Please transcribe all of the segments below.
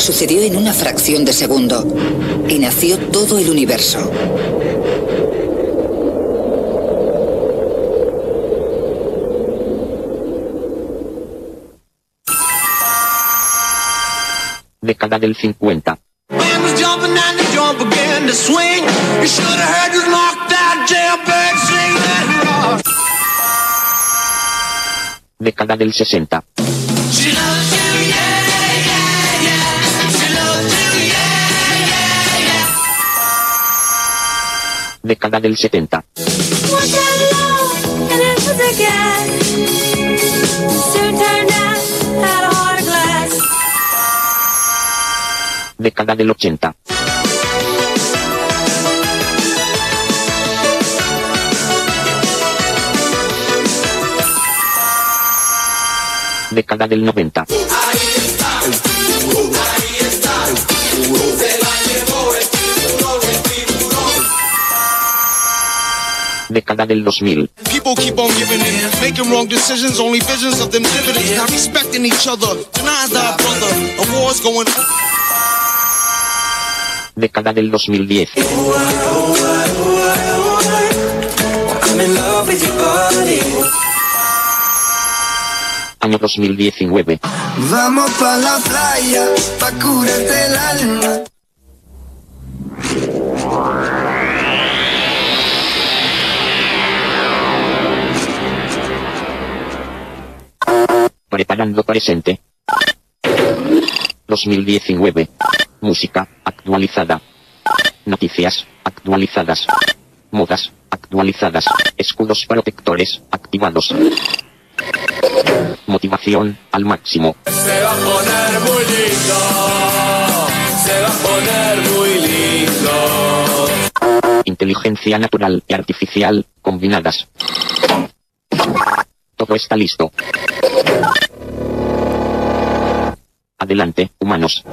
sucedió en una fracción de segundo y nació todo el universo. Década del 50. Década del 60. Heart of glass. Década del 80. Década del 90. War's going on. Década del 2010. I'm in love with your body. Año 2019. Vamos pa la playa, pa curarte el alma. Preparando presente. 2019. Música, actualizada. Noticias, actualizadas. Modas, actualizadas. Escudos protectores, activados. Motivación, al máximo. Se va a poner muy lindo. Se va a poner muy lindo. Inteligencia natural y artificial, combinadas. Todo está listo. Adelante, humanos.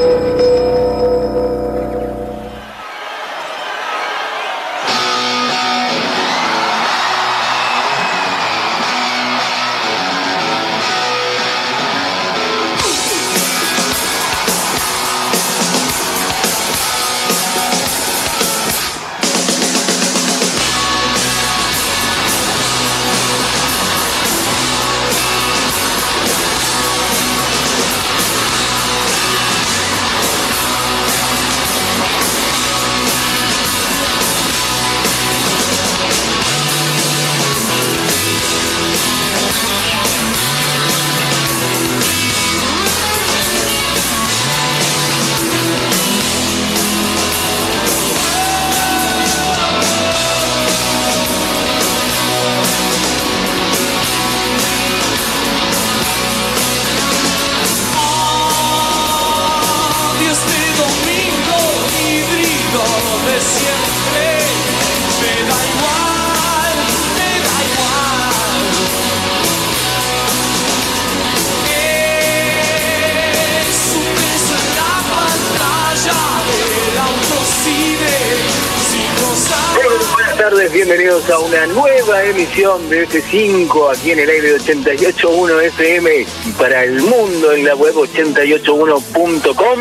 A una nueva emisión de F5 aquí en el aire de 881 FM para el mundo en la web 881.com.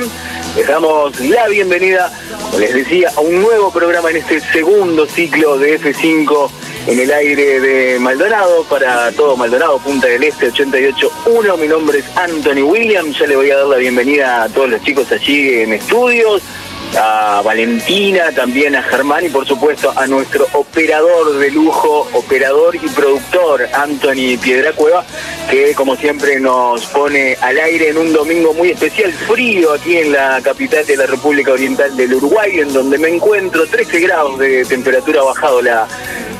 Les damos la bienvenida, como les decía, a un nuevo programa en este segundo ciclo de F5 en el aire de Maldonado para todo Maldonado, Punta del Este 881. Mi nombre es Anthony Williams, ya le voy a dar la bienvenida a todos los chicos allí en estudios a Valentina, también a Germán y por supuesto a nuestro operador de lujo, operador y productor Anthony Piedra Cueva, que como siempre nos pone al aire en un domingo muy especial, frío aquí en la capital de la República Oriental del Uruguay, en donde me encuentro 13 grados de temperatura, ha bajado la,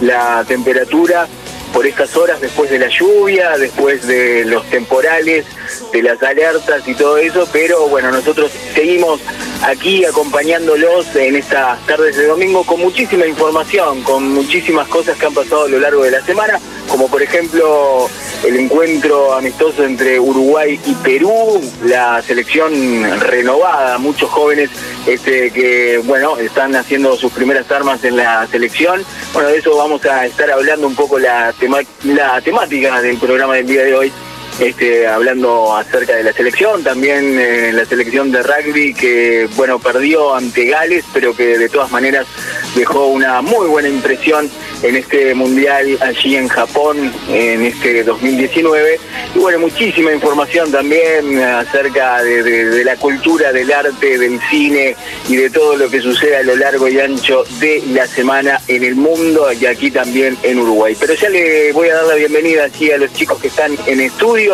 la temperatura por estas horas después de la lluvia, después de los temporales, de las alertas y todo eso, pero bueno, nosotros seguimos aquí acompañándolos en estas tardes de domingo con muchísima información, con muchísimas cosas que han pasado a lo largo de la semana, como por ejemplo el encuentro amistoso entre Uruguay y Perú, la selección renovada, muchos jóvenes este, que bueno están haciendo sus primeras armas en la selección. Bueno, de eso vamos a estar hablando un poco la, tema- la temática del programa del día de hoy. Este, hablando acerca de la selección, también eh, la selección de rugby que bueno perdió ante Gales, pero que de todas maneras dejó una muy buena impresión en este mundial allí en Japón en este 2019 y bueno muchísima información también acerca de, la cultura del arte del cine y de todo lo que sucede a lo largo y ancho de la semana en el mundo y aquí también en Uruguay. Pero ya le voy a dar la bienvenida aquí a los chicos que están en estudio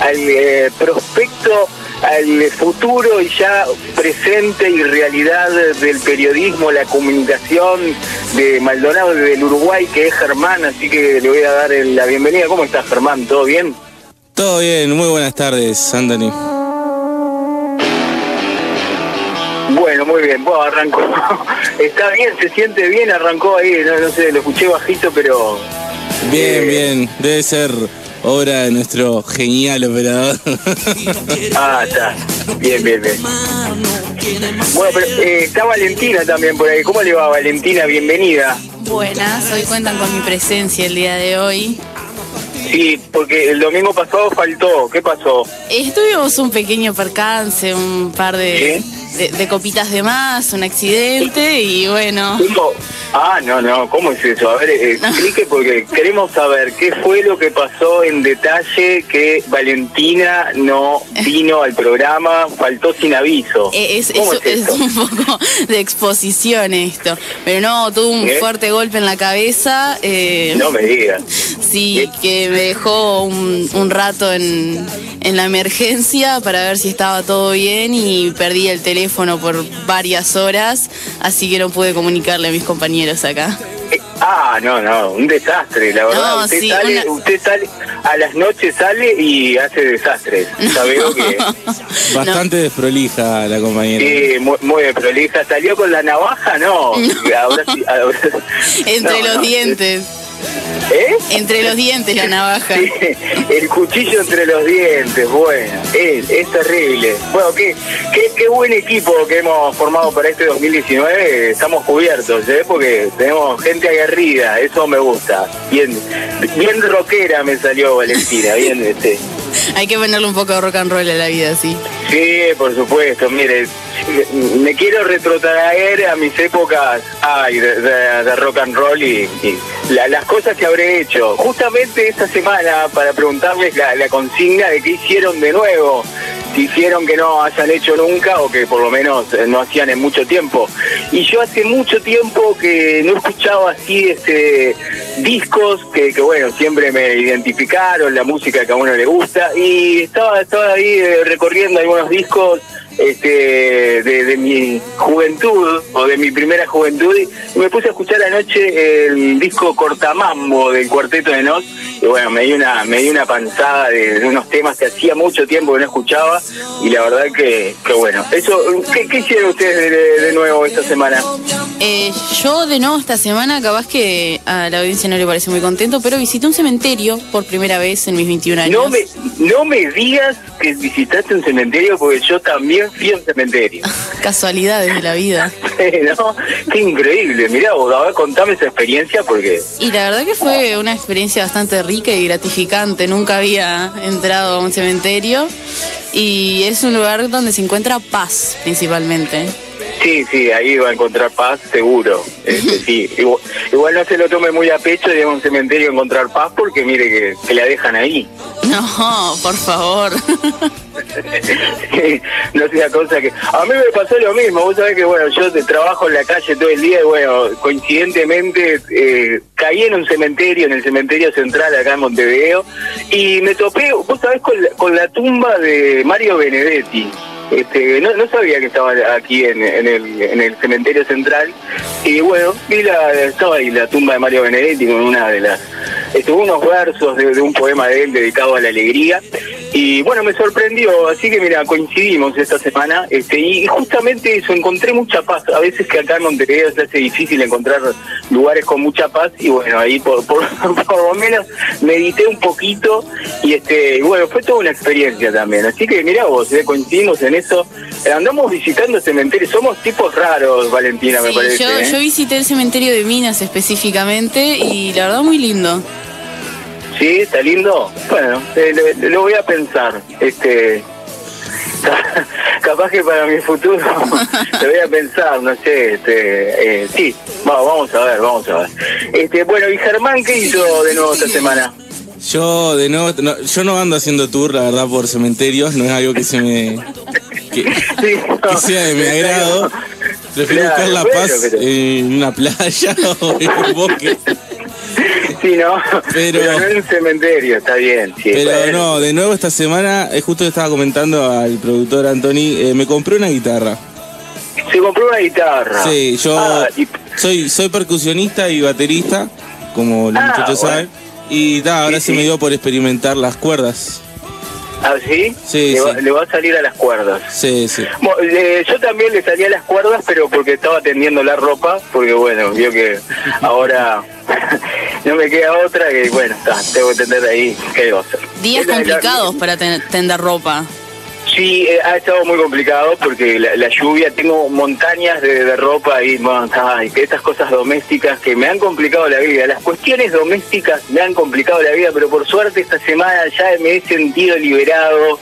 al eh, prospecto al futuro y ya presente y realidad del periodismo, la comunicación de Maldonado y del Uruguay, que es Germán, así que le voy a dar la bienvenida. ¿Cómo estás, Germán? ¿Todo bien? Todo bien, muy buenas tardes, Anthony. Bueno, muy bien, bueno, arrancó. Está bien, se siente bien, arrancó ahí, no, no sé, lo escuché bajito, pero... Bien, Eh. bien, debe ser obra de nuestro genial operador. Ah, está. Bien, bien, bien. Bueno, pero eh, está Valentina también por ahí. ¿Cómo le va, Valentina? Bienvenida. Buenas, hoy cuentan con mi presencia el día de hoy. Sí, porque el domingo pasado faltó. ¿Qué pasó? Estuvimos un pequeño percance, un par de, de, de copitas de más, un accidente y bueno, ¿Cómo? Ah, no, no, ¿cómo es eso? A ver, eh, explique porque queremos saber qué fue lo que pasó en detalle que Valentina no vino al programa, faltó sin aviso. eh, es, ¿Cómo es- es un poco de exposición esto. Pero no, tuve un fuerte golpe en la cabeza. eh, No me digas. Sí, que me dejó un, un rato en, en la emergencia para ver si estaba todo bien y perdí el teléfono por varias horas, así que no pude comunicarle a mis compañeros acá. Ah, no, no, un desastre, la verdad. No, usted, sí, sale, una- usted sale, a las noches sale y hace desastres. Ya veo que... Bastante desprolija la compañera. Sí, muy, muy prolija. ¿Salió con la navaja? No. Ahora sí, ahora- Entre No, los no, dientes, ¿Eh? entre los dientes la navaja. Sí, el cuchillo entre los dientes, bueno, es, es terrible. Bueno, qué, qué, qué buen equipo que hemos formado para este 2019, estamos cubiertos, ¿eh? porque tenemos gente aguerrida, eso me gusta. Bien, bien rockera me salió Valentina, bien este. Hay que ponerle un poco de rock and roll a la vida, sí. Sí, por supuesto, mire, me- quiero retrotraer a mis épocas ay, de, rock and roll y, la- las cosas que habré hecho. Justamente esta semana para preguntarles la, consigna de qué hicieron de nuevo, hicieron que no hayan hecho nunca o que por lo menos eh, no hacían en mucho tiempo. Y yo hace mucho tiempo que no escuchaba así este discos que, que, bueno, siempre me identificaron, la música que a uno le gusta y estaba, estaba ahí eh, recorriendo algunos discos este, de, de mi juventud o de mi primera juventud y me puse a escuchar anoche el disco Cortamambo del Cuarteto de Nos y bueno, me di una, me di una panzada de, de unos temas que hacía mucho tiempo que no escuchaba y la verdad que, que bueno. Eso, ¿qué, qué hicieron ustedes de, de nuevo esta semana? Eh, yo de nuevo esta semana, capaz que a la audiencia no le parece muy contento, pero visité un cementerio por primera vez en mis 21 años. No me, no me digas que visitaste un cementerio porque yo también un cementerio. Casualidades de la vida. ¿No? Qué increíble. Mirá vos, a ver, contame esa experiencia porque... Y la verdad que fue una experiencia bastante rica y gratificante. Nunca había entrado a un cementerio y es un lugar donde se encuentra paz principalmente. Sí, sí, ahí va a encontrar paz, seguro. Este, sí, igual, igual no se lo tome muy a pecho de un cementerio encontrar paz porque mire que, que la dejan ahí. No, por favor. no sea cosa que... A mí me pasó lo mismo, vos sabés que bueno, yo trabajo en la calle todo el día y bueno, coincidentemente eh, caí en un cementerio, en el cementerio central acá en Montevideo, y me topé, vos sabés, con la, con la tumba de Mario Benedetti. Este, no, no sabía que estaba aquí en, en el, en el cementerio central y bueno, vi la, estaba ahí la tumba de Mario Benedetti con una de las estuvo unos versos de, de un poema de él dedicado a la alegría. Y bueno, me sorprendió, así que mira, coincidimos esta semana este, y justamente eso, encontré mucha paz. A veces que acá en Montevideo se hace difícil encontrar lugares con mucha paz y bueno, ahí por, por, por lo menos medité un poquito y este y bueno, fue toda una experiencia también. Así que mira vos, eh, coincidimos en eso. Andamos visitando cementerios, somos tipos raros, Valentina, me parece. yo, ¿eh? yo visité el cementerio de Minas específicamente y la verdad muy lindo. Sí, está lindo. Bueno, eh, lo, lo voy a pensar. Este, ca- capaz que para mi futuro lo voy a pensar, no sé. Este, eh, sí, vamos, vamos a ver, vamos a ver. Este, bueno, y Germán, ¿qué hizo de nuevo esta semana? Yo de nuevo, no, yo no ando haciendo tour, la verdad, por cementerios, no es algo que se me que, Sí, que sea de mi agrado. Prefiero Claro, buscar la paz pero- en una playa o en un bosque. Sí, ¿no? Pero- no en un cementerio, está bien. Sí, Pero bueno. no, de nuevo esta semana, eh, justo estaba comentando al productor Anthony, eh, me compré una guitarra. Se compró una guitarra. Sí, yo Ah, y- soy soy percusionista y baterista, como los Ah, muchachos bueno. saben. Y ta, ahora Sí, se me dio por experimentar las cuerdas. ¿Ah, sí? Sí, le, Va, sí. le va a salir a las cuerdas. Sí, sí. Bueno, eh, yo también le salía las cuerdas, pero porque estaba tendiendo la ropa, porque bueno, vio que ahora no me queda otra que, bueno, tengo que tender ahí, ¿qué debo hacer? Días Es la- la- complicados para ten- tender ropa. Sí, eh, ha estado muy complicado porque la, la lluvia, tengo montañas de, de ropa y bueno, ay, que estas cosas domésticas que me han complicado la vida. Las cuestiones domésticas me han complicado la vida, pero por suerte esta semana ya me he sentido liberado.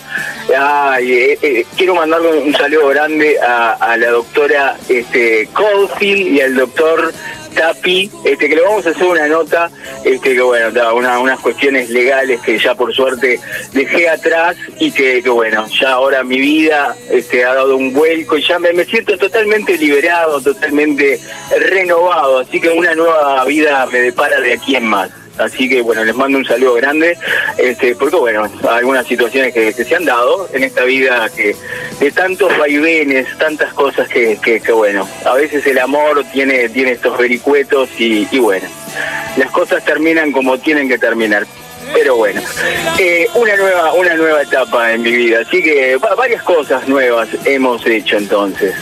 Ay, eh, eh, quiero mandarle un saludo grande a, a la doctora este, Caulfield y al doctor Tapi, este, que le vamos a hacer una nota, este, que bueno, una- unas cuestiones legales que ya por suerte dejé atrás y que, que bueno, ya ahora mi vida este, ha dado un vuelco y ya me siento totalmente liberado, totalmente renovado, así que una nueva vida me depara de aquí en más. Así que bueno, les mando un saludo grande, este, porque bueno, algunas situaciones que, se han dado en esta vida que de tantos vaivenes, tantas cosas que, que, que, bueno, a veces el amor tiene, tiene estos vericuetos y, y bueno, las cosas terminan como tienen que terminar. Pero bueno, eh, una nueva una nueva etapa en mi vida, así que va- varias cosas nuevas hemos hecho entonces.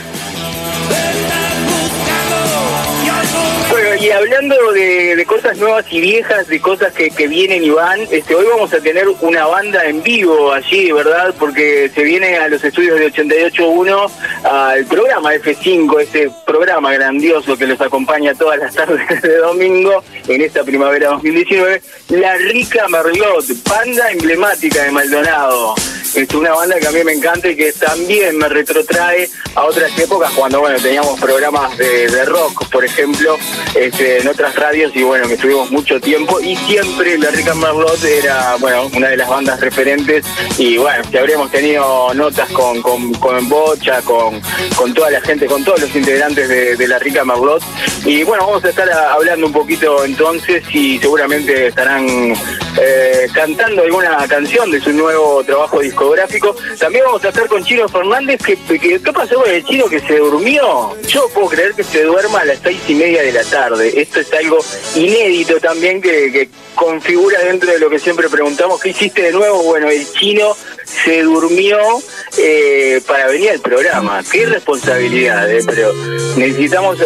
Bueno, y hablando de, cosas nuevas y viejas, de cosas que, que vienen y van, este, hoy vamos a tener una banda en vivo allí, ¿verdad? Porque se viene a los estudios de 88.1 al programa F5, este programa grandioso que los acompaña todas las tardes de domingo en esta primavera 2019, La Rica Merlot, banda emblemática de Maldonado. Es una banda que a mí me encanta y que también me retrotrae a otras épocas cuando bueno teníamos programas de rock, por ejemplo, este, en otras radios y bueno, que estuvimos mucho tiempo y siempre la Rick and Merlot era bueno una de las bandas referentes y bueno, si habríamos tenido notas con, con, con Bocha, con, con toda la gente, con todos los integrantes de, la Rica Merlot y bueno, vamos a estar hablando un poquito entonces y seguramente estarán eh, cantando alguna canción de su nuevo trabajo discográfico. También vamos a estar con Chino Fernández. que, que- ¿Qué pasó con chino que se durmió? Yo puedo creer que se duerma a las seis y media de la tarde. Esto es algo inédito también que, configura dentro de lo que siempre preguntamos. ¿Qué hiciste de nuevo? Bueno, el chino se durmió eh, para venir al programa. Qué responsabilidad, pero necesitamos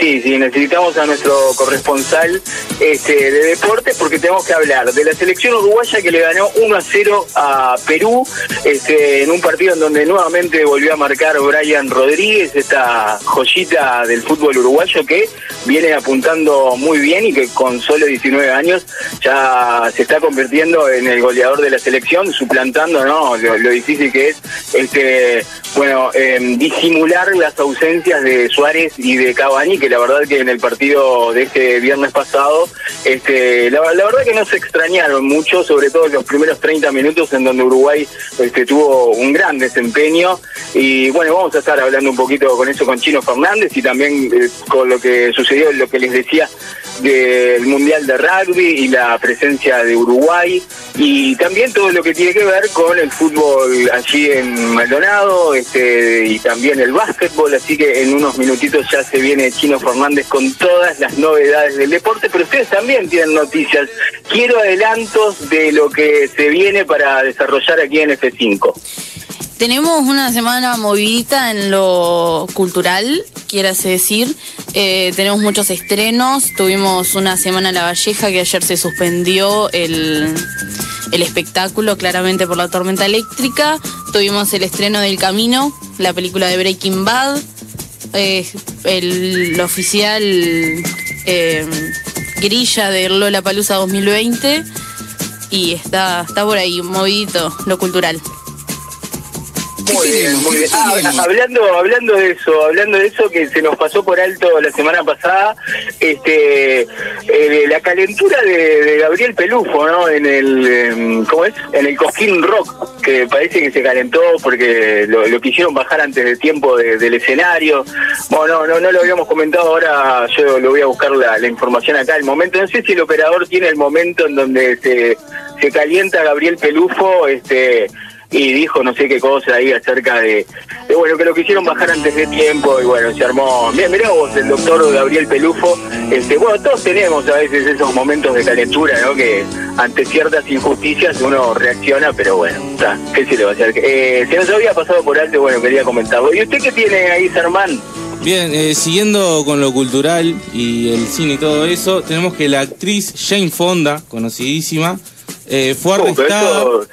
Sí, sí, necesitamos a nuestro corresponsal este, de deportes porque tenemos que hablar de la selección uruguaya que le ganó 1 a 0 a Perú este, en un partido en donde nuevamente volvió a marcar Brian Rodríguez, esta joyita del fútbol uruguayo que viene apuntando muy bien y que con solo 19 años ya se está convirtiendo en el goleador de la selección, suplantando ¿no? lo, difícil que es este bueno em, disimular las ausencias de Suárez y de Cavani, que la verdad que en el partido de este viernes pasado, este la, la verdad que no se extrañaron mucho, sobre todo en los primeros 30 minutos en donde Uruguay este, tuvo un gran desempeño. Y bueno, vamos a estar hablando un poquito con eso con Chino Fernández y también eh, con lo que sucedió, lo que les decía del Mundial de Rugby y la presencia de Uruguay. Y también todo lo que tiene que ver con el fútbol allí en Maldonado este, y también el básquetbol, así que en unos minutitos ya se viene Chino Fernández con todas las novedades del deporte, pero ustedes también tienen noticias. Quiero adelantos de lo que se viene para desarrollar aquí en F5. Tenemos una semana movidita en lo cultural, quierase decir. Eh, tenemos muchos estrenos. Tuvimos una semana en La Valleja que ayer se suspendió el, el espectáculo, claramente por la tormenta eléctrica. Tuvimos el estreno del Camino, la película de Breaking Bad. Eh, el, oficial eh, grilla de Lola Palusa 2020. Y está, está por ahí, movidito, lo cultural. Muy bien, muy bien. Ah, hablando, hablando de eso, hablando de eso que se nos pasó por alto la semana pasada, este, eh, la calentura de, de Gabriel Pelufo, ¿no? En el, em, ¿cómo es? En el Cosquín Rock, que parece que se calentó porque lo, lo quisieron bajar antes de tiempo de- del escenario. Bueno, no, no, no lo habíamos comentado, ahora yo lo voy a buscar la, la información acá. El momento, no sé si el operador tiene el momento en donde se, se calienta Gabriel Pelufo, este y dijo no sé qué cosa ahí acerca de, bueno que lo quisieron bajar antes de tiempo y bueno se armó. Mira, mirá vos el doctor Gabriel Pelufo este bueno todos tenemos a veces esos momentos de calentura no que ante ciertas injusticias uno reacciona pero bueno está qué se le va a hacer. Eh, se nos había pasado por alto bueno quería comentarlo. Y usted qué tiene ahí Sermán Bien, eh, siguiendo con lo cultural y el cine y todo eso, tenemos que la actriz Jane Fonda, conocidísima, eh, fue Oh, arrestada. eso,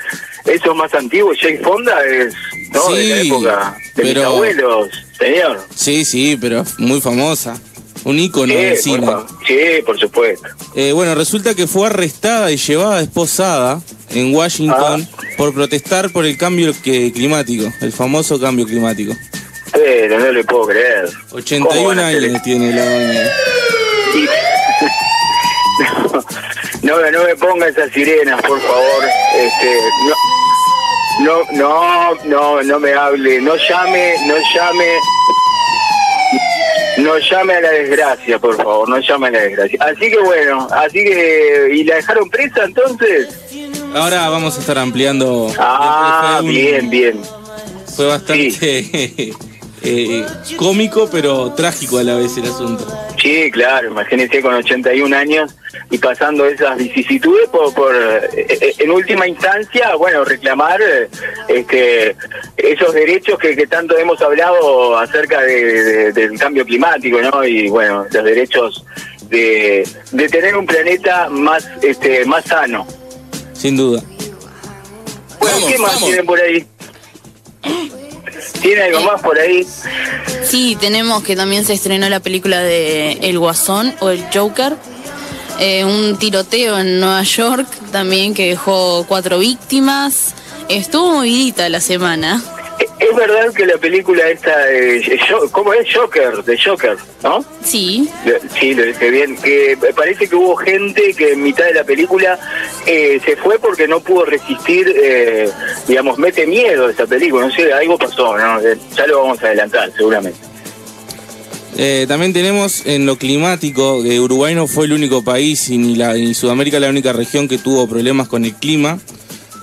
eso es más antiguo Jane Fonda es no de la Sí, época de mis abuelos señor Sí, sí, pero muy famosa. Un ícono Sí, del por cine. favor. sí, por supuesto. Eh, bueno, resulta que fue arrestada y llevada esposada en Washington Ah. por protestar por el cambio que- climático, el famoso cambio climático. Pero no le puedo creer. ¿Cómo 81 van a hacer años tiene la. Y- no, no, no me ponga esas sirenas, por favor. Este, no, no, no, no, no me hable. No llame, no llame. No llame a la desgracia, por favor, no llame a la desgracia. Así que bueno, así que... ¿Y la dejaron presa entonces? Ahora vamos a estar ampliando. Ah, un- bien, bien. Fue bastante eh, cómico, pero trágico a la vez el asunto. Sí, claro, imagínense con 81 años y pasando esas vicisitudes por, por eh, eh, en última instancia, bueno, reclamar eh, este, esos derechos que, que tanto hemos hablado acerca de- de- del cambio climático, ¿no? Y bueno, los derechos de, de tener un planeta más este más sano. Sin duda. Bueno, ¿qué más tienen por ahí? ¿Tiene algo más por ahí? Sí, tenemos que también se estrenó la película de El Guasón o El Joker. Eh, un tiroteo en Nueva York también que dejó cuatro víctimas. Estuvo movidita la semana. Es verdad que la película esta, ¿cómo es? Joker, de Joker, ¿no? Sí, Lo- Sí, lo dije bien. Que parece que hubo gente que en mitad de la película eh, se fue porque no pudo resistir, eh, digamos, mete miedo esa película. No sé, algo pasó, ¿no? Eh, Ya lo vamos a adelantar, seguramente. Eh, también tenemos en lo climático, que Uruguay no fue el único país y ni, la, ni Sudamérica la única región que tuvo problemas con el clima.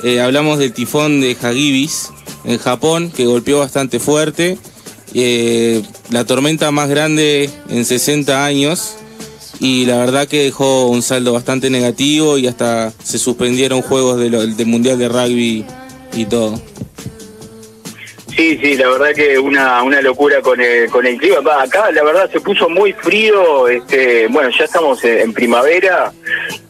Eh, hablamos del tifón de Hagibis en Japón, que golpeó bastante fuerte. Eh, la tormenta más grande en 60 años. Y la verdad que dejó un saldo bastante negativo y hasta se suspendieron juegos de lo- del Mundial de Rugby y todo. Sí, sí, la verdad que una, una locura con el, con el clima. Acá la verdad se puso muy frío, este, bueno, ya estamos en, en primavera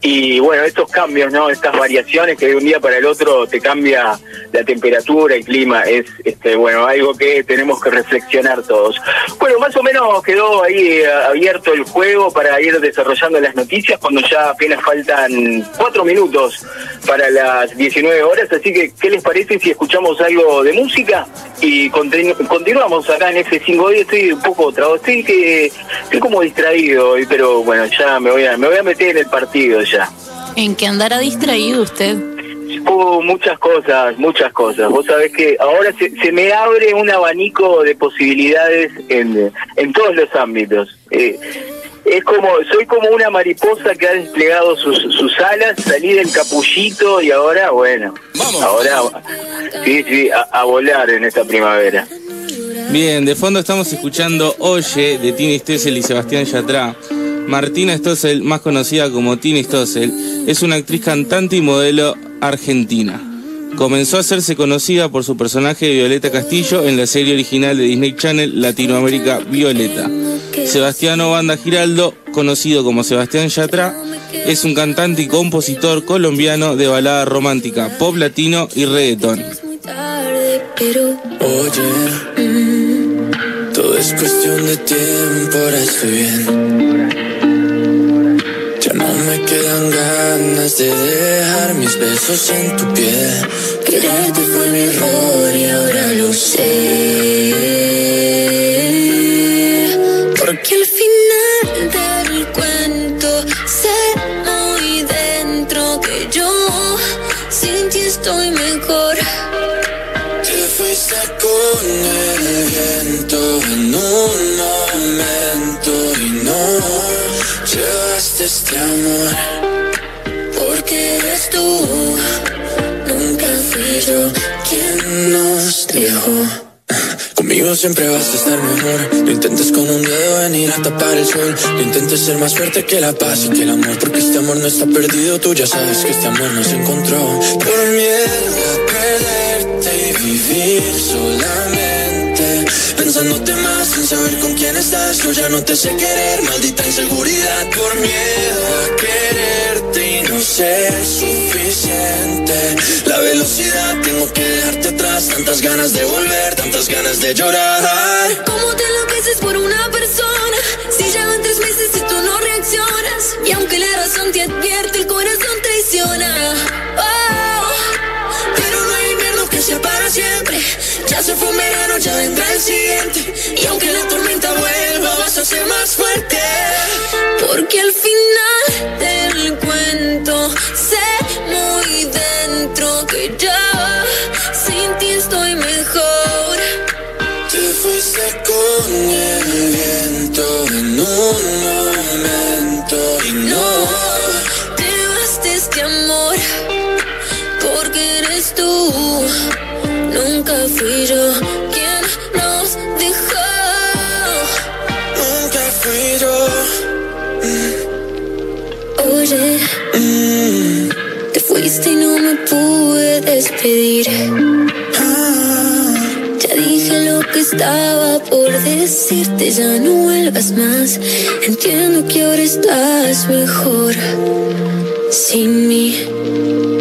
y bueno, estos cambios, ¿no? Estas variaciones que de un día para el otro te cambia la temperatura, el clima, es este, bueno, algo que tenemos que reflexionar todos. Bueno, más o menos quedó ahí eh, abierto el juego para ir desarrollando las noticias cuando ya apenas faltan cuatro minutos para las 19 horas, así que ¿qué les parece si escuchamos algo de música? Y continu- continuamos acá en F5 hoy estoy un poco trabado, estoy que estoy como distraído hoy, pero bueno, ya me voy a me voy a meter en el partido ya. ¿en qué andará distraído usted? Hubo muchas cosas, muchas cosas. Vos sabés que ahora se, se me abre un abanico de posibilidades en, en todos los ámbitos. Eh, es como, soy como una mariposa que ha desplegado sus, sus alas, salí del capullito y ahora, bueno, ahora, sí, sí, a, a volar en esta primavera. Bien, de fondo estamos escuchando Oye de Tini Stoessel y Sebastián Yatra. Martina Stoessel, más conocida como Tini Stoessel, es una actriz cantante y modelo argentina. Comenzó a hacerse conocida por su personaje de Violeta Castillo en la serie original de Disney Channel Latinoamérica Violeta. Sebastiano Banda Giraldo, conocido como Sebastián Yatra, es un cantante y compositor colombiano de balada romántica, pop latino y reggaetón. Oye, mm, todo es cuestión de tiempo, ahora estoy bien. Ya no me quedan ganas de dejar mis besos en tu piel. Quererte fue mi error y ahora lo sé. Porque al final del cuento sé muy dentro que yo sin ti estoy mejor. Te fuiste con el viento en un momento y no llevaste este amor. Porque eres tú, nunca fui yo quien nos dejó. Conmigo siempre vas a estar mejor. No intentes con un dedo venir a tapar el sol. No intentes ser más fuerte que la paz y que el amor. Porque este amor no está perdido. Tú ya sabes que este amor no se encontró. Por miedo a perderte y vivir solamente. Pensándote más sin saber con quién estás. Yo ya no te sé querer. Maldita inseguridad. Por miedo a quererte y no ser suficiente. La velocidad tengo que dejarte atrás. Tantas ganas de volver, tantas ganas de llorar. ¿Cómo te enloqueces por una persona? Si ya van tres meses y tú no reaccionas. Y aunque la razón te advierte, el corazón traiciona. Oh, Pero no hay invierno que sea para siempre. Ya se fue un verano, ya vendrá el siguiente. Y aunque la tormenta vuelva, vas a ser más fuerte. porque al final y no me pude despedir. Estaba por decirte, ya no vuelvas más. Entiendo que ahora estás mejor sin mí.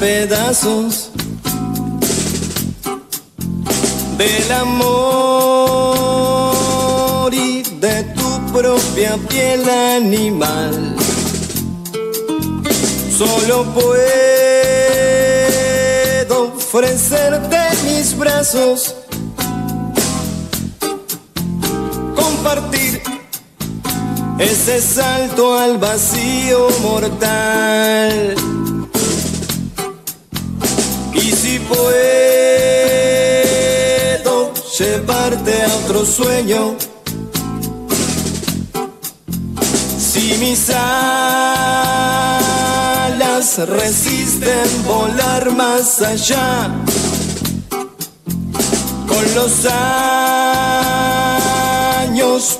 Pedazos del amor y de tu propia piel animal, solo puedo ofrecerte mis brazos, compartir ese salto al vacío mortal. Puedo llevarte a otro sueño, si mis alas resisten volar más allá, con los años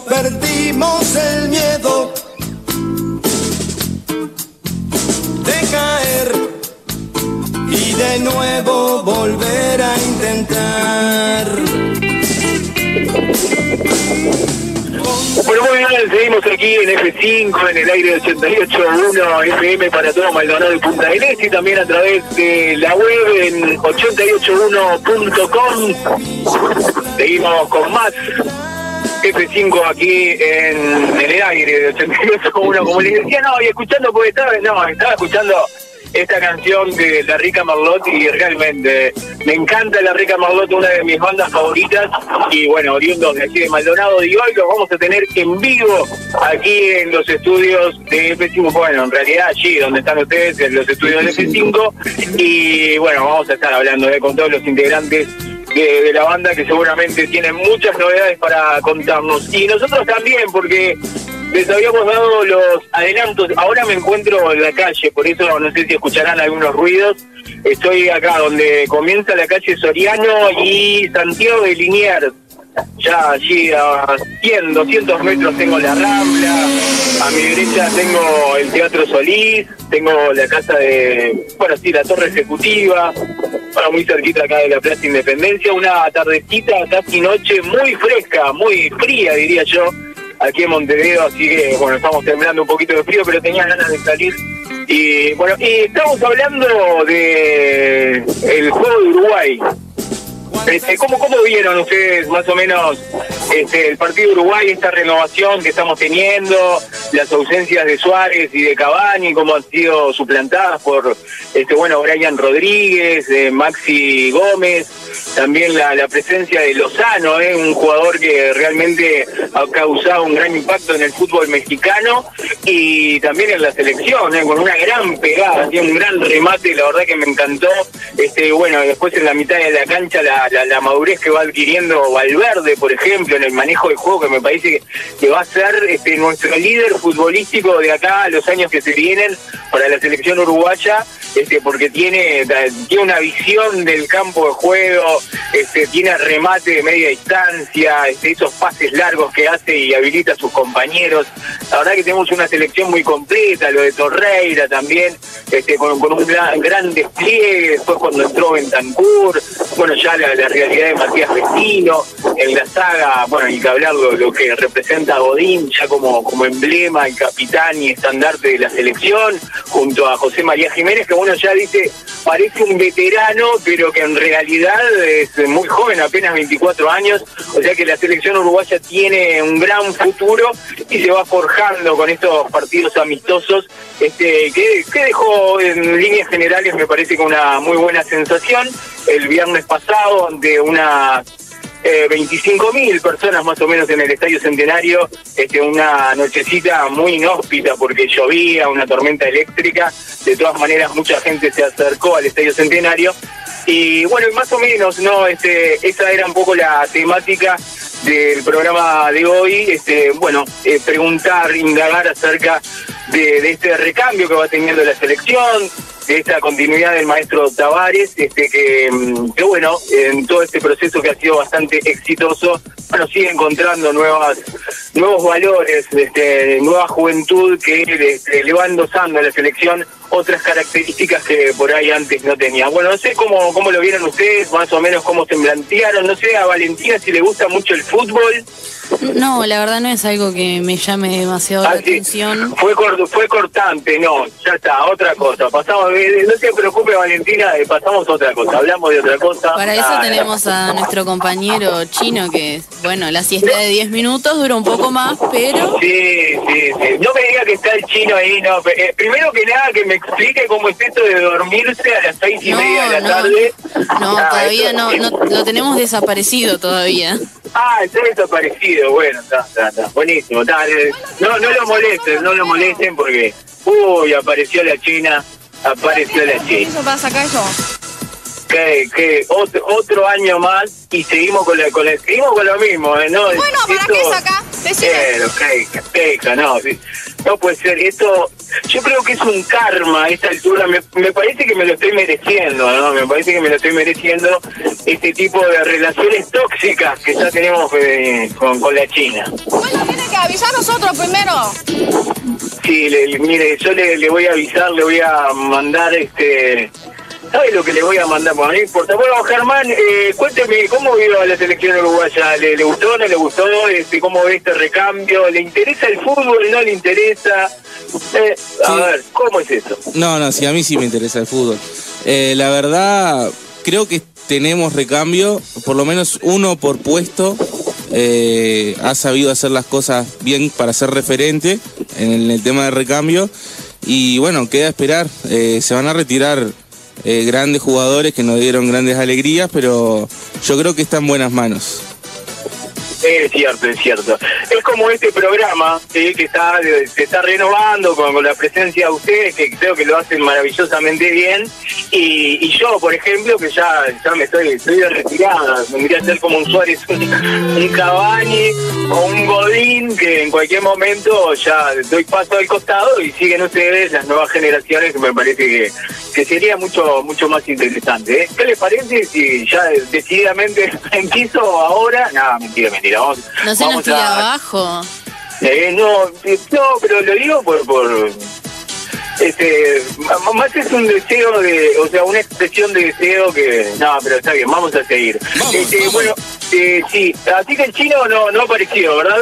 perdimos el miedo de nuevo volver a intentar. Bueno, muy bien, seguimos aquí en F5, en el aire de 88.1 FM para todo Maldonado y Punta del Este y también a través de la web en 881.com. Seguimos con más F5 aquí en, en el aire de 88.1, como les decía, no, y escuchando, porque estaba, no, estaba escuchando esta canción de La Rica y realmente me encanta La Rica Marlot, una de mis bandas favoritas. Y bueno, oriundos de aquí de Maldonado. Y hoy los vamos a tener en vivo aquí en los estudios de F5, bueno, en realidad allí donde están ustedes, en los estudios de F5 y bueno, vamos a estar hablando eh, con todos los integrantes de, la banda que seguramente tienen muchas novedades para contarnos y nosotros también porque les habíamos dado los adelantos. Ahora me encuentro en la calle, por eso no sé si escucharán algunos ruidos. Estoy acá donde comienza la calle Soriano y Santiago de Liniers. Ya allí a 100, 200 metros tengo la Rambla, a mi derecha tengo el Teatro Solís, tengo la casa de, bueno, sí, la Torre Ejecutiva, bueno, muy cerquita acá de la Plaza Independencia, una tardecita, casi noche, muy fresca, muy fría diría yo, aquí en Montevideo, así que bueno, estamos temblando un poquito de frío, pero tenía ganas de salir. Y bueno, y estamos hablando de el juego de Uruguay. Este, ¿cómo, ¿Cómo vieron ustedes más o menos este, el partido de Uruguay, esta renovación que estamos teniendo, las ausencias de Suárez y de Cavani, cómo han sido suplantadas por este bueno Brian Rodríguez, eh, Maxi Gómez? también la, la presencia de Lozano, ¿eh? un jugador que realmente ha causado un gran impacto en el fútbol mexicano y también en la selección, ¿eh? con una gran pegada, tiene un gran remate, la verdad que me encantó. Este, bueno, después en la mitad de la cancha la, la, la madurez que va adquiriendo Valverde, por ejemplo, en el manejo del juego, que me parece que, que va a ser este, nuestro líder futbolístico de acá a los años que se vienen para la selección uruguaya, este, porque tiene, tiene una visión del campo de juego, este, tiene remate de media distancia, este, esos pases largos que hace y habilita a sus compañeros. La verdad que tenemos una selección muy completa, lo de Torreira también, este, con, un gran, gran despliegue, después cuando entró Bentancur, bueno, ya la, la realidad de Matías Vecino, en la saga, bueno, hay que hablar lo, lo que representa a Godín, ya como, como emblema y capitán y estandarte de la selección, junto a José María Jiménez, que uno ya dice, parece un veterano, pero que en realidad es muy joven, apenas 24 años, o sea que la selección uruguaya tiene un gran futuro y se va forjando con estos partidos amistosos, este que, que dejó en líneas generales me parece que una muy buena sensación. El viernes pasado, de una eh, 25 mil personas más o menos en el Estadio Centenario, este, una nochecita muy inhóspita porque llovía, una tormenta eléctrica, de todas maneras mucha gente se acercó al Estadio Centenario. Y bueno, más o menos, ¿no? Este, esa era un poco la temática del programa de hoy, este, bueno, eh, preguntar, indagar acerca de, de este recambio que va teniendo la selección, de esta continuidad del maestro Tavares, este que, mm, que bueno, en todo este proceso que ha sido bastante exitoso, sigue encontrando nuevas, nuevos valores, este, nueva juventud que este, le va endosando a la selección otras características que por ahí antes no tenía. Bueno, no sé cómo, cómo lo vieron ustedes, más o menos cómo se plantearon, no sé a Valentina si le gusta mucho el fútbol. No, la verdad no es algo que me llame demasiado la Ah, sí. atención. Fue, cor- fue cortante, no, ya está, otra cosa. Pasamos, eh, no te preocupes Valentina, eh, pasamos a otra cosa, hablamos de otra cosa. Para eso Ah, tenemos a nuestro compañero chino que, bueno, la siesta de 10 minutos dura un poco más, pero Sí, sí, sí. No me diga que está el chino ahí, no. eh, primero que nada, que me explique cómo es esto de dormirse a las seis y No, media de la no. tarde. no, Ah, todavía eso- no, no, lo tenemos desaparecido todavía. Ah, está desaparecido. Bueno, está, está, está. Buenísimo. está, eh, no, no lo molesten, no lo molesten porque. Uy, apareció la China. Apareció la China. ¿Eso para sacar eso? Que, que otro, otro año más y seguimos con, la, con, la- seguimos con lo mismo. ¿eh? No, Bueno, ¿para esto- qué saca? Decime. Pero, queja, queja, no, no puede ser. Esto, yo creo que es un karma a esta altura. Me, me parece que me lo estoy mereciendo, ¿no? Me parece que me lo estoy mereciendo este tipo de relaciones tóxicas que ya tenemos eh, con, con la China. Bueno, tiene que avisar nosotros primero. Sí, le- mire, yo le, le voy a avisar, le voy a mandar este. ¿Sabe lo que le voy a mandar? Bueno, no importa. Bueno, Germán, eh, cuénteme, ¿cómo vio a la selección uruguaya? ¿Le, le gustó, no le gustó? Este, ¿Cómo ve este recambio? ¿Le interesa el fútbol, no le interesa? Eh, a Sí. ver, ¿cómo es eso? No, no, sí, a mí sí me interesa el fútbol. Eh, la verdad, creo que tenemos recambio, por lo menos uno por puesto. ha sabido hacer las cosas bien para ser referente en el, en el tema de recambio. Y bueno, queda esperar. Se van a retirar eh, grandes jugadores que nos dieron grandes alegrías, pero yo creo que está en buenas manos. Es cierto, es cierto. Es como este programa ¿sí? que está se está renovando con, la presencia de ustedes, que creo que lo hacen maravillosamente bien. Y, yo, por ejemplo, que ya, ya me estoy, estoy de retirada, vendría a ser como un Suárez, un, un Cavani o un Godín, que en cualquier momento ya doy paso al costado y siguen ustedes, las nuevas generaciones, que me parece que, que sería mucho mucho más interesante. ¿eh? ¿Qué les parece si ya decididamente empiezo ahora? No, mentira, mentira. No se nos vamos tira a- abajo. eh, no, eh, no, pero lo digo por, por este, más es un deseo de, o sea, una expresión de deseo que, no, pero está bien, vamos a seguir. Este, Bueno, eh, sí, así que el chino no, no ha aparecido, ¿verdad?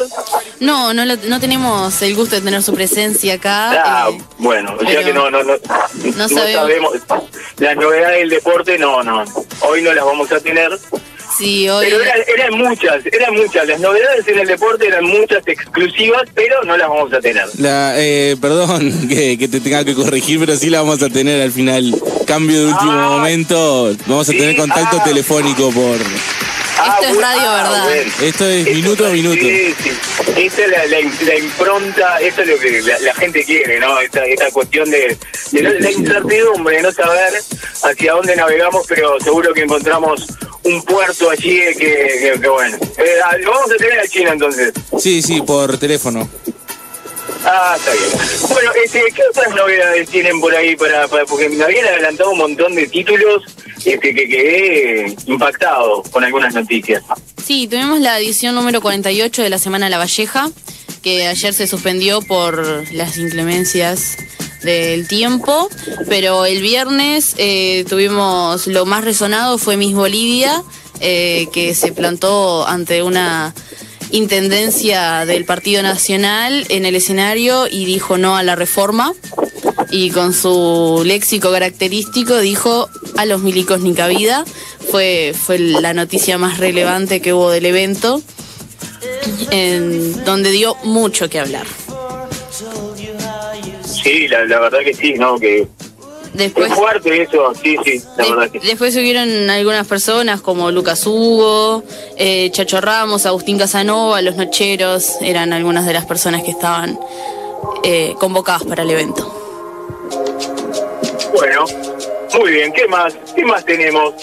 No, no, lo- no tenemos el gusto de tener su presencia acá. Ah, eh, bueno, o sea que no, no, no, no sabemos. sabemos. Las novedades del deporte, no, no, hoy no las vamos a tener. Sí, hoy. Pero eran, eran muchas, eran muchas. Las novedades en el deporte eran muchas exclusivas, pero no las vamos a tener. La, eh, perdón que, que te tenga que corregir, pero sí la vamos a tener al final. Cambio de último Ah, momento. Vamos a tener contacto ah. telefónico por. Ah, Esto es radio, ah, ¿verdad? bueno. Esto es Esto- minuto a minuto. Sí, sí. Esta es la, la- la impronta, esto es lo que la, la gente quiere, ¿no? Esta, esta cuestión de, de no- la incertidumbre, de no saber hacia dónde navegamos, pero seguro que encontramos un puerto allí que, que- que bueno. Eh, lo vamos a tener a China entonces. Sí, sí, por teléfono. Ah, está bien. Bueno, este, ¿qué otras novedades tienen por ahí para, porque me habían adelantado un montón de títulos este, que quedé impactado con algunas noticias. Sí, tuvimos la edición número 48 de la Semana La Valleja, que ayer se suspendió por las inclemencias del tiempo, pero el viernes eh, tuvimos lo más resonado fue Miss Bolivia, eh, que se plantó ante una intendencia del Partido Nacional en el escenario y dijo no a la reforma y con su léxico característico dijo a los milicos ni cabida. Fue, fue la noticia más relevante que hubo del evento, en donde dio mucho que hablar. Sí, la, la verdad que sí, ¿no? Que Después, es fuerte eso, sí, sí, la de- verdad que sí. después subieron algunas personas como Lucas Hugo, eh, Chacho Ramos, Agustín Casanova, Los Nocheros, eran algunas de las personas que estaban eh, convocadas para el evento. Bueno, muy bien, ¿qué más? ¿Qué más tenemos?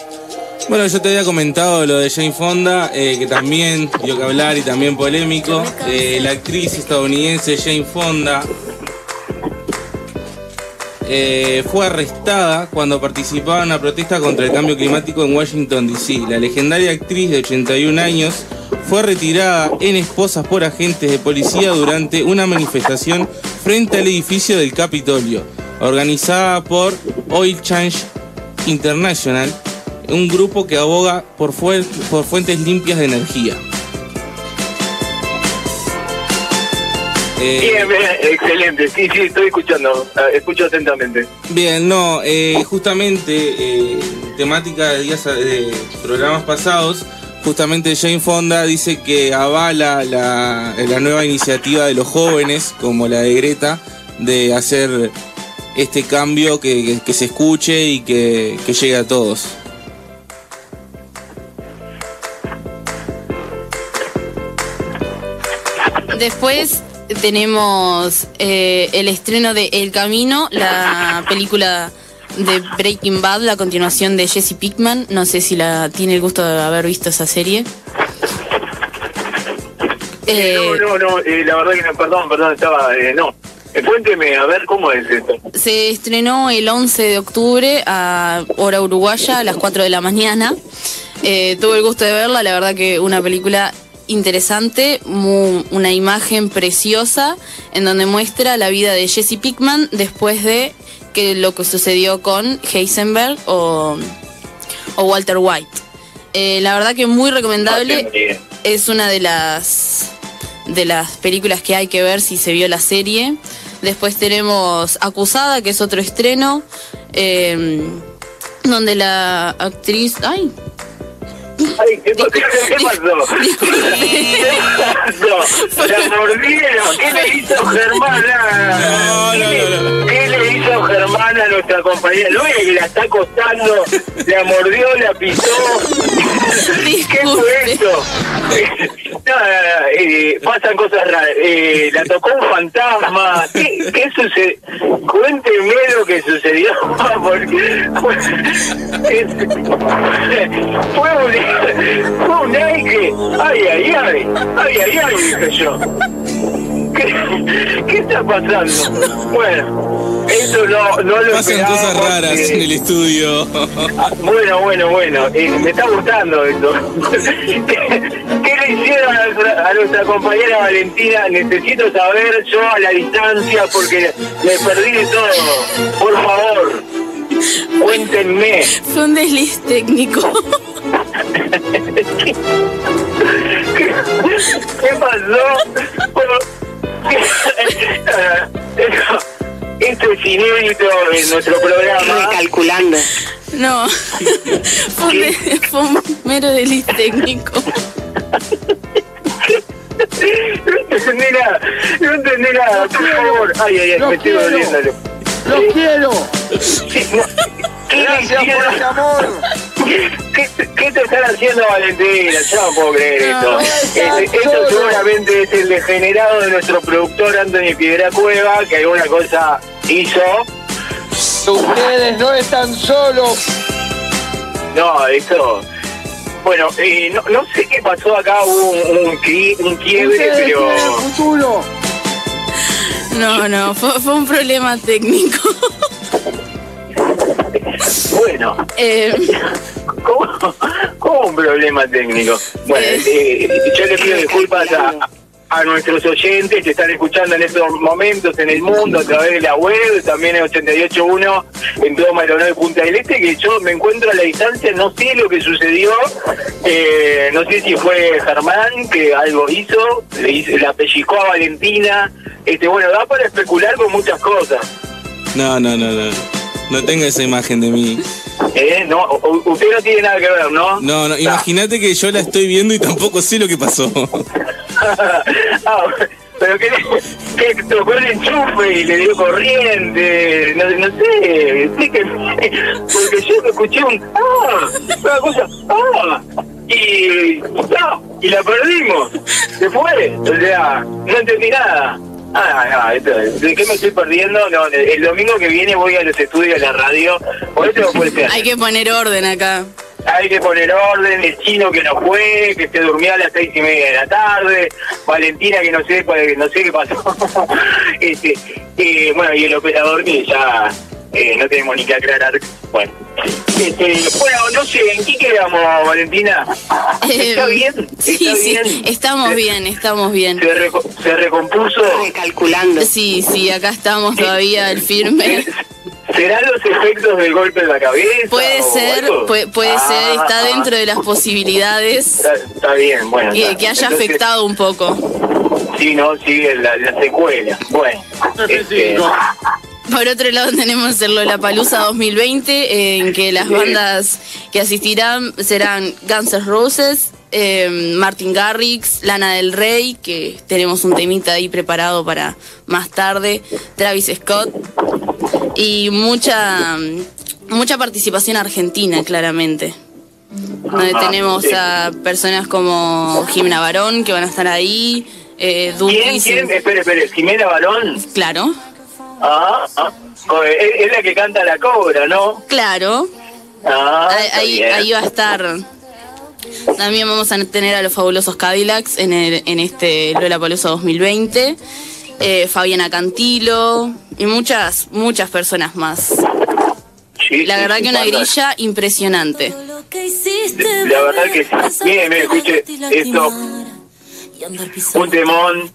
Bueno, yo te había comentado lo de Jane Fonda, eh, que también dio que hablar y también polémico. Eh, la actriz estadounidense Jane Fonda eh, fue arrestada cuando participaba en una protesta contra el cambio climático en Washington, D.C. La legendaria actriz de 81 años fue retirada en esposas por agentes de policía durante una manifestación frente al edificio del Capitolio, organizada por Oil Change International, un grupo que aboga por, fuentes limpias de energía. Eh, Bien, bien, excelente, sí, sí, estoy escuchando, ah, escucho atentamente. Bien, no, eh, justamente eh, temática de días de programas pasados, justamente Jane Fonda dice que avala la, la nueva iniciativa de los jóvenes, como la de Greta, de hacer este cambio que, que- que se escuche y que, que llegue a todos. Después tenemos eh, el estreno de El Camino, la película de Breaking Bad, la continuación de Jesse Pickman. No sé si la tiene el gusto de haber visto esa serie. Eh, no, no, no, eh, la verdad que no, perdón, perdón, estaba, eh, no. Eh, cuénteme, a ver cómo es esto. Se estrenó el 11 de octubre a hora uruguaya a las 4 de la mañana. Eh, tuve el gusto de verla, la verdad que una película interesante, una imagen preciosa en donde muestra la vida de Jesse Pickman después de que lo que sucedió con Heisenberg o, o Walter White. Eh, la verdad que muy recomendable. Es una de las de las películas que hay que ver si se vio la serie. Después tenemos Acusada, que es otro estreno, eh, donde la actriz... ¡Ay! Ay, ¿qué, pa- qué pasó? ¿Qué pasó? La mordieron. ¿Qué le hizo Germana? ¿Qué, le, qué le hizo Germana a nuestra compañera? ¿Lo que la está acostando? La mordió, la pisó. ¿Qué fue eso? Nada, eh, pasan cosas raras. Eh, la tocó un fantasma. ¿Qué, qué sucedió? Cuénteme lo que sucedió. Porque fue un, fue un. Ay, ay, ay. Ay, ay, ay, dije yo. ¿Qué, qué está pasando? Bueno, eso no, no lo Pasan cosas raras eh, en el estudio. bueno, bueno, bueno, eh, me está gustando esto. ¿Qué le hicieron a nuestra, a nuestra compañera Valentina? Necesito saber yo a la distancia porque me perdí de todo. Por favor, cuéntenme. Fue un desliz técnico. ¿Qué pasó? Bueno, Esto es inédito en nuestro programa. Recalculando. No, fue un, de- fue un del list técnico. No entendí nada, no entendí nada, por favor. Ay, ay, ay, me estoy quiero. ¡Los quiero! Sí, no. ¿Qué Gracias por ese amor. ¿Qué, qué te están haciendo Valentina? Yo no puedo creer No, esto. Este- esto seguramente es el degenerado de nuestro productor Anthony Piedra Cueva, que alguna cosa hizo. Ustedes no están solos. No, eso. Bueno, eh, no, no sé qué pasó acá, hubo un, un, un quiebre, Ustedes pero. No, no, fue, fue un problema técnico. Bueno, Eh, ¿cómo, cómo un problema técnico? Bueno, eh, yo le pido disculpas a, a nuestros oyentes que están escuchando en estos momentos en el mundo a través de la web, también en 88.1 en todo Maldonado de Punta del Este, que yo me encuentro a la distancia, no sé lo que sucedió, eh, no sé si fue Germán que algo hizo, le, hizo- le apellizcó a Valentina, este bueno, da para especular con muchas cosas. No, no, no, no. No tenga esa imagen de mí. ¿eh? No, usted no tiene nada que ver, ¿no? No, no, imagínate que yo la estoy viendo y tampoco sé lo que pasó. Ah, pero que, que tocó el enchufe y le dio corriente, no, no sé, sí que, porque yo escuché un ah, una cosa, ah, y no, y la perdimos, se fue, o sea, no entendí nada. Ah, esto, ¿de qué me estoy perdiendo? No, el domingo que viene voy a los estudios de la radio, por eso no hay que poner orden acá. Hay que poner orden, el chino que no fue, que se durmió a las seis y media de la tarde, Valentina que no sé, no sé qué pasó. este, eh, bueno, y el operador que ya eh, no tenemos ni que aclarar. Bueno, este, bueno, no sé, ¿en qué quedamos, Valentina? ¿Está Eh, bien? Sí, ¿Está sí, bien? estamos ¿Se- bien, estamos bien. ¿Se, reco- se recompuso? Sí, sí, acá estamos todavía al firme. ¿Serán los efectos del golpe en la cabeza? Puede ser, puede, puede Ah, ser, está ah, dentro de las posibilidades Está, está bien, bueno. que, está. que haya Entonces, afectado un poco. Sí, no, sigue la, la secuela. Bueno, este, Por otro lado tenemos el Lollapalooza 2020, en que las bandas que asistirán serán Guns N' Roses, eh, Martin Garrix, Lana del Rey, que tenemos un temita ahí preparado para más tarde, Travis Scott, y mucha, mucha participación argentina, claramente. Donde Ajá, tenemos a personas como Jimena Barón, que van a estar ahí, eh, ¿Quién, quién? Espere, espere, Jimena Barón. claro, Ah, ah, co- es, la que canta la cobra, ¿no? claro. Ah, Ahí, ahí, va a estar. También vamos a tener a los fabulosos Cadillacs en, el, en este Lollapalooza 2020. Eh, Fabiana Cantilo y muchas, muchas personas más. Sí, La verdad sí, que una grilla impresionante. La verdad que sí. Mire, mire, escuche esto. Un temón.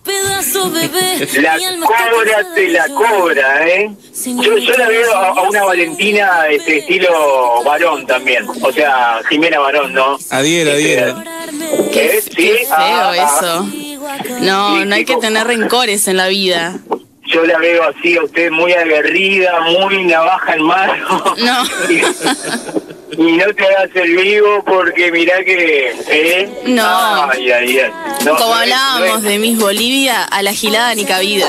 La cobra te la cobra, ¿eh? Yo, yo la veo a, a una Valentina este estilo varón también. O sea, Jimena Varón, ¿no? Adhiero, adhiero. Qué, ¿Eh? Sí, qué feo ah, ah. eso. No, no hay que tener rencores en la vida. Yo la veo así a usted muy aguerrida, muy navaja en mano. No. Y no te hagas el vivo porque mirá que... ¿eh? No. Ay, ay, ay. No, Como hablábamos no de Miss Bolivia, a la gilada ni cabida.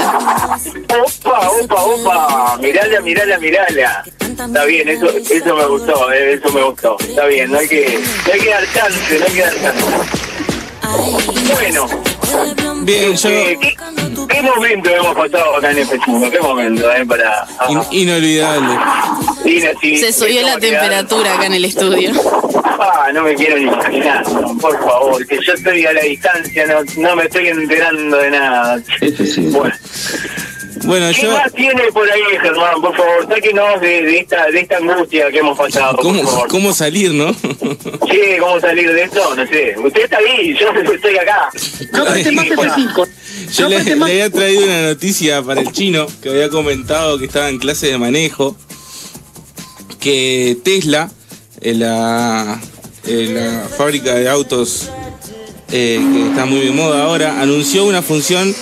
Opa, opa, opa. Mirala, mirala, mirala. Está bien, eso, eso me gustó, eh, eso me gustó. Está bien, no hay que, no hay que dar chance, no hay que dar chance. Bueno, Bien, yo. ¿qué, qué momento hemos pasado acá en F5? ¿Qué momento, eh? Para... in- inolvidable. Sí, sí, Se subió la temperatura acá en el estudio. Ah, no me quiero ni imaginar, por favor, que yo estoy a la distancia, no, no me estoy enterando de nada. Bueno, Bueno, ¿qué yo. más tiene por ahí, Germán? Por favor, sáquenos de, de esta, de esta angustia que hemos pasado, por ¿Cómo, favor. ¿Cómo salir, no? Sí, ¿cómo salir de esto? No sé. Usted está ahí, yo estoy acá. Yo le, le había traído una noticia para el chino que había comentado que estaba en clase de manejo. Que Tesla, en la, en la fábrica de autos eh, que está muy de moda ahora, anunció una función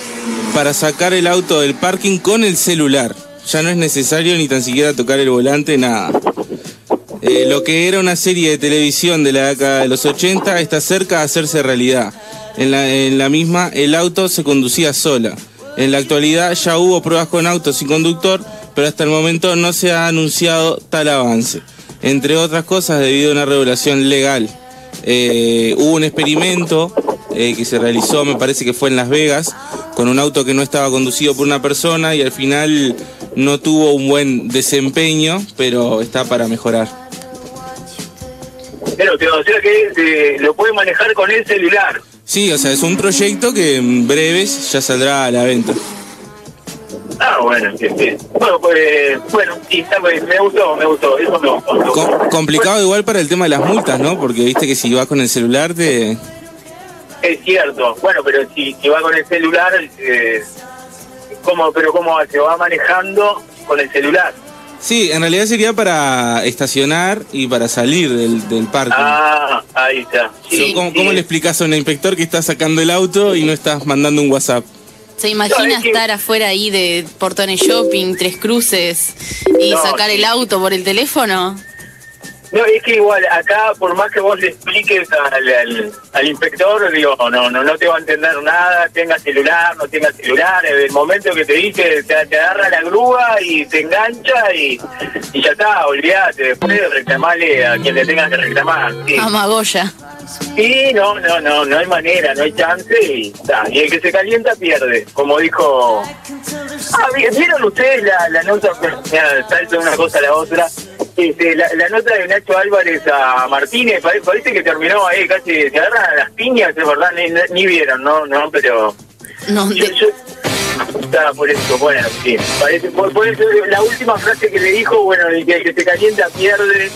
para sacar el auto del parking con el celular. Ya no es necesario ni tan siquiera tocar el volante, nada. Eh, lo que era una serie de televisión de la década de los 80 está cerca de hacerse realidad. En la, misma, el auto se conducía sola. En la actualidad ya hubo pruebas con autos sin conductor, pero hasta el momento no se ha anunciado tal avance. Entre otras cosas, debido a una regulación legal. Eh, hubo un experimento eh, que se realizó, me parece que fue en Las Vegas, con un auto que no estaba conducido por una persona y al final no tuvo un buen desempeño, pero está para mejorar. Pero, te- o sea que eh, lo puede manejar con el celular. Sí, o sea, es un proyecto que en breves ya saldrá a la venta. Ah, bueno, sí, sí. Bueno, pues, bueno, sí, está bien, me gustó, me gustó, eso gustó. Com- complicado igual para el tema de las multas, ¿no? Porque viste que si vas con el celular te... Es cierto, bueno, pero si, si va con el celular, eh, ¿cómo, pero cómo se va manejando con el celular? Sí, en realidad sería para estacionar y para salir del, del parque. Ah, ahí está. Sí, ¿Cómo, sí. cómo le explicas a un inspector que está sacando el auto y no estás mandando un WhatsApp? ¿Se imagina estar afuera ahí de Portones Shopping, Tres Cruces y No, sacar sí. el auto por el teléfono? No, es que igual, acá, por más que vos le expliques al, al, al inspector, digo, no, no, no te va a entender nada, tenga celular, no tenga celular, en el momento que te dice, te, te agarra la grúa y te engancha y, y ya está, olvídate, después reclamarle a quien le tengas que reclamar. Sí. A Magoya. Sí, no, no, no, no hay manera, no hay chance y, ta, y el que se calienta pierde, como dijo... Ah, vi- ¿vieron ustedes la, la nota? Mira, salto de una cosa a la otra. Este, la, la nota de Nacho Álvarez a Martínez, pare- parece que terminó ahí, casi se agarran a las piñas, es verdad, ni, ni vieron, ¿no? No, pero... No, yo, por eso, bueno, sí. Parece, por, por eso la última frase que le dijo, bueno, el que, el que se calienta pierde.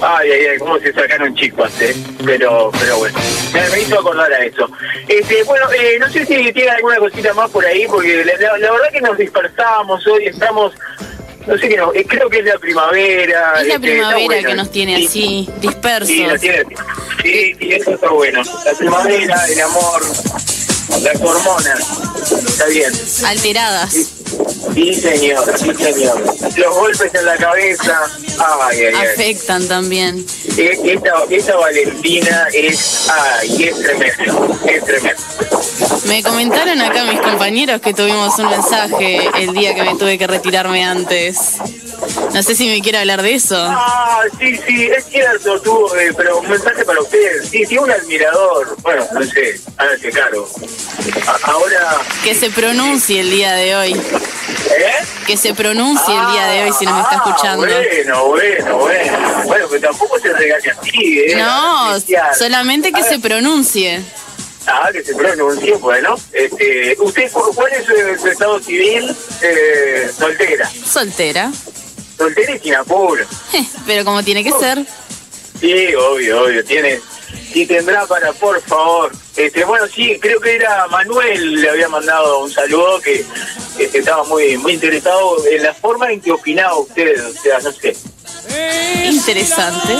Ay, ay, ay, cómo se sacaron chispas, ¿eh? Pero, pero bueno, me, me hizo acordar a eso. Este, bueno, eh, no sé si tiene alguna cosita más por ahí, porque la, la- la verdad que nos dispersamos hoy, estamos, no sé qué, no, eh, creo que es la primavera. Es la este, primavera que nos tiene Sí, así, dispersos. Sí, tiene- sí, sí, eso está bueno. La primavera, el amor, las hormonas, está bien. Alteradas. Sí, señor, sí, señor. Los golpes en la cabeza, ay, ay, ay. Afectan también. E- Esta, esta Valentina es, ay, es tremendo, es tremendo. Me comentaron acá mis compañeros que tuvimos un mensaje el día que me tuve que retirarme antes. No sé si me quiere hablar de eso. Ah, sí, sí, es cierto, tú, eh, pero un mensaje para usted. Sí, sí, un admirador. Bueno, no sé, hágase cargo. A- ahora, Que se pronuncie el día de hoy. ¿Eh? Que se pronuncie el día de hoy si nos está Ah, escuchando. Bueno, bueno, bueno. Bueno, pero tampoco se regaña así, ¿eh? No, solamente que se pronuncie. Ah, que se pronuncie, bueno. Este, ¿Usted cu- cuál es su, su estado civil? Eh, soltera. Soltera. Soltera y sin apuro. Pero como tiene que ser. Sí, obvio, obvio. Tiene, y tendrá para, por favor. Este, bueno, sí, creo que era Manuel, le había mandado un saludo que este, estaba muy, muy interesado en la forma en que opinaba usted. O sea, no sé. Interesante.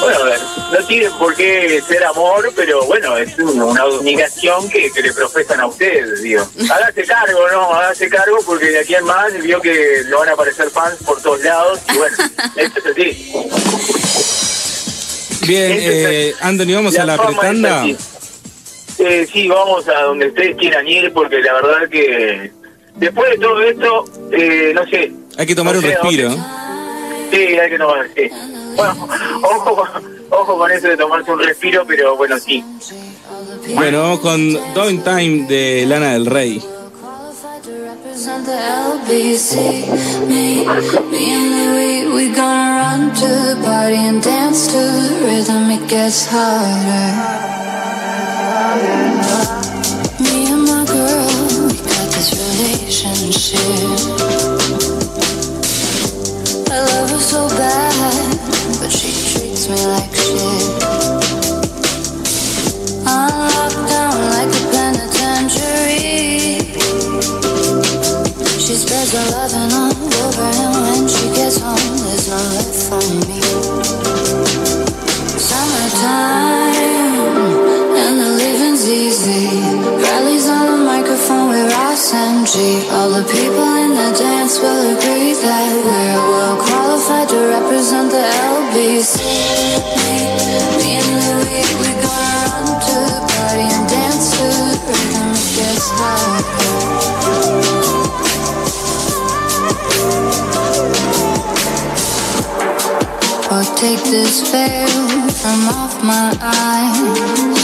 Bueno, a ver, no tienen por qué ser amor, pero bueno, es un- una admiración que, que le profesan a ustedes, digo. Hágase cargo, ¿no? Hágase cargo porque de aquí en más vio que le van a aparecer fans por todos lados y bueno, esto es así. Bien, eh, Anthony, vamos a la pretanda. Eh, sí, vamos a donde ustedes quieran ir porque la verdad que después de todo esto, eh, no sé. Hay que tomar no un sé respiro. Sí, hay que tomar, sí. Bueno, ojo, ojo con eso de tomarse un respiro, pero bueno, sí. Bueno, vamos con Doing Time de Lana del Rey. Represent the LBC. Me, me and Louis, we gonna run to the party and dance to the rhythm. It gets harder. Me and my girl, we got this relationship. Take this veil from off my eyes.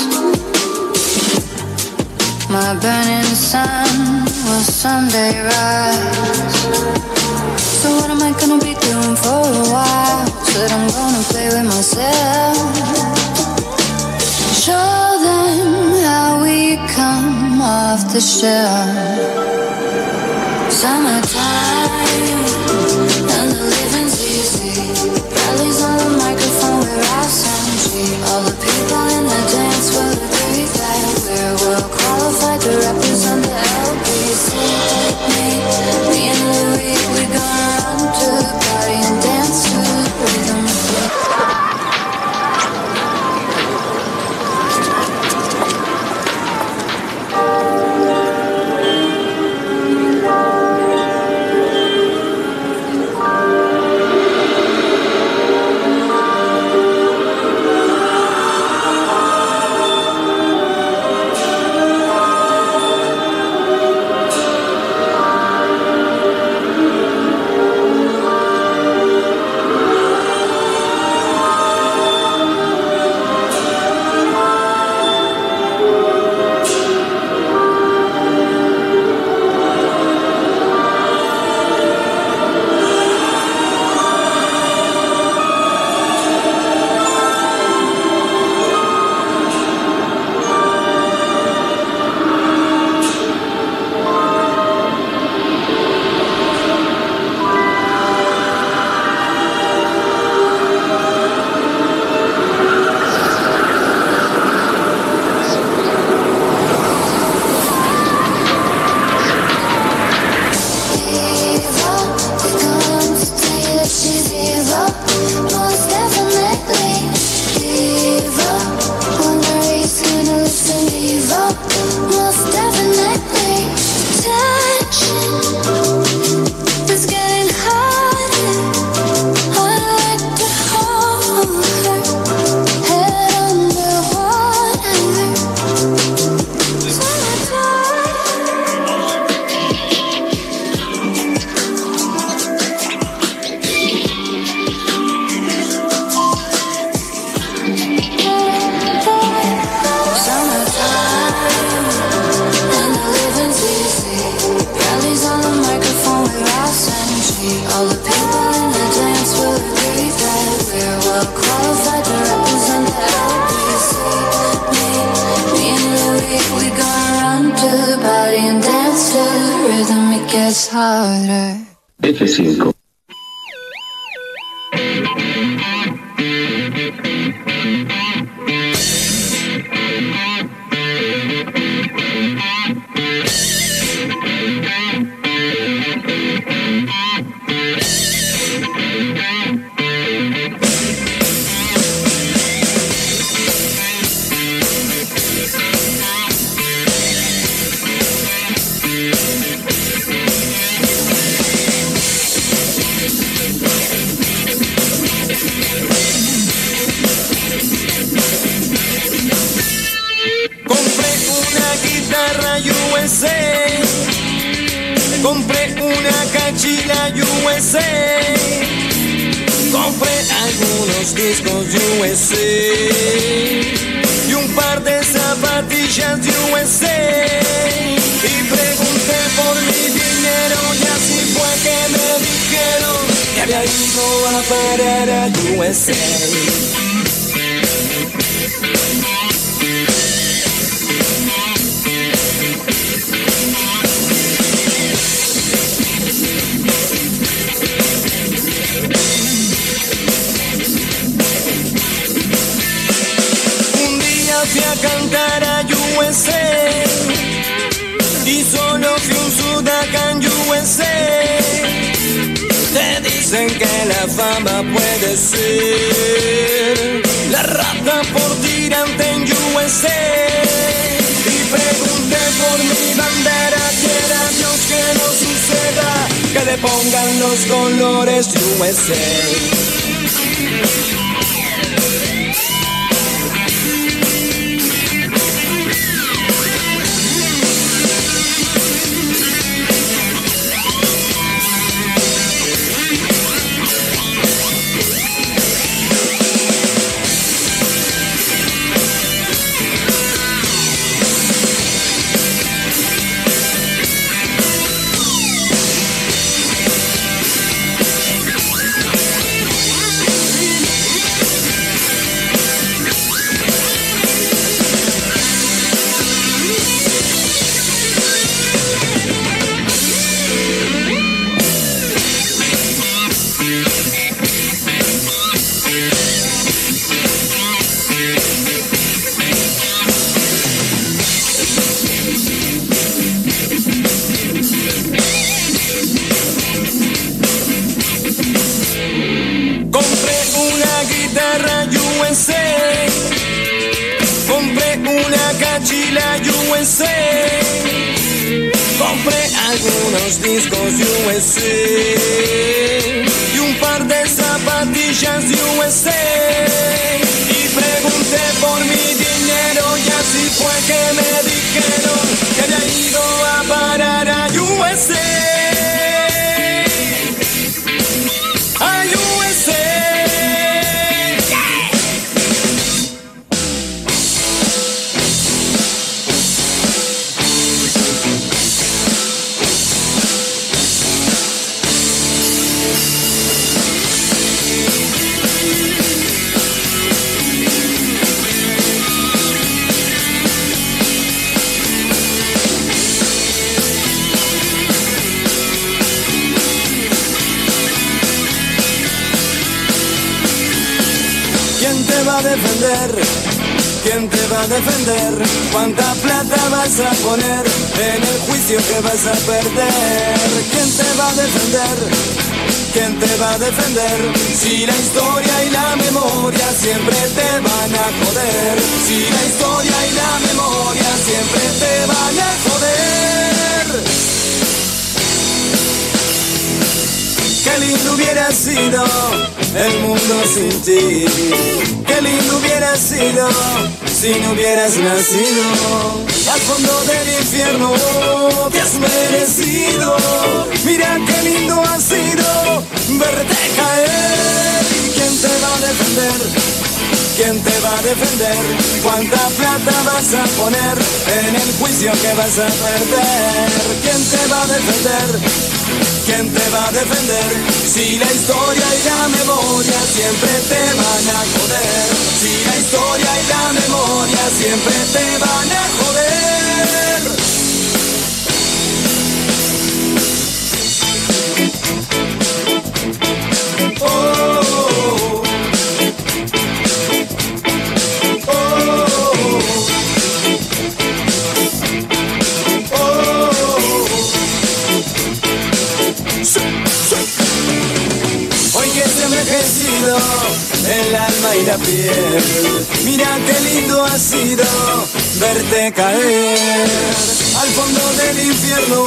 My burning sun will someday rise. So what am I gonna be doing for a while? Said I'm gonna play with myself. Show them how we come off the shelf. Summertime to wrap guitarra USA. Compré una cachila USA. Compré algunos discos USA. Y un par de zapatillas USA. Y pregunté por mi dinero y así fue que me dijeron que había ido a parar a USA. Fui a USA y solo fui un sudaca en USA. Te dicen que la fama puede ser la rata por tirante en USA. Y pregunté por mi bandera, quiera Dios que no suceda, que le pongan los colores USA. Sido verte caer al fondo del infierno.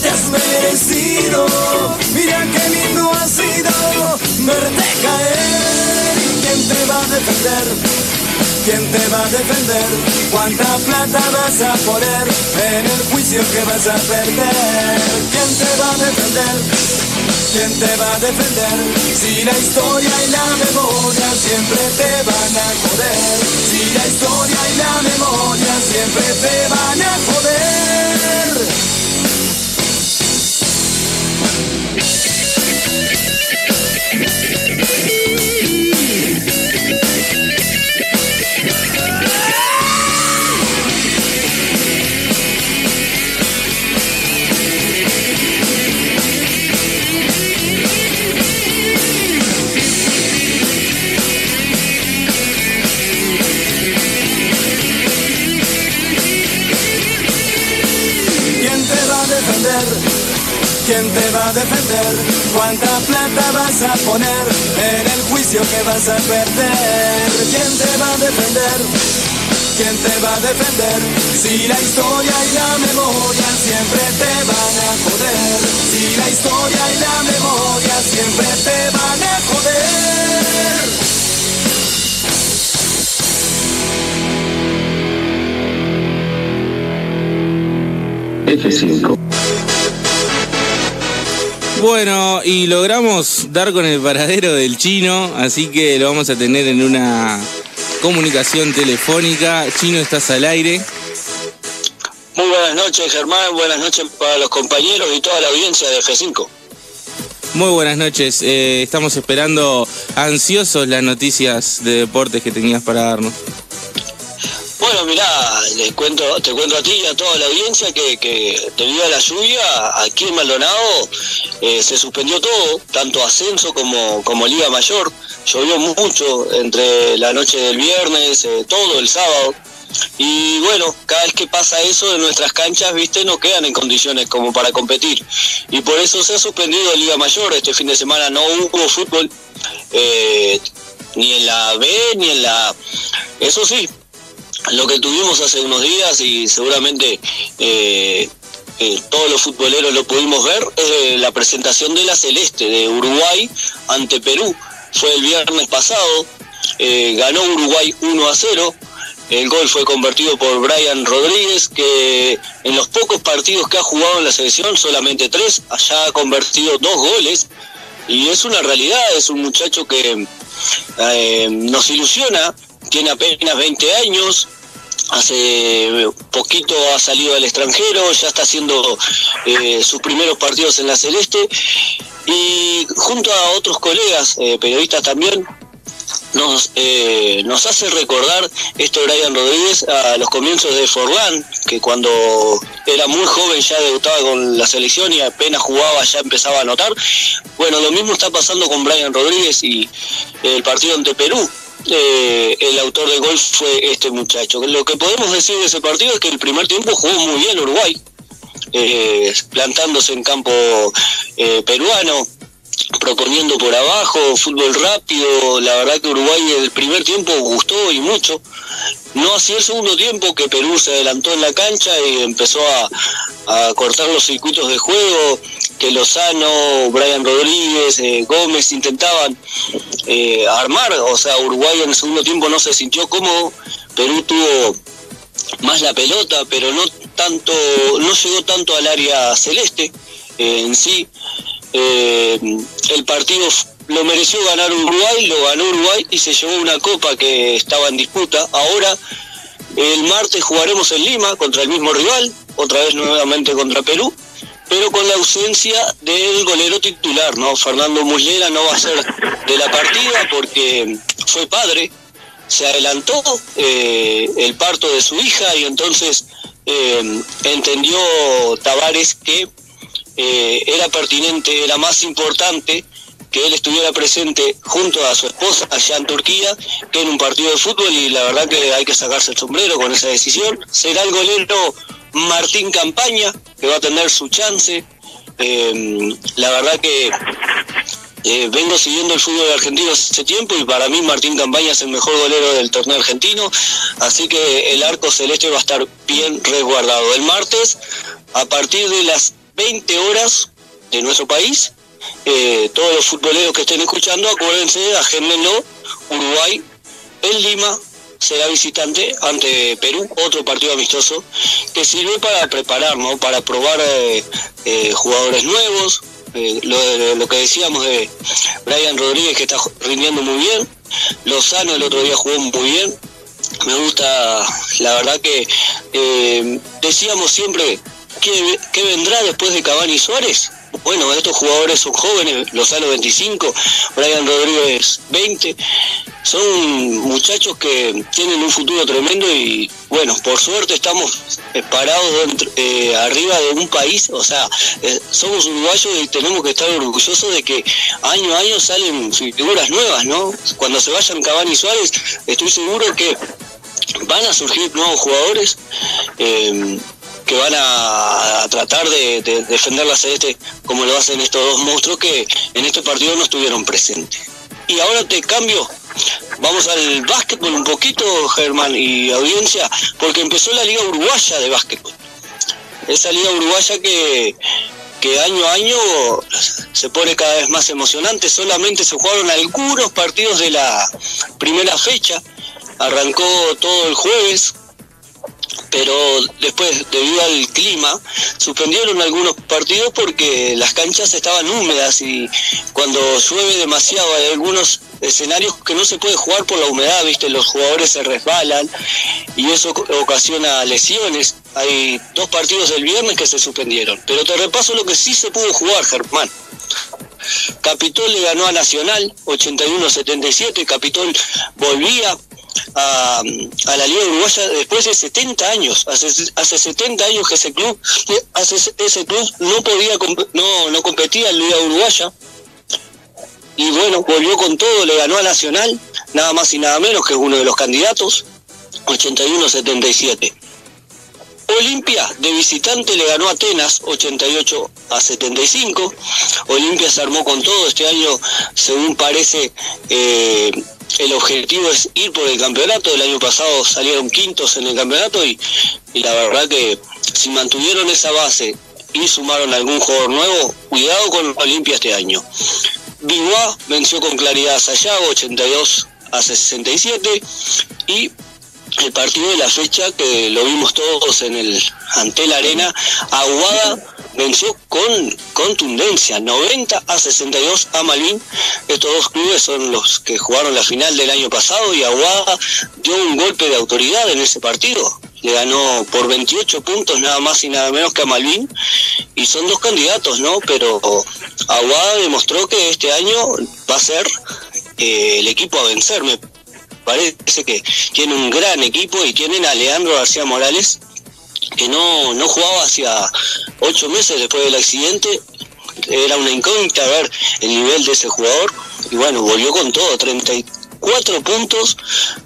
Te has merecido, mira qué lindo ha sido verte caer. ¿Quién te va a defender? ¿Quién te va a defender? ¿Cuánta plata vas a poner en el juicio que vas a perder? ¿Quién te va a defender? ¿Quién te va a defender? Si la historia y la memoria siempre te van a joder. La historia y la memoria siempre te van a joder. ¿Quién te va a defender? ¿Cuánta plata vas a poner en el juicio que vas a perder? ¿Quién te va a defender? ¿Quién te va a defender? Si la historia y la memoria siempre te van a joder. Si la historia y la memoria siempre te van a joder. F5. Bueno, y logramos dar con el paradero del chino, así que lo vamos a tener en una comunicación telefónica. Chino, estás al aire. Muy buenas noches, Germán. Buenas noches para los compañeros y toda la audiencia de F5. Muy buenas noches. Eh, estamos esperando ansiosos las noticias de deportes que tenías para darnos. Bueno, mirá, les cuento, te cuento a ti y a toda la audiencia que, que debido a la lluvia, aquí en Maldonado eh, se suspendió todo, tanto ascenso como, como Liga Mayor. Llovió mucho entre la noche del viernes, eh, todo el sábado. Y bueno, cada vez que pasa eso de nuestras canchas, viste, no quedan en condiciones como para competir. Y por eso se ha suspendido Liga Mayor. Este fin de semana no hubo fútbol, eh, ni en la B ni en la. Eso sí, lo que tuvimos hace unos días y seguramente eh, eh, todos los futboleros lo pudimos ver, es eh, la presentación de la Celeste de Uruguay ante Perú. Fue el viernes pasado, ganó Uruguay 1 a 0. El gol fue convertido por Brian Rodríguez, que en los pocos partidos que ha jugado en la selección, solamente tres, allá ha convertido dos goles. Y es una realidad, es un muchacho que nos ilusiona, tiene apenas 20 años, hace poquito ha salido al extranjero, ya está haciendo eh, sus primeros partidos en la Celeste y junto a otros colegas eh, periodistas también nos, eh, nos hace recordar esto Brian Rodríguez a los comienzos de Forlán, que cuando era muy joven ya debutaba con la selección y apenas jugaba ya empezaba a anotar. Bueno, lo mismo está pasando con Brian Rodríguez y el partido ante Perú. Eh, el autor del gol fue este muchacho. Lo que podemos decir de ese partido es que el primer tiempo jugó muy bien Uruguay, eh, plantándose en campo eh, peruano, proponiendo por abajo, fútbol rápido. La verdad que Uruguay el primer tiempo gustó y mucho. No así el segundo tiempo que Perú se adelantó en la cancha y empezó a, a cortar los circuitos de juego, que Lozano, Brian Rodríguez, eh, Gómez intentaban eh, armar. O sea, Uruguay en el segundo tiempo no se sintió cómodo. Perú tuvo más la pelota, pero no tanto, no llegó tanto al área celeste eh, en sí. El partido lo mereció ganar Uruguay, lo ganó Uruguay y se llevó una copa que estaba en disputa. Ahora, el martes jugaremos en Lima contra el mismo rival, otra vez nuevamente contra Perú, pero con la ausencia del golero titular, ¿no? Fernando Muslera no va a ser de la partida porque fue padre, se adelantó eh, el parto de su hija y entonces eh, entendió Tavares que eh, era pertinente, era más importante que él estuviera presente junto a su esposa allá en Turquía que en un partido de fútbol y la verdad que hay que sacarse el sombrero con esa decisión. Será el golero Martín Campaña que va a tener su chance. Eh, la verdad que eh, vengo siguiendo el fútbol argentino hace tiempo y para mí Martín Campaña es el mejor golero del torneo argentino, así que el arco celeste va a estar bien resguardado. El martes, a partir de las 20 horas de nuestro país, eh, todos los futboleros que estén escuchando, acuérdense, agéndenlo, Uruguay en Lima será visitante ante Perú, otro partido amistoso que sirve para preparar, ¿no? para probar eh, eh, jugadores nuevos, lo, que decíamos de Brian Rodríguez que está rindiendo muy bien, Lozano el otro día jugó muy bien, me gusta, la verdad que decíamos siempre que, vendrá después de Cavani Suárez. Bueno, estos jugadores son jóvenes, Lozano 25, Brian Rodríguez 20, son muchachos que tienen un futuro tremendo y bueno, por suerte estamos parados eh, arriba de un país, o sea, eh, somos uruguayos y tenemos que estar orgullosos de que año a año salen figuras nuevas, ¿no? Cuando se vayan Cavani y Suárez, estoy seguro que van a surgir nuevos jugadores. Eh, que van a, tratar de, de, defender la celeste como lo hacen estos dos monstruos que en este partido no estuvieron presentes. Y ahora te cambio, vamos al básquetbol un poquito, Germán y audiencia, porque empezó la Liga Uruguaya de básquetbol. Esa Liga Uruguaya que, que año a año se pone cada vez más emocionante, solamente se jugaron algunos partidos de la primera fecha, arrancó todo el jueves, pero después, debido al clima, suspendieron algunos partidos porque las canchas estaban húmedas y cuando llueve demasiado hay algunos escenarios que no se puede jugar por la humedad, viste, los jugadores se resbalan y eso ocasiona lesiones. Hay dos partidos del viernes que se suspendieron, pero te repaso lo que sí se pudo jugar, Germán. Capitol le ganó a Nacional 81-77, Capitol volvía a, la Liga Uruguaya después de 70 años. Hace, hace 70 años que ese club, hace, ese club no podía no, no competía en Liga Uruguaya. Y bueno, volvió con todo, le ganó a Nacional, nada más y nada menos que es uno de los candidatos, 81-77. Olimpia de visitante le ganó a Atenas 88 a 75. Olimpia se armó con todo este año, según parece, eh, el objetivo es ir por el campeonato. El año pasado salieron quintos en el campeonato y, la verdad que si mantuvieron esa base y sumaron algún jugador nuevo, cuidado con Olimpia este año. Biguá venció con claridad a Sayago, 82 a 67 y el partido de la fecha que lo vimos todos en el ante la arena, Aguada venció con contundencia, 90 a 62 a Malvin. Estos dos clubes son los que jugaron la final del año pasado y Aguada dio un golpe de autoridad en ese partido. Le ganó por 28 puntos nada más y nada menos que a Malvin y son dos candidatos, ¿no? Pero Aguada demostró que este año va a ser eh, el equipo a vencer. Parece que tiene un gran equipo y tienen a Leandro García Morales que no, no jugaba hacía ocho meses después del accidente. Era una incógnita ver el nivel de ese jugador. Y bueno, volvió con todo, 34 puntos,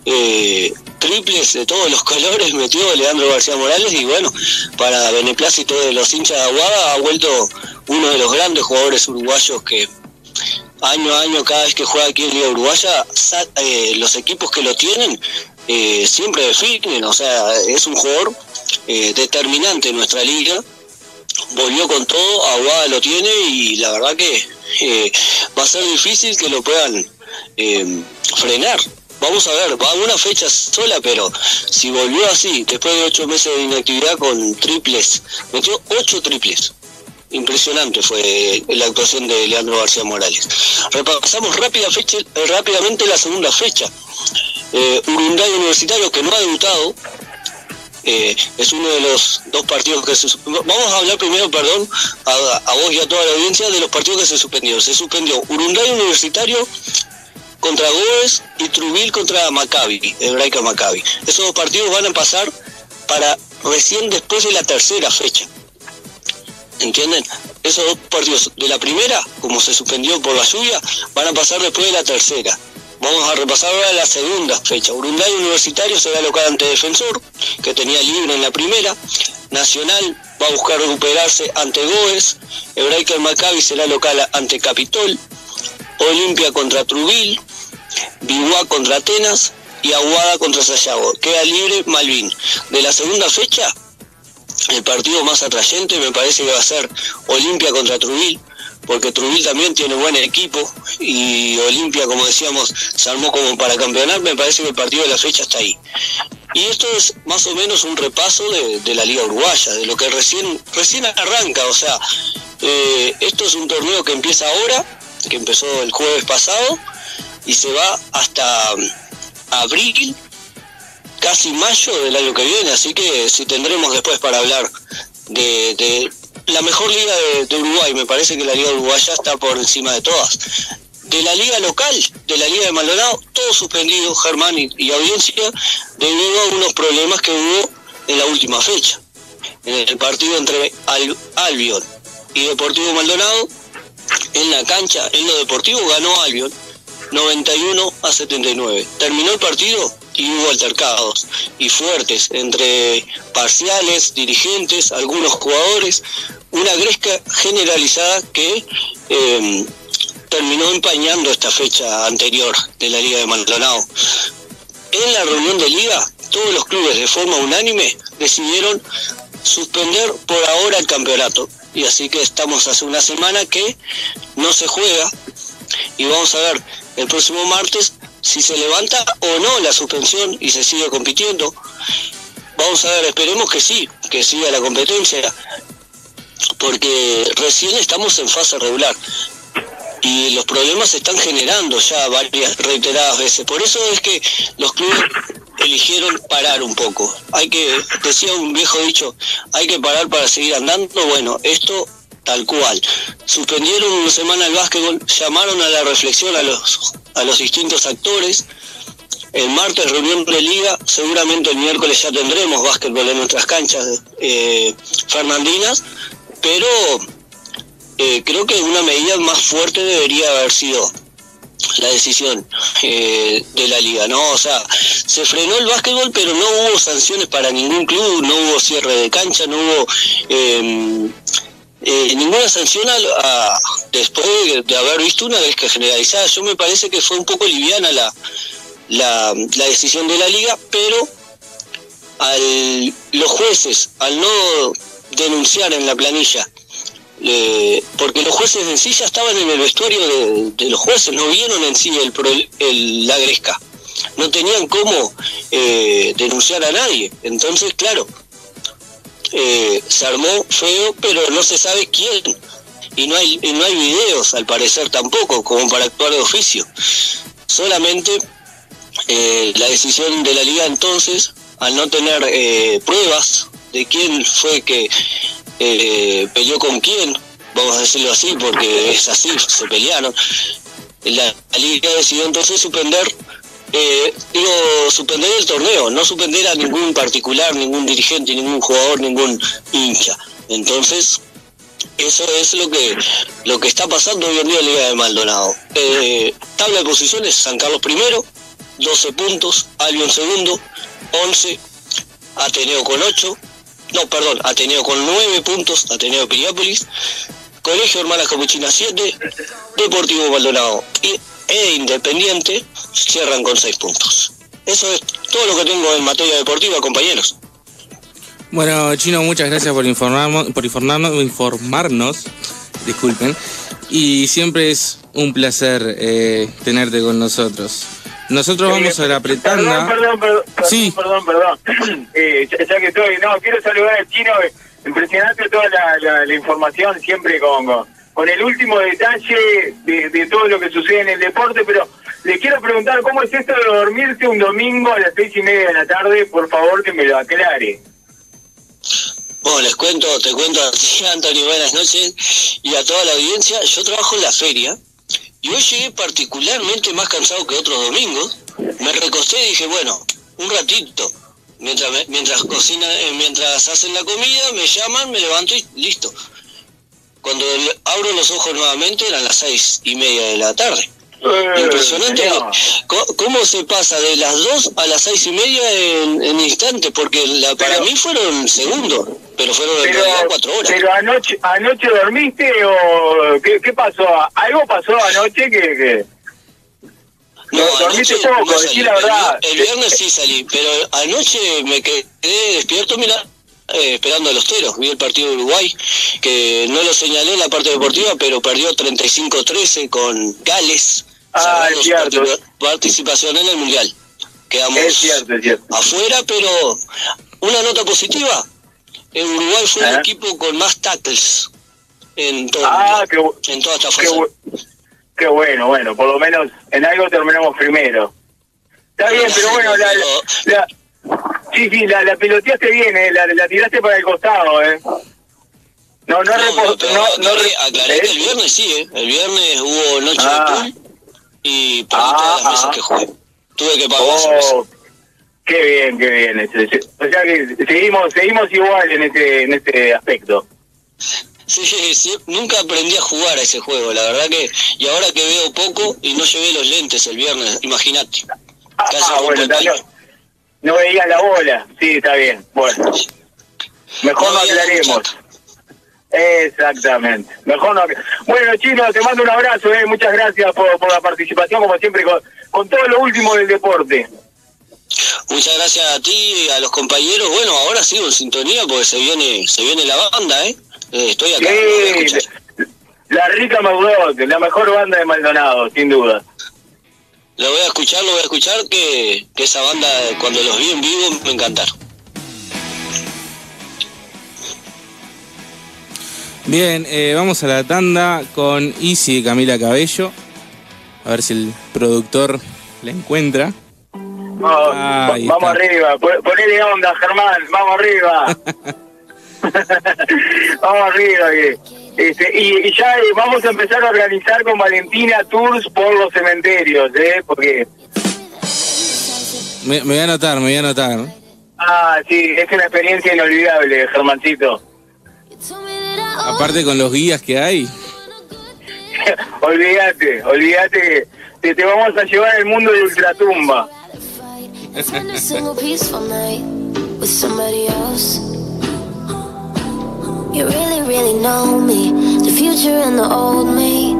eh, triples de todos los colores metió Leandro García Morales. Y bueno, para beneplácito de los hinchas de Aguada, ha vuelto uno de los grandes jugadores uruguayos que año a año, cada vez que juega aquí en Liga Uruguaya, eh, los equipos que lo tienen eh, siempre definen. O sea, es un jugador eh, determinante en nuestra liga. Volvió con todo, Aguada lo tiene y la verdad que eh, va a ser difícil que lo puedan eh, frenar. Vamos a ver, va a una fecha sola, pero si volvió así, después de ocho meses de inactividad con triples, metió ocho triples. Impresionante fue la actuación de Leandro García Morales. Repasamos rápida fecha, eh, rápidamente la segunda fecha. Eh, Urunday Universitario, que no ha debutado, eh, es uno de los dos partidos que se... Vamos a hablar primero, perdón, a, a vos y a toda la audiencia de los partidos que se suspendieron. Se suspendió Urunday Universitario contra Goes y Trubil contra Maccabi, Hebraica Maccabi. Esos dos partidos van a pasar para recién después de la tercera fecha. ¿Entienden? Esos dos partidos de la primera, como se suspendió por la lluvia, van a pasar después de la tercera. Vamos a repasar ahora la segunda fecha. Urunday Universitario será local ante Defensor, que tenía libre en la primera. Nacional va a buscar recuperarse ante Goes. Hebraica Maccabi será local ante Capitol. Olimpia contra Trubil. Biguá contra Atenas. Y Aguada contra Sayago. Queda libre Malvin. De la segunda fecha, el partido más atrayente me parece que va a ser Olimpia contra Trubil, porque Trubil también tiene buen equipo y Olimpia, como decíamos, se armó como para campeonar, me parece que el partido de la fecha está ahí. Y esto es más o menos un repaso de, la Liga Uruguaya, de lo que recién, recién arranca, o sea, eh, esto es un torneo que empieza ahora, que empezó el jueves pasado, y se va hasta abril, casi mayo del año que viene, así que si tendremos después para hablar de, la mejor liga de, Uruguay, me parece que la liga uruguaya está por encima de todas. De la liga local, de la liga de Maldonado, todo suspendido, Germán y, y audiencia, debido a unos problemas que hubo en la última fecha. En el partido entre Al- Albion y Deportivo Maldonado, en la cancha, en lo deportivo, ganó Albion 91 a 79. Terminó el partido y hubo altercados y fuertes entre parciales, dirigentes, algunos jugadores, una gresca generalizada que eh, terminó empañando esta fecha anterior de la Liga de Maldonado. En la reunión de liga, todos los clubes de forma unánime decidieron suspender por ahora el campeonato. Y así que estamos hace una semana que no se juega y vamos a ver el próximo martes si se levanta o no la suspensión y se sigue compitiendo. Vamos a ver, esperemos que sí, que siga la competencia, porque recién estamos en fase regular y los problemas se están generando ya varias reiteradas veces. Por eso es que los clubes eligieron parar un poco. Hay que, decía un viejo dicho, hay que parar para seguir andando. Bueno, esto tal cual. Suspendieron una semana el básquetbol, llamaron a la reflexión a los, a los distintos actores. El martes reunión de liga, seguramente el miércoles ya tendremos básquetbol en nuestras canchas eh, fernandinas, pero eh, creo que una medida más fuerte debería haber sido la decisión eh, de la liga, ¿no? O sea, se frenó el básquetbol, pero no hubo sanciones para ningún club, no hubo cierre de cancha, no hubo eh, ninguna sanción a, después de, haber visto una gresca generalizada. Yo me parece que fue un poco liviana la, la, decisión de la liga, pero al, los jueces, al no denunciar en la planilla, eh, porque los jueces en sí ya estaban en el vestuario de, los jueces, no vieron en sí el, el- la gresca, no tenían cómo eh, denunciar a nadie. Entonces, claro, eh, se armó feo, pero no se sabe quién. Y no hay, y no hay videos, al parecer tampoco, como para actuar de oficio. Solamente eh, la decisión de la liga entonces, al no tener eh, pruebas de quién fue que peleó con quién, vamos a decirlo así, porque es así, se pelearon, la liga decidió entonces suspender, eh, digo, suspender el torneo, no suspender a ningún particular, ningún dirigente, ningún jugador, ningún hincha. Entonces, eso es lo que lo que está pasando hoy en día en Liga de Maldonado. Eh, tabla de posiciones, San Carlos primero, 12 puntos, Albion segundo, 11, Ateneo con 8, no, perdón, Ateneo con 9 puntos, Ateneo Piriápolis, Colegio Hermanas Capuchinas 7, Deportivo Maldonado y, e Independiente cierran con 6 puntos. Eso es todo lo que tengo en materia deportiva, compañeros. Bueno, Chino, muchas gracias por informarnos, por informarnos, informarnos, disculpen. Y siempre es un placer eh, tenerte con nosotros. Nosotros vamos a la pretanda. Perdón, perdón, perdón, perdón, Sí. perdón, perdón. Eh, ya, ya que estoy, no, quiero saludar al chino, eh, impresionante toda la, la- la información, siempre con, con, con el último detalle de, todo lo que sucede en el deporte, pero le quiero preguntar cómo es esto de dormirse un domingo a las seis y media de la tarde, por favor que me lo aclare. Bueno, les cuento, te cuento a ti, Antonio, buenas noches, y a toda la audiencia. Yo trabajo en la feria, y hoy llegué particularmente más cansado que otros domingos. Me recosté y dije, bueno, un ratito. Mientras, mientras cocina, eh, mientras hacen la comida, me llaman, me levanto y listo. Cuando abro los ojos nuevamente eran las seis y media de la tarde. Impresionante señor. co- cómo se pasa de las dos a las seis y media en, en instantes, porque la, para mí fueron segundos, pero fueron en Pero, realidad cuatro horas. pero anoche, anoche dormiste o qué, qué pasó? ¿Algo pasó anoche que, que... No, dormiste poco, no salí. la verdad. El, el viernes sí salí, pero anoche me quedé despierto, mira, eh, esperando a los teros. Vi el partido de Uruguay, que no lo señalé en la parte deportiva, pero perdió 35-13 con Gales, Ah, es cierto. parti- participación en el Mundial. Quedamos Es cierto, es cierto. afuera, pero una nota positiva. El Uruguay fue el equipo con más tackles en todo Ah, qué, en toda esta fase. qué bueno, bueno, por lo menos en algo terminamos primero. Está bien, pero bueno, la, la- sí, sí, la, la peloteaste bien, eh, la, la tiraste para el costado, ¿eh? No, no, No, pero no, no aclaré, aclaré ¿eh? que el viernes sí, ¿eh? El viernes hubo noche Ah. de pool y perdí todas las mesas que jugué. Tuve que pagar esa. Oh, qué bien, qué bien. O sea que seguimos, seguimos igual en este, en este aspecto. Sí, sí, nunca aprendí a jugar a ese juego, la verdad que... Y ahora que veo poco y no llevé los lentes el viernes, imagínate. Ah, rompo bueno. No, veías la bola. Sí, está bien. Bueno, mejor No aclaremos. Exactamente. Mejor no. Bueno, Chino, te mando un abrazo. Eh. Muchas gracias por, por la participación, como siempre, con, con todo lo último del deporte. Muchas gracias a ti a los compañeros. Bueno, ahora sigo en sintonía porque se viene se viene la banda, ¿eh? Eh, estoy acá. Sí, la rica Maudot, la mejor banda de Maldonado, sin duda. Lo voy a escuchar, lo voy a escuchar, que, que esa banda, cuando los vi en vivo, me encantaron. Bien, eh, vamos a la tanda con Easy de Camila Cabello. A ver si el productor la encuentra. Vamos, Ahí vamos está. arriba, pon- ponele onda, Germán, vamos arriba. vamos arriba. que- este, y, y ya eh, vamos a empezar a organizar con Valentina tours por los cementerios, ¿eh? Porque, Me, me voy a anotar, me voy a anotar. ah, sí, es una experiencia inolvidable, Germancito. Aparte con los guías que hay. olvídate, olvídate que te, te vamos a llevar al mundo de ultratumba. You really, really know me, the future and the old me.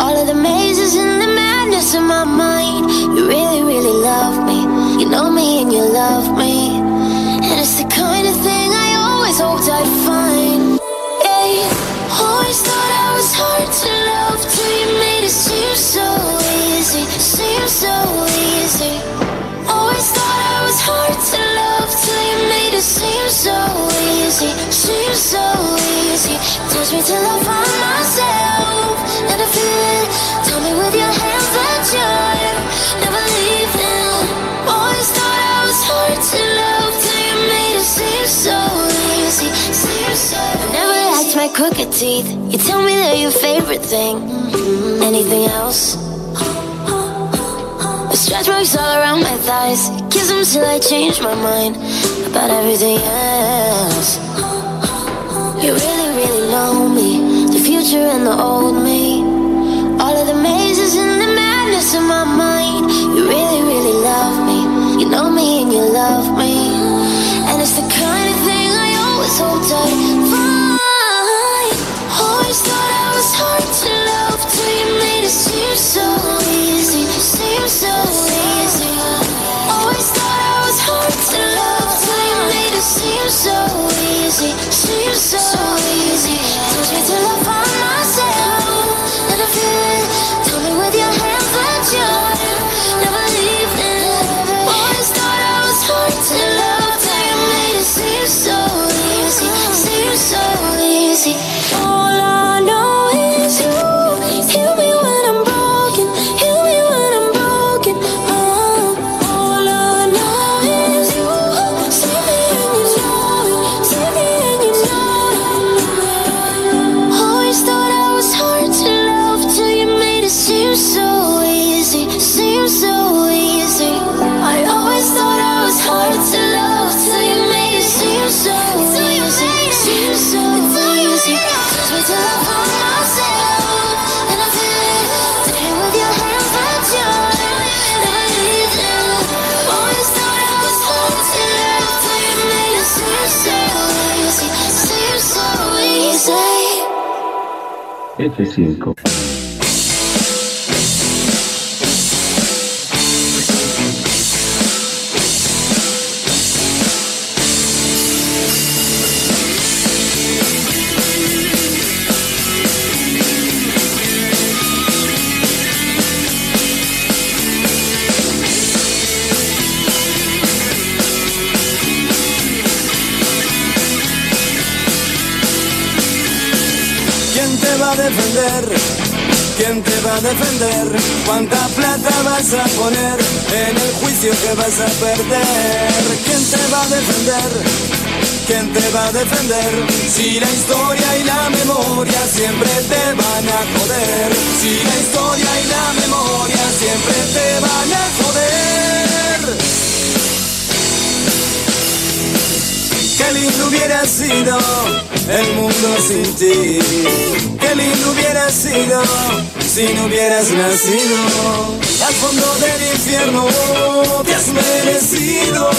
All of the mazes and the madness in my mind. You really, really love me. You know me and you love me. And it's the kind of thing I always hoped I'd find. Yeah, always thought I was hard to love till you made it seem so easy. Seem so easy. Always thought I was hard to love it seem so easy. Seem so easy. Touch me till I find myself. And I feel it. Tell me with your hands that you're never leaving. Always thought I was hard to love till you made it seem so easy. Seem so Never liked my crooked teeth. You tell me they're your favorite thing. Anything else? Stretch marks all around my thighs. Kiss them till I change my mind about everything else. You really, really know me, the future and the old me. All of the mazes and the madness in my mind. You really, really love me. You know me and you love me. 就 F5. ¿Quién te va a defender? ¿Cuánta plata vas a poner en el juicio que vas a perder? ¿Quién te va a defender? ¿Quién te va a defender? Si la historia y la memoria siempre te van a joder. Si la historia y la memoria siempre te van a joder. Lindo hubiera sido el mundo sin ti. Qué lindo hubiera sido si no hubieras nacido. Al fondo del infierno te has merecido.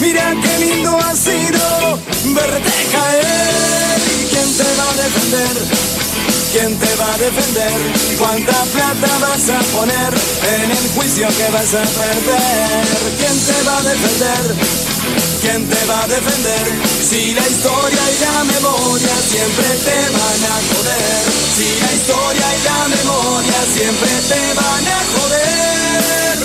Mira qué lindo ha sido verte caer. ¿Quién te va a defender? ¿Quién te va a defender? ¿Cuánta plata vas a poner en el juicio que vas a perder? ¿Quién te va a defender? ¿Quién te va a defender? Si la historia y la memoria siempre te van a joder. Si la historia y la memoria siempre te van a joder.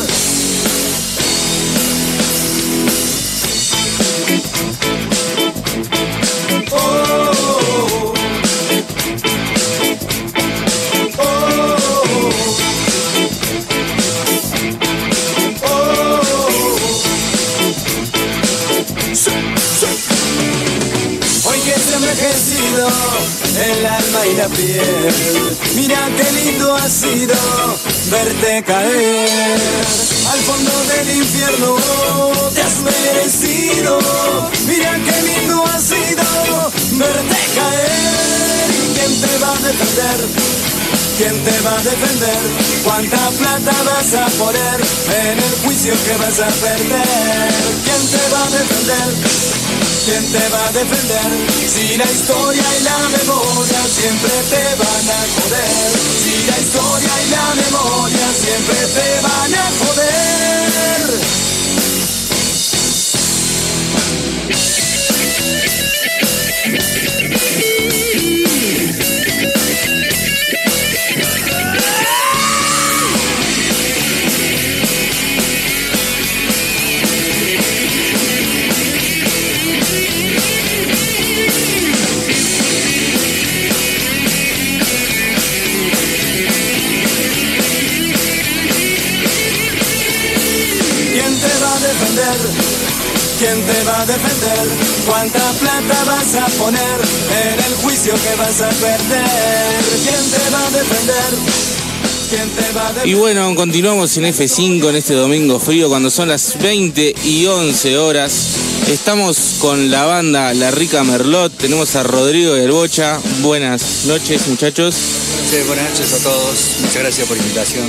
Oh, envejecido el alma y la piel, mira qué lindo ha sido verte caer. Al fondo del infierno te has merecido, mira qué lindo ha sido verte caer. ¿Y quién te va a defender? ¿Quién te va a defender? ¿Cuánta plata vas a poner en el juicio que vas a perder? ¿Quién te va a defender? ¿quién te va a defender? Si la historia y la memoria siempre te van a joder. Si la historia y la memoria siempre te van a joder. ¿Quién te va a defender? ¿Cuánta plata vas a poner en el juicio que vas a perder? ¿Quién te va a defender? ¿Quién te va a defender? Y bueno, continuamos en F5 en este domingo frío cuando son las 20 y 11 horas. Estamos con la banda La Rica Merlot, tenemos a Rodrigo del Bocha. Buenas noches muchachos. Sí, buenas noches a todos. Muchas gracias por la invitación.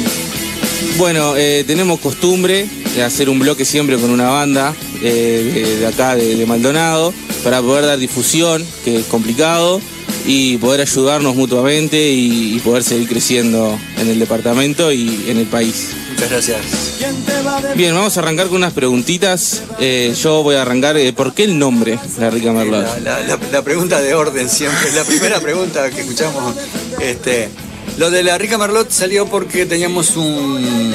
Bueno, eh, tenemos costumbre de hacer un bloque siempre con una banda eh, de, acá, de, de Maldonado, para poder dar difusión, que es complicado, y poder ayudarnos mutuamente y, y poder seguir creciendo en el departamento y en el país. Muchas gracias. Bien, vamos a arrancar con unas preguntitas. Eh, yo voy a arrancar, eh, ¿por qué el nombre La Rica Merlot? La, la- la pregunta de orden siempre, la primera pregunta que escuchamos. Este, lo de la Rica Merlot salió porque teníamos un,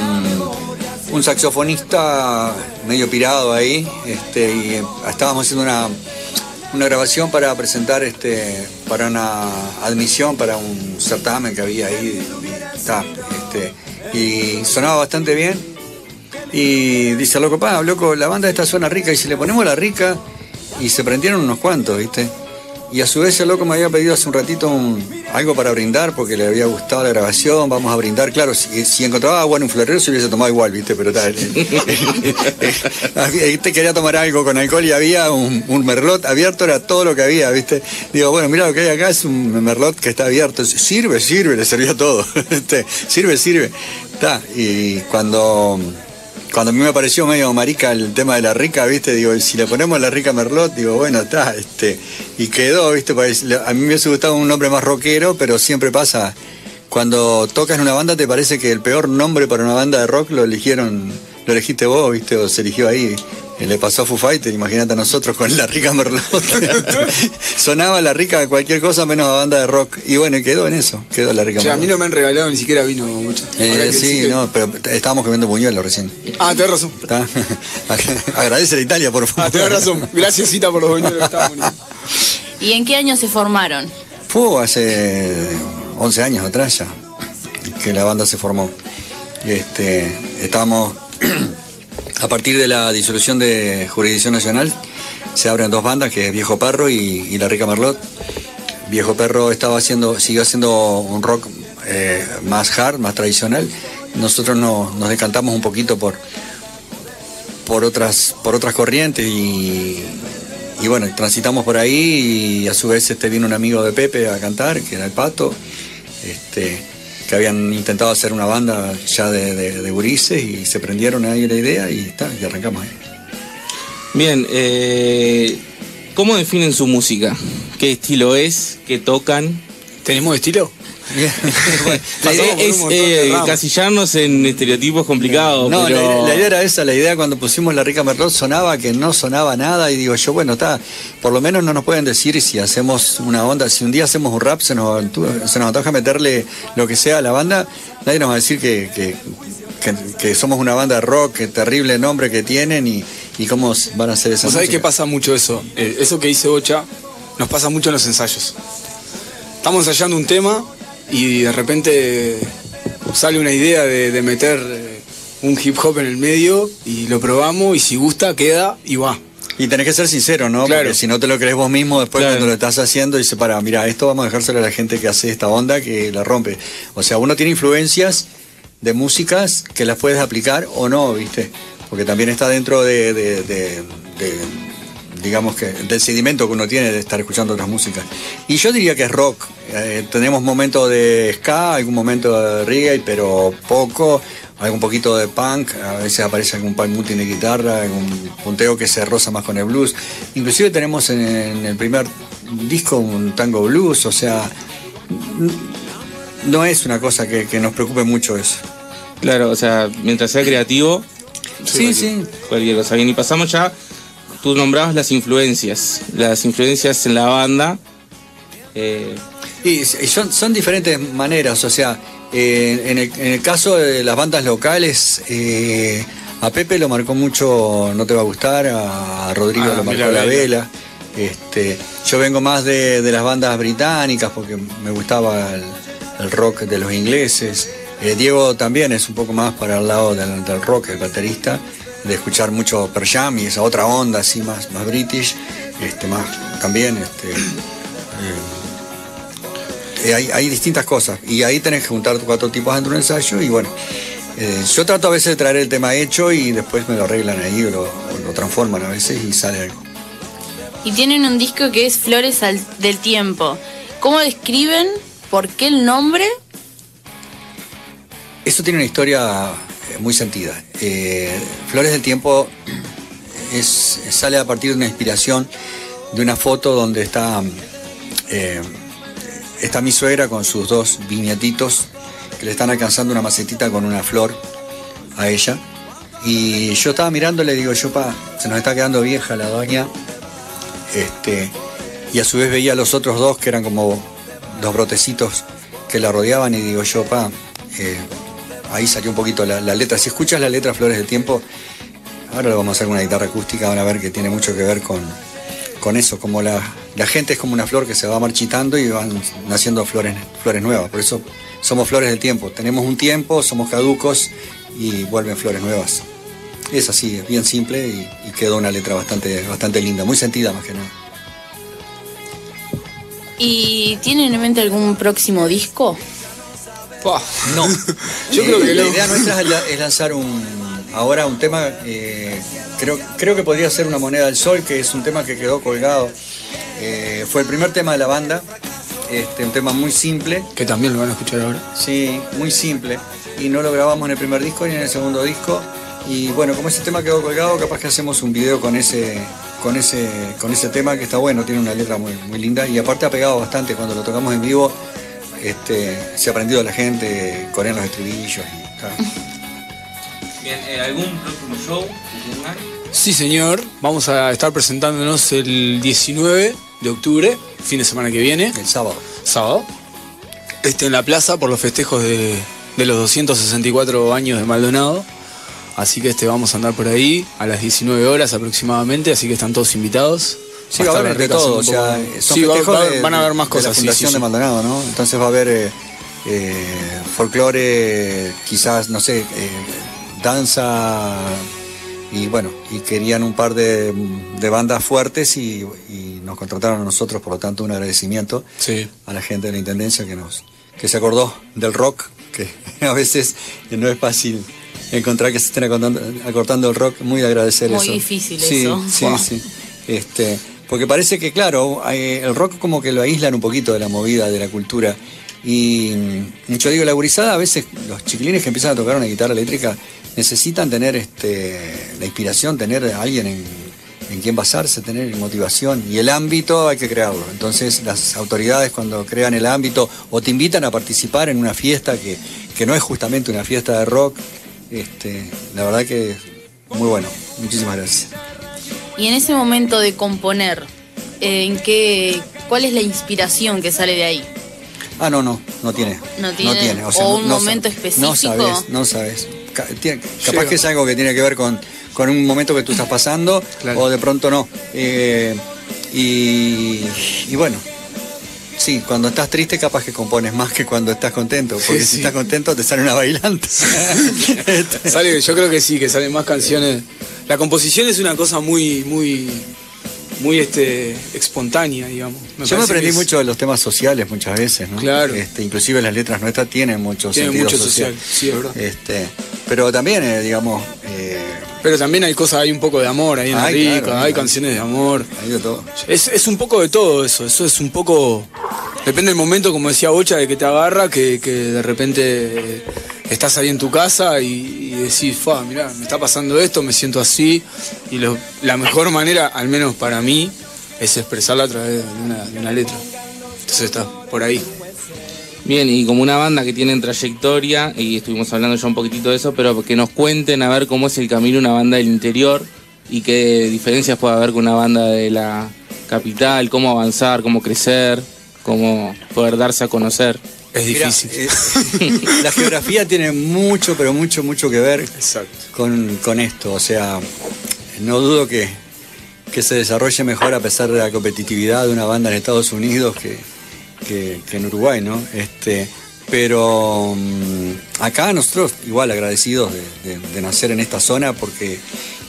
un saxofonista medio pirado ahí, este, y eh, estábamos haciendo una, una grabación para presentar este, para una admisión para un certamen que había ahí. ta, este, y sonaba bastante bien. Y dice, loco, pa, loco, la banda esta suena rica. Y si le ponemos la rica, y se prendieron unos cuantos, ¿viste? Y a su vez el loco me había pedido hace un ratito algo para brindar porque le había gustado la grabación, vamos a brindar. Claro, si, encontraba agua en un florero se hubiese tomado igual, ¿viste? Pero tal. te quería tomar algo con alcohol y había un, merlot abierto, era todo lo que había, ¿viste? Digo, bueno, mira lo que hay acá es un merlot que está abierto. Sirve, sirve, le servía todo. Sirve, sirve. Está. Y cuando cuando a mí me pareció medio marica el tema de la rica, ¿viste? Digo, si le ponemos la rica Merlot, digo, bueno, está, este, y quedó, ¿viste? A mí me hubiese gustado un nombre más rockero, pero siempre pasa, cuando tocas en una banda te parece que el peor nombre para una banda de rock lo eligieron, lo elegiste vos, ¿viste? O se eligió ahí. Y le pasó a Foo Fighter, imagínate a nosotros con la rica Merlot. Sonaba la rica a cualquier cosa menos a banda de rock. Y bueno, y quedó en eso, quedó la rica a mí no me han regalado ni siquiera vino mucho. Eh, sí, que- no, pero estábamos comiendo buñuelos recién. Ah, tenés razón. ¿Está? Agradece a Italia, por favor. Ah, tenés razón. Gracias, Cita, por los buñuelos que. ¿Y en qué año se formaron? Fue hace 11 años atrás ya que la banda se formó. Este, estábamos, a partir de la disolución de Jurisdicción Nacional, se abren dos bandas, que es Viejo Perro y, La Rica Merlot. Viejo Perro estaba haciendo, siguió haciendo un rock eh, más hard, más tradicional. Nosotros no- nos decantamos un poquito por, por, otras, por otras corrientes y, y bueno, transitamos por ahí y a su vez este, vino un amigo de Pepe a cantar, que era el Pato, este, que habían intentado hacer una banda ya de, de, de gurises y se prendieron ahí la idea y, está, y arrancamos ahí. Bien, eh, ¿cómo definen su música? ¿Qué estilo es? ¿Qué tocan? ¿Tenemos estilo? La idea es eh, casillarnos en estereotipos complicados, No, pero... la, la idea era esa, la idea cuando pusimos la rica Merlot sonaba que no sonaba nada y digo yo, bueno, está, por lo menos no nos pueden decir si hacemos una onda, si un día hacemos un rap, se nos, se nos antoja meterle lo que sea a la banda, nadie nos va a decir que, que, que- que somos una banda de rock, que terrible nombre que tienen y, y cómo van a hacer esa ¿Vos sabés música. qué pasa mucho eso? Eh, eso que dice Bocha nos pasa mucho en los ensayos. Estamos ensayando un tema y de repente sale una idea de, de meter eh, un hip hop en el medio y lo probamos y si gusta queda y va. Y tenés que ser sincero, ¿no? Claro. Porque si no te lo crees vos mismo, después cuando lo estás haciendo, dice, para, mira, esto vamos a dejárselo a la gente que hace esta onda, que la rompe. O sea, uno tiene influencias de músicas que las puedes aplicar o no, ¿viste? Porque también está dentro de, de- de- de, digamos que, del sedimento que uno tiene de estar escuchando otras músicas. Y yo diría que es rock. Eh, tenemos momentos de ska, algún momento de reggae, pero poco. algún poquito de punk, a veces aparece algún punk multi de guitarra, algún punteo que se roza más con el blues. Inclusive tenemos en, en el primer disco un tango blues, o sea, no es una cosa que, que nos preocupe mucho eso. Claro, o sea, mientras sea creativo. Sí, cualquier- sí. Cualquier cosa. Bien, y pasamos ya. Tú nombrabas las influencias. Las influencias en la banda. Eh, Y, son, son diferentes maneras, o sea, eh, en, el, en el caso de las bandas locales, eh, a Pepe lo marcó mucho No Te Va a Gustar, a Rodrigo Ah, lo marcó La Vela. Vela. Este, yo vengo más de, de las bandas británicas porque me gustaba el, el rock de los ingleses. Eh, Diego también es un poco más para el lado del, del rock, el baterista, de escuchar mucho Per Jam y esa otra onda así más, más british, este, más también este, eh, hay, hay distintas cosas y ahí tenés que juntar cuatro tipos dentro de un ensayo y bueno, eh, yo trato a veces de traer el tema hecho y después me lo arreglan ahí o lo, o lo transforman a veces y sale algo. Y tienen un disco que es Flores al- del Tiempo. ¿Cómo describen? ¿Por qué el nombre? Esto tiene una historia muy sentida. Eh, Flores del Tiempo es, sale a partir de una inspiración de una foto donde está, eh, está mi suegra con sus dos viñetitos que le están alcanzando una macetita con una flor a ella. Y yo estaba mirando, le digo, yo pa, se nos está quedando vieja la doña. Este, y a su vez veía a los otros dos que eran como dos brotecitos que la rodeaban y digo yo, pa, eh, ahí salió un poquito la, letra. Si escuchas la letra Flores del Tiempo, ahora lo vamos a hacer con una guitarra acústica, van a ver que tiene mucho que ver con, con eso, como la, la gente es como una flor que se va marchitando y van naciendo flores, flores nuevas. Por eso somos flores del tiempo. Tenemos un tiempo, somos caducos y vuelven flores nuevas. Es así, es bien simple y, y quedó una letra bastante, bastante linda, muy sentida más que nada. ¿Y tienen en mente algún próximo disco? No. Yo creo que la no. idea nuestra es la- es lanzar un ahora un tema eh, creo creo que podría ser una moneda del sol que es un tema que quedó colgado Eh, fue el primer tema de la banda este un tema muy simple Que también lo van a escuchar ahora. sí muy simple y no lo grabamos en el primer disco ni en el segundo disco y bueno como ese tema quedó colgado capaz que hacemos un video con ese con ese con ese tema que está bueno tiene una letra muy muy linda y aparte ha pegado bastante cuando lo tocamos en vivo este, se ha aprendido la gente, corean los estribillos y está. bien, eh, ¿algún próximo show que tengan? Sí, señor. Vamos a estar presentándonos el 19 de octubre, fin de semana que viene. El sábado. Sábado. Este, en la plaza por los festejos de, de los 264 años de Maldonado. Así que este, vamos a andar por ahí a las 19 horas aproximadamente, así que están todos invitados. Sí, va a haber de todo, o sea, son sí, va- de- van a haber más de cosas. la sí, Fundación sí, sí. de Maldonado, ¿no? Entonces va a haber eh, eh, folclore, quizás, no sé, eh, danza y bueno, y querían un par de, de bandas fuertes y, y nos contrataron a nosotros, por lo tanto un agradecimiento Sí. a la gente de la Intendencia que nos que se acordó del rock, que a veces no es fácil encontrar que se estén acortando, acortando el rock, muy agradecer Muy eso. difícil sí, eso. Sí, Wow. sí. Este, porque parece que, claro, eh, el rock como que lo aíslan un poquito de la movida, de la cultura. Y mm, yo digo, la gurizada, a veces los chiquilines que empiezan a tocar una guitarra eléctrica necesitan tener este, la inspiración, tener a alguien en, en quien basarse, tener motivación. Y el ámbito hay que crearlo. Entonces las autoridades cuando crean el ámbito o te invitan a participar en una fiesta que, que no es justamente una fiesta de rock, este, la verdad que muy bueno. Muchísimas gracias. Y en ese momento de componer, eh, ¿en qué, ¿cuál es la inspiración que sale de ahí? Ah, no, no, no tiene. ¿No tiene? o ¿O no- un no momento específico? No sabes, no sabes. Ca- tiene- capaz Llega. que es algo que tiene que ver con, con un momento que tú estás pasando o de pronto no. Eh, y, y bueno, sí, cuando estás triste capaz que compones más que cuando estás contento, porque Sí, si estás contento te sale una bailante. Sale, yo creo que sí, que salen más canciones. La composición es una cosa muy, muy, muy este, espontánea, digamos. Yo me aprendí es- mucho de los temas sociales muchas veces, ¿no? Claro. Este, inclusive las letras nuestras tienen mucho Tienen sentido mucho social, sí, es verdad. Este, pero también, eh, digamos, eh, Pero también hay cosas, hay un poco de amor ahí en la rica, claro, hay canciones de amor. hay de todo. Es, es un poco de todo eso, eso es un poco... Depende del momento, como decía Bocha, de que te agarra, que, que de repente estás ahí en tu casa y, y decís, fa, mirá, me está pasando esto, me siento así. Y lo- la mejor manera, al menos para mí, es expresarla a través de una, letra. Entonces está por ahí. Bien, y como una banda que tienen trayectoria, y estuvimos hablando ya un poquitito de eso, pero que nos cuenten a ver cómo es el camino una banda del interior y qué diferencias puede haber con una banda de la capital, cómo avanzar, cómo crecer, cómo poder darse a conocer. Es Mira, eh, la geografía tiene mucho, pero mucho, mucho que ver con, con esto. O sea, no dudo que, que se desarrolle mejor a pesar de la competitividad de una banda en Estados Unidos que, que- que en Uruguay, ¿no? Este, pero mm, acá nosotros igual agradecidos de, de- de nacer en esta zona porque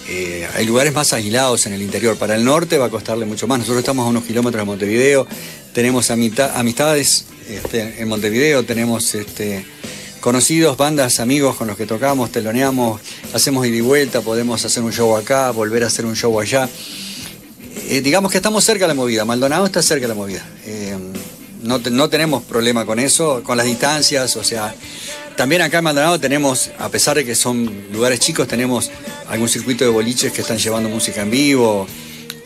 eh, hay lugares más aislados en el interior. Para el norte va a costarle mucho más. Nosotros estamos a unos kilómetros de Montevideo, tenemos amistades este, en Montevideo, tenemos este, conocidos, bandas, amigos con los que tocamos, teloneamos, hacemos ida y vuelta, podemos hacer un show acá, volver a hacer un show allá. Eh, digamos que estamos cerca de la movida, Maldonado está cerca de la movida. Eh, no, no tenemos problema con eso, con las distancias, o sea, también acá en Maldonado tenemos, a pesar de que son lugares chicos, tenemos algún circuito de boliches que están llevando música en vivo,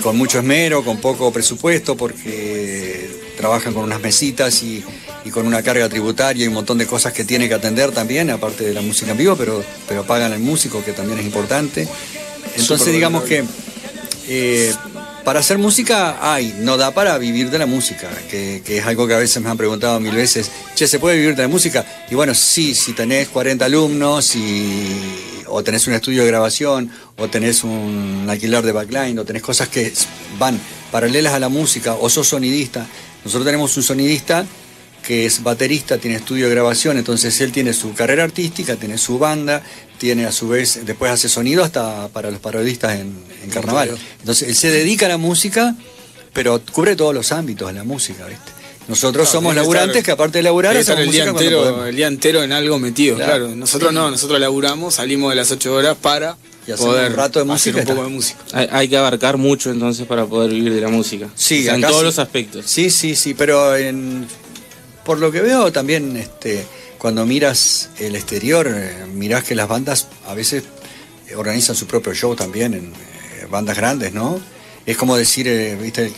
con mucho esmero, con poco presupuesto, porque trabajan con unas mesitas y, y con una carga tributaria y un montón de cosas que tiene que atender también, aparte de la música en vivo, pero, pero pagan al músico, que también es importante. Entonces digamos que eh, para hacer música hay, no da para vivir de la música, que, que es algo que a veces me han preguntado mil veces, che, ¿se puede vivir de la música? Y bueno, sí, si tenés 40 alumnos y, o tenés un estudio de grabación, o tenés un alquiler de backline, o tenés cosas que van paralelas a la música, o sos sonidista. Nosotros tenemos un sonidista que es baterista, tiene estudio de grabación, entonces él tiene su carrera artística, tiene su banda, tiene a su vez, después hace sonido hasta para los parodistas en, en carnaval. Entonces él se dedica a la música, pero cubre todos los ámbitos de la música, ¿viste? Nosotros Claro, somos laburantes estar- que aparte de laburar hacemos el día, entero, el día entero en algo metido, Claro. claro. Nosotros no, nosotros laburamos, salimos de las 8 horas para Y poder un rato de hacer música y un poco de música. Hay, hay que abarcar mucho entonces para poder vivir de la música. Sí, O sea, en todos sí. los aspectos. Sí, sí, sí, pero en- por lo que veo también, este, cuando miras el exterior, eh, mirás que las bandas a veces eh, organizan su propio show también en eh, bandas grandes, ¿no? Es como decir, eh, viste,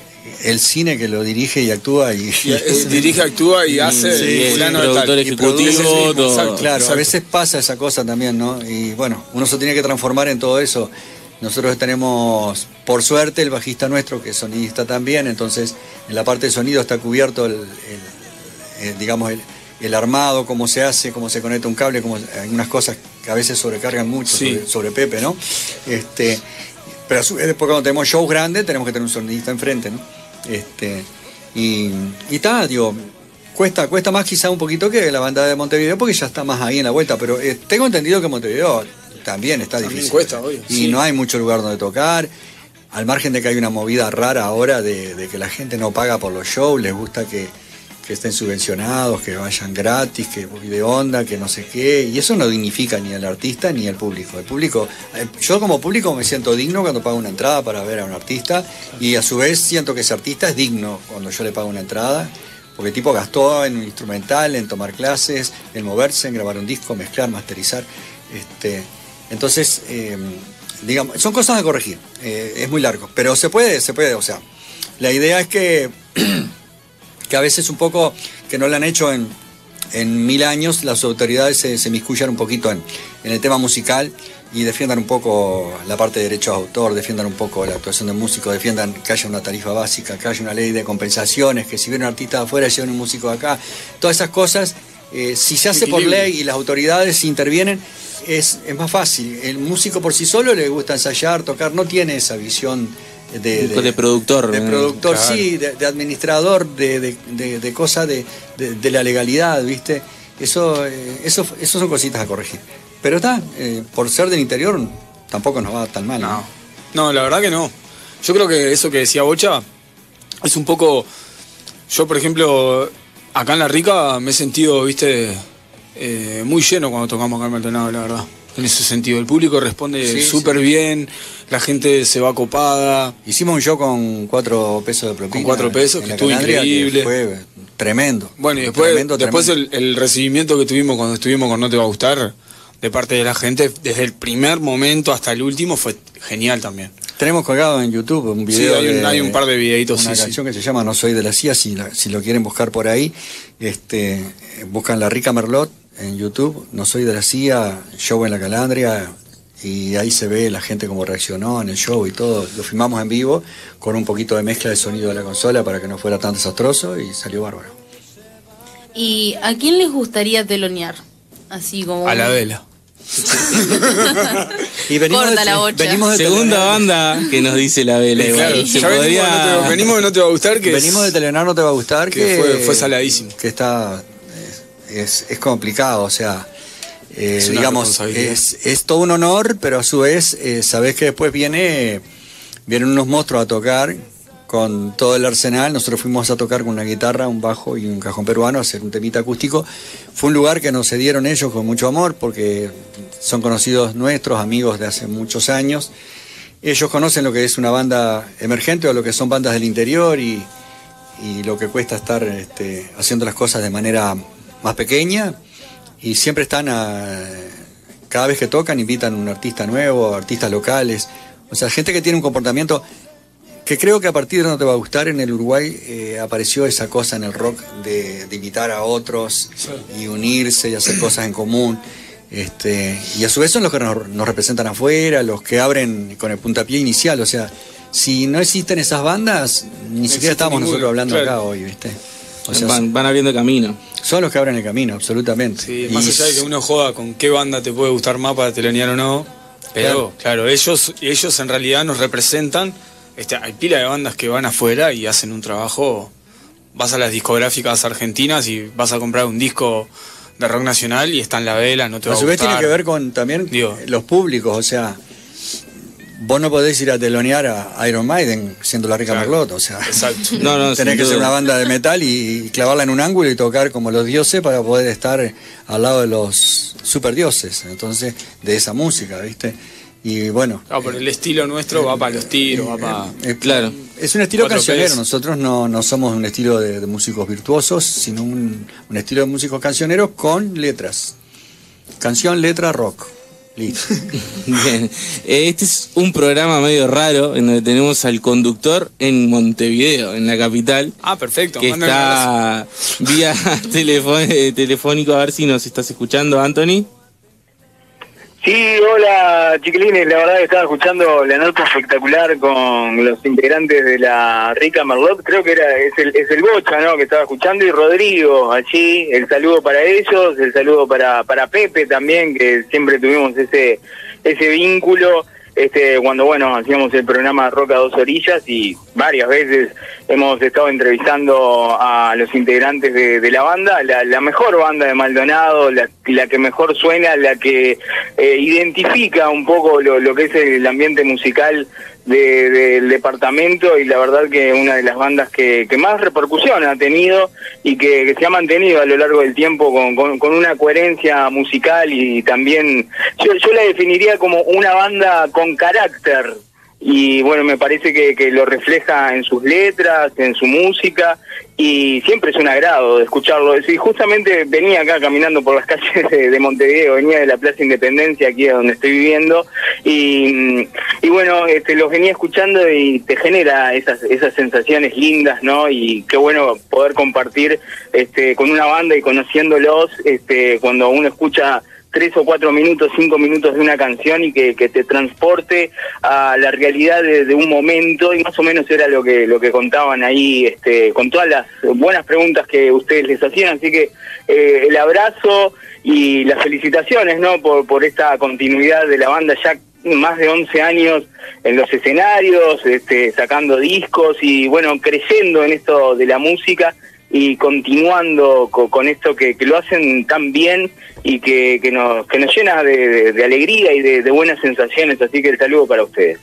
el cine que lo dirige y actúa y, Y, dirige, actúa y hace Sí, el fulano sí, de tal. productor Y ejecutivo, produce él mismo, todo. exacto, Claro, a veces pasa esa cosa también, ¿no? Y bueno, uno se tiene que transformar en todo eso. Nosotros tenemos, por suerte, el bajista nuestro, que es sonidista también, entonces en la parte de sonido está cubierto el, el- el, digamos, el, el armado, cómo se hace, cómo se conecta un cable, como algunas cosas que a veces sobrecargan mucho Sí. sobre, sobre Pepe, ¿no? Este, pero a su vez, después cuando tenemos shows grandes, tenemos que tener un sonidista enfrente, ¿no? Este, y, y está, digo, cuesta, cuesta más quizá un poquito que la banda de Montevideo, porque ya está más ahí en la vuelta, pero eh, tengo entendido que Montevideo también está También difícil. cuesta, obvio. Y Sí. no hay mucho lugar donde tocar. Al margen de que hay una movida rara ahora de, de que la gente no paga por los shows, les gusta que, que estén subvencionados, que vayan gratis, que de onda, que no sé qué. Y eso no dignifica ni al artista ni al público. El público, eh, yo como público me siento digno cuando pago una entrada para ver a un artista y a su vez siento que ese artista es digno cuando yo le pago una entrada. Porque tipo gastó en un instrumental, en tomar clases, en moverse, en grabar un disco, mezclar, masterizar. Este, entonces, eh, digamos, son cosas a corregir. eh, es muy largo, pero se puede, se puede. O sea, la idea es que, que a veces un poco, que no lo han hecho en, en mil años, las autoridades se, se miscuyan un poquito en, en el tema musical y defiendan un poco la parte de derechos de autor, defiendan un poco la actuación de músicos, defiendan que haya una tarifa básica, que haya una ley de compensaciones, que si viene un artista de afuera lleven un músico de acá, todas esas cosas, eh, si se hace por ley y las autoridades intervienen, es, es más fácil. El músico por sí solo le gusta ensayar, tocar, no tiene esa visión de, De productor, De productor, Claro. sí, de, de administrador, de, de, de, de cosa de, de- de la legalidad, ¿viste? Eso, eh, eso, eso son cositas a corregir. Pero está, eh, por ser del interior, tampoco nos va tan mal. ¿no? No, la verdad que no. Yo creo que eso que decía Bocha es un poco. Yo, por ejemplo, acá en La Rica me he sentido, viste, eh, muy lleno cuando tocamos acá en Maldonado, la verdad. En ese sentido. El público responde Sí, súper bien, la gente se va copada. Hicimos un show con cuatro pesos de propina. Con cuatro pesos, que estuvo increíble. fue tremendo. Bueno, y después, Tremendo, después tremendo. El, el recibimiento que tuvimos cuando estuvimos con No Te Va a Gustar, de parte de la gente, desde el primer momento hasta el último, fue genial también. Tenemos colgado en YouTube un Sí, video. hay un- de hay un par de videitos, Una sí, sí. canción que se llama No Soy de la CIA, si, la- si lo quieren buscar por ahí. Este, buscan La Rica Merlot en YouTube, No Soy de la CIA, show en la Calandria. Y ahí se ve la gente cómo reaccionó en el show y todo. Lo filmamos en vivo con un poquito de mezcla de sonido de la consola para que no fuera tan desastroso y salió bárbaro. ¿Y a quién les gustaría telonear? Así como. A la vela. Y venimos Corta de, la bocha. venimos de Segunda telonear- banda que nos dice la vela. Claro, Se ya venimos, podría- no te, venimos de No Te Va a Gustar, que es- Venimos de Telenar, no te va a gustar. que Que, fue- fue saladísimo. Que está. Es, es complicado, o sea. eh, Es digamos, es, es todo un honor, pero a su vez, eh, sabés que después viene. Vienen unos monstruos a tocar con todo el arsenal. Nosotros fuimos a tocar con una guitarra, un bajo y un cajón peruano, a hacer un temita acústico. Fue un lugar que nos cedieron ellos con mucho amor, porque son conocidos nuestros, amigos de hace muchos años. Ellos conocen lo que es una banda emergente o lo que son bandas del interior y, y lo que cuesta estar este, haciendo las cosas de manera más pequeña. Y siempre están, a- cada vez que tocan, invitan a un artista nuevo, artistas locales. O sea, gente que tiene un comportamiento que creo que a partir de no te va a gustar, en el Uruguay eh, apareció esa cosa en el rock de, de invitar a otros y unirse y hacer cosas en común. Este, y a su vez son los que nos, nos representan afuera, los que abren con el puntapié inicial. O sea, si no existen esas bandas, ni siquiera estamos nosotros hablando claro. acá hoy, ¿viste? O sea, van, van abriendo camino. son los que abren el camino, absolutamente. Sí, Y más allá de que uno joda con qué banda te puede gustar más para telonear o no, pero claro, ellos, ellos en realidad nos representan. Este, hay pila de bandas que van afuera y hacen un trabajo. Vas a las discográficas argentinas y vas a comprar un disco de rock nacional y está en la vela, no te va a a su vez tiene que ver con también los públicos, o sea, vos no podés ir a telonear a Iron Maiden siendo la rica Merlot, o sea, Exacto. No, no, tenés que ser una banda de metal y, y clavarla en un ángulo y tocar como los dioses para poder estar al lado de los super dioses, entonces, de esa música, ¿viste? Y bueno, Claro, pero el estilo nuestro va para los tiros, va para. eh, claro. Es un estilo cancionero. Nosotros no, no somos un estilo de, de músicos virtuosos, sino un, un estilo de músicos cancioneros con letras. Canción, letra, rock. Listo. Bien. Eh, Este es un programa medio raro en donde tenemos al conductor en Montevideo, en la capital. Ah, perfecto. Que está vía eh, telefónico. A ver si nos estás escuchando, Anthony. Sí, hola chiquilines, la verdad que estaba escuchando la nota espectacular con los integrantes de la Rica Merlot, creo que era es el, es el Bocha, ¿no? Que estaba escuchando. Y Rodrigo allí, el saludo para ellos, el saludo para para Pepe también, que siempre tuvimos ese ese vínculo, este cuando bueno hacíamos el programa Roca Dos Orillas y varias veces hemos estado entrevistando a los integrantes de, la banda, la, la mejor banda de Maldonado, la, la que mejor suena, la que eh, identifica un poco lo, lo que es el ambiente musical de- del departamento y la verdad que una de las bandas que, más repercusión ha tenido y que, que se ha mantenido a lo largo del tiempo con, con- con una coherencia musical y también yo, yo la definiría como una banda con carácter y bueno, me parece que, que lo refleja en sus letras, en su música y siempre es un agrado de escucharlo. Sí, justamente venía acá caminando por las calles de, de Montevideo, venía de la Plaza Independencia, aquí es donde estoy viviendo, y, y bueno, este, los venía escuchando y te genera esas, esas sensaciones lindas, ¿no? Y qué bueno poder compartir este, con una banda y conociéndolos este, cuando uno escucha tres o cuatro minutos, cinco minutos de una canción y que, que te transporte a la realidad de, un momento y más o menos era lo que lo que contaban ahí este, con todas las buenas preguntas que ustedes les hacían, así que eh, el abrazo y las felicitaciones no por, por esta continuidad de la banda ya más de 11 años en los escenarios, este, sacando discos y bueno, creciendo en esto de la música y continuando co- con, esto que, que lo hacen tan bien y que, que, nos, que nos llena de, de- de alegría y de, de buenas sensaciones. Así que el saludo para ustedes.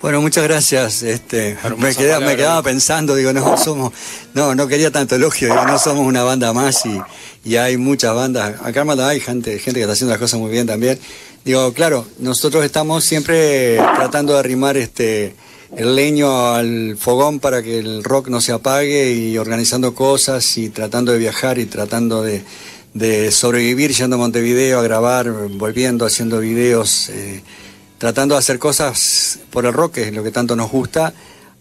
Bueno, muchas gracias. Este, me, quedaba pensando, digo, no somos, no, no quería tanto elogio, digo, no somos una banda más y, y hay muchas bandas. Acá en Maldonado hay gente, gente que está haciendo las cosas muy bien también. Digo, claro, nosotros estamos siempre tratando de arrimar este el leño al fogón para que el rock no se apague y organizando cosas y tratando de viajar y tratando de, sobrevivir yendo a Montevideo a grabar, volviendo, haciendo videos, eh, tratando de hacer cosas por el rock, que es lo que tanto nos gusta,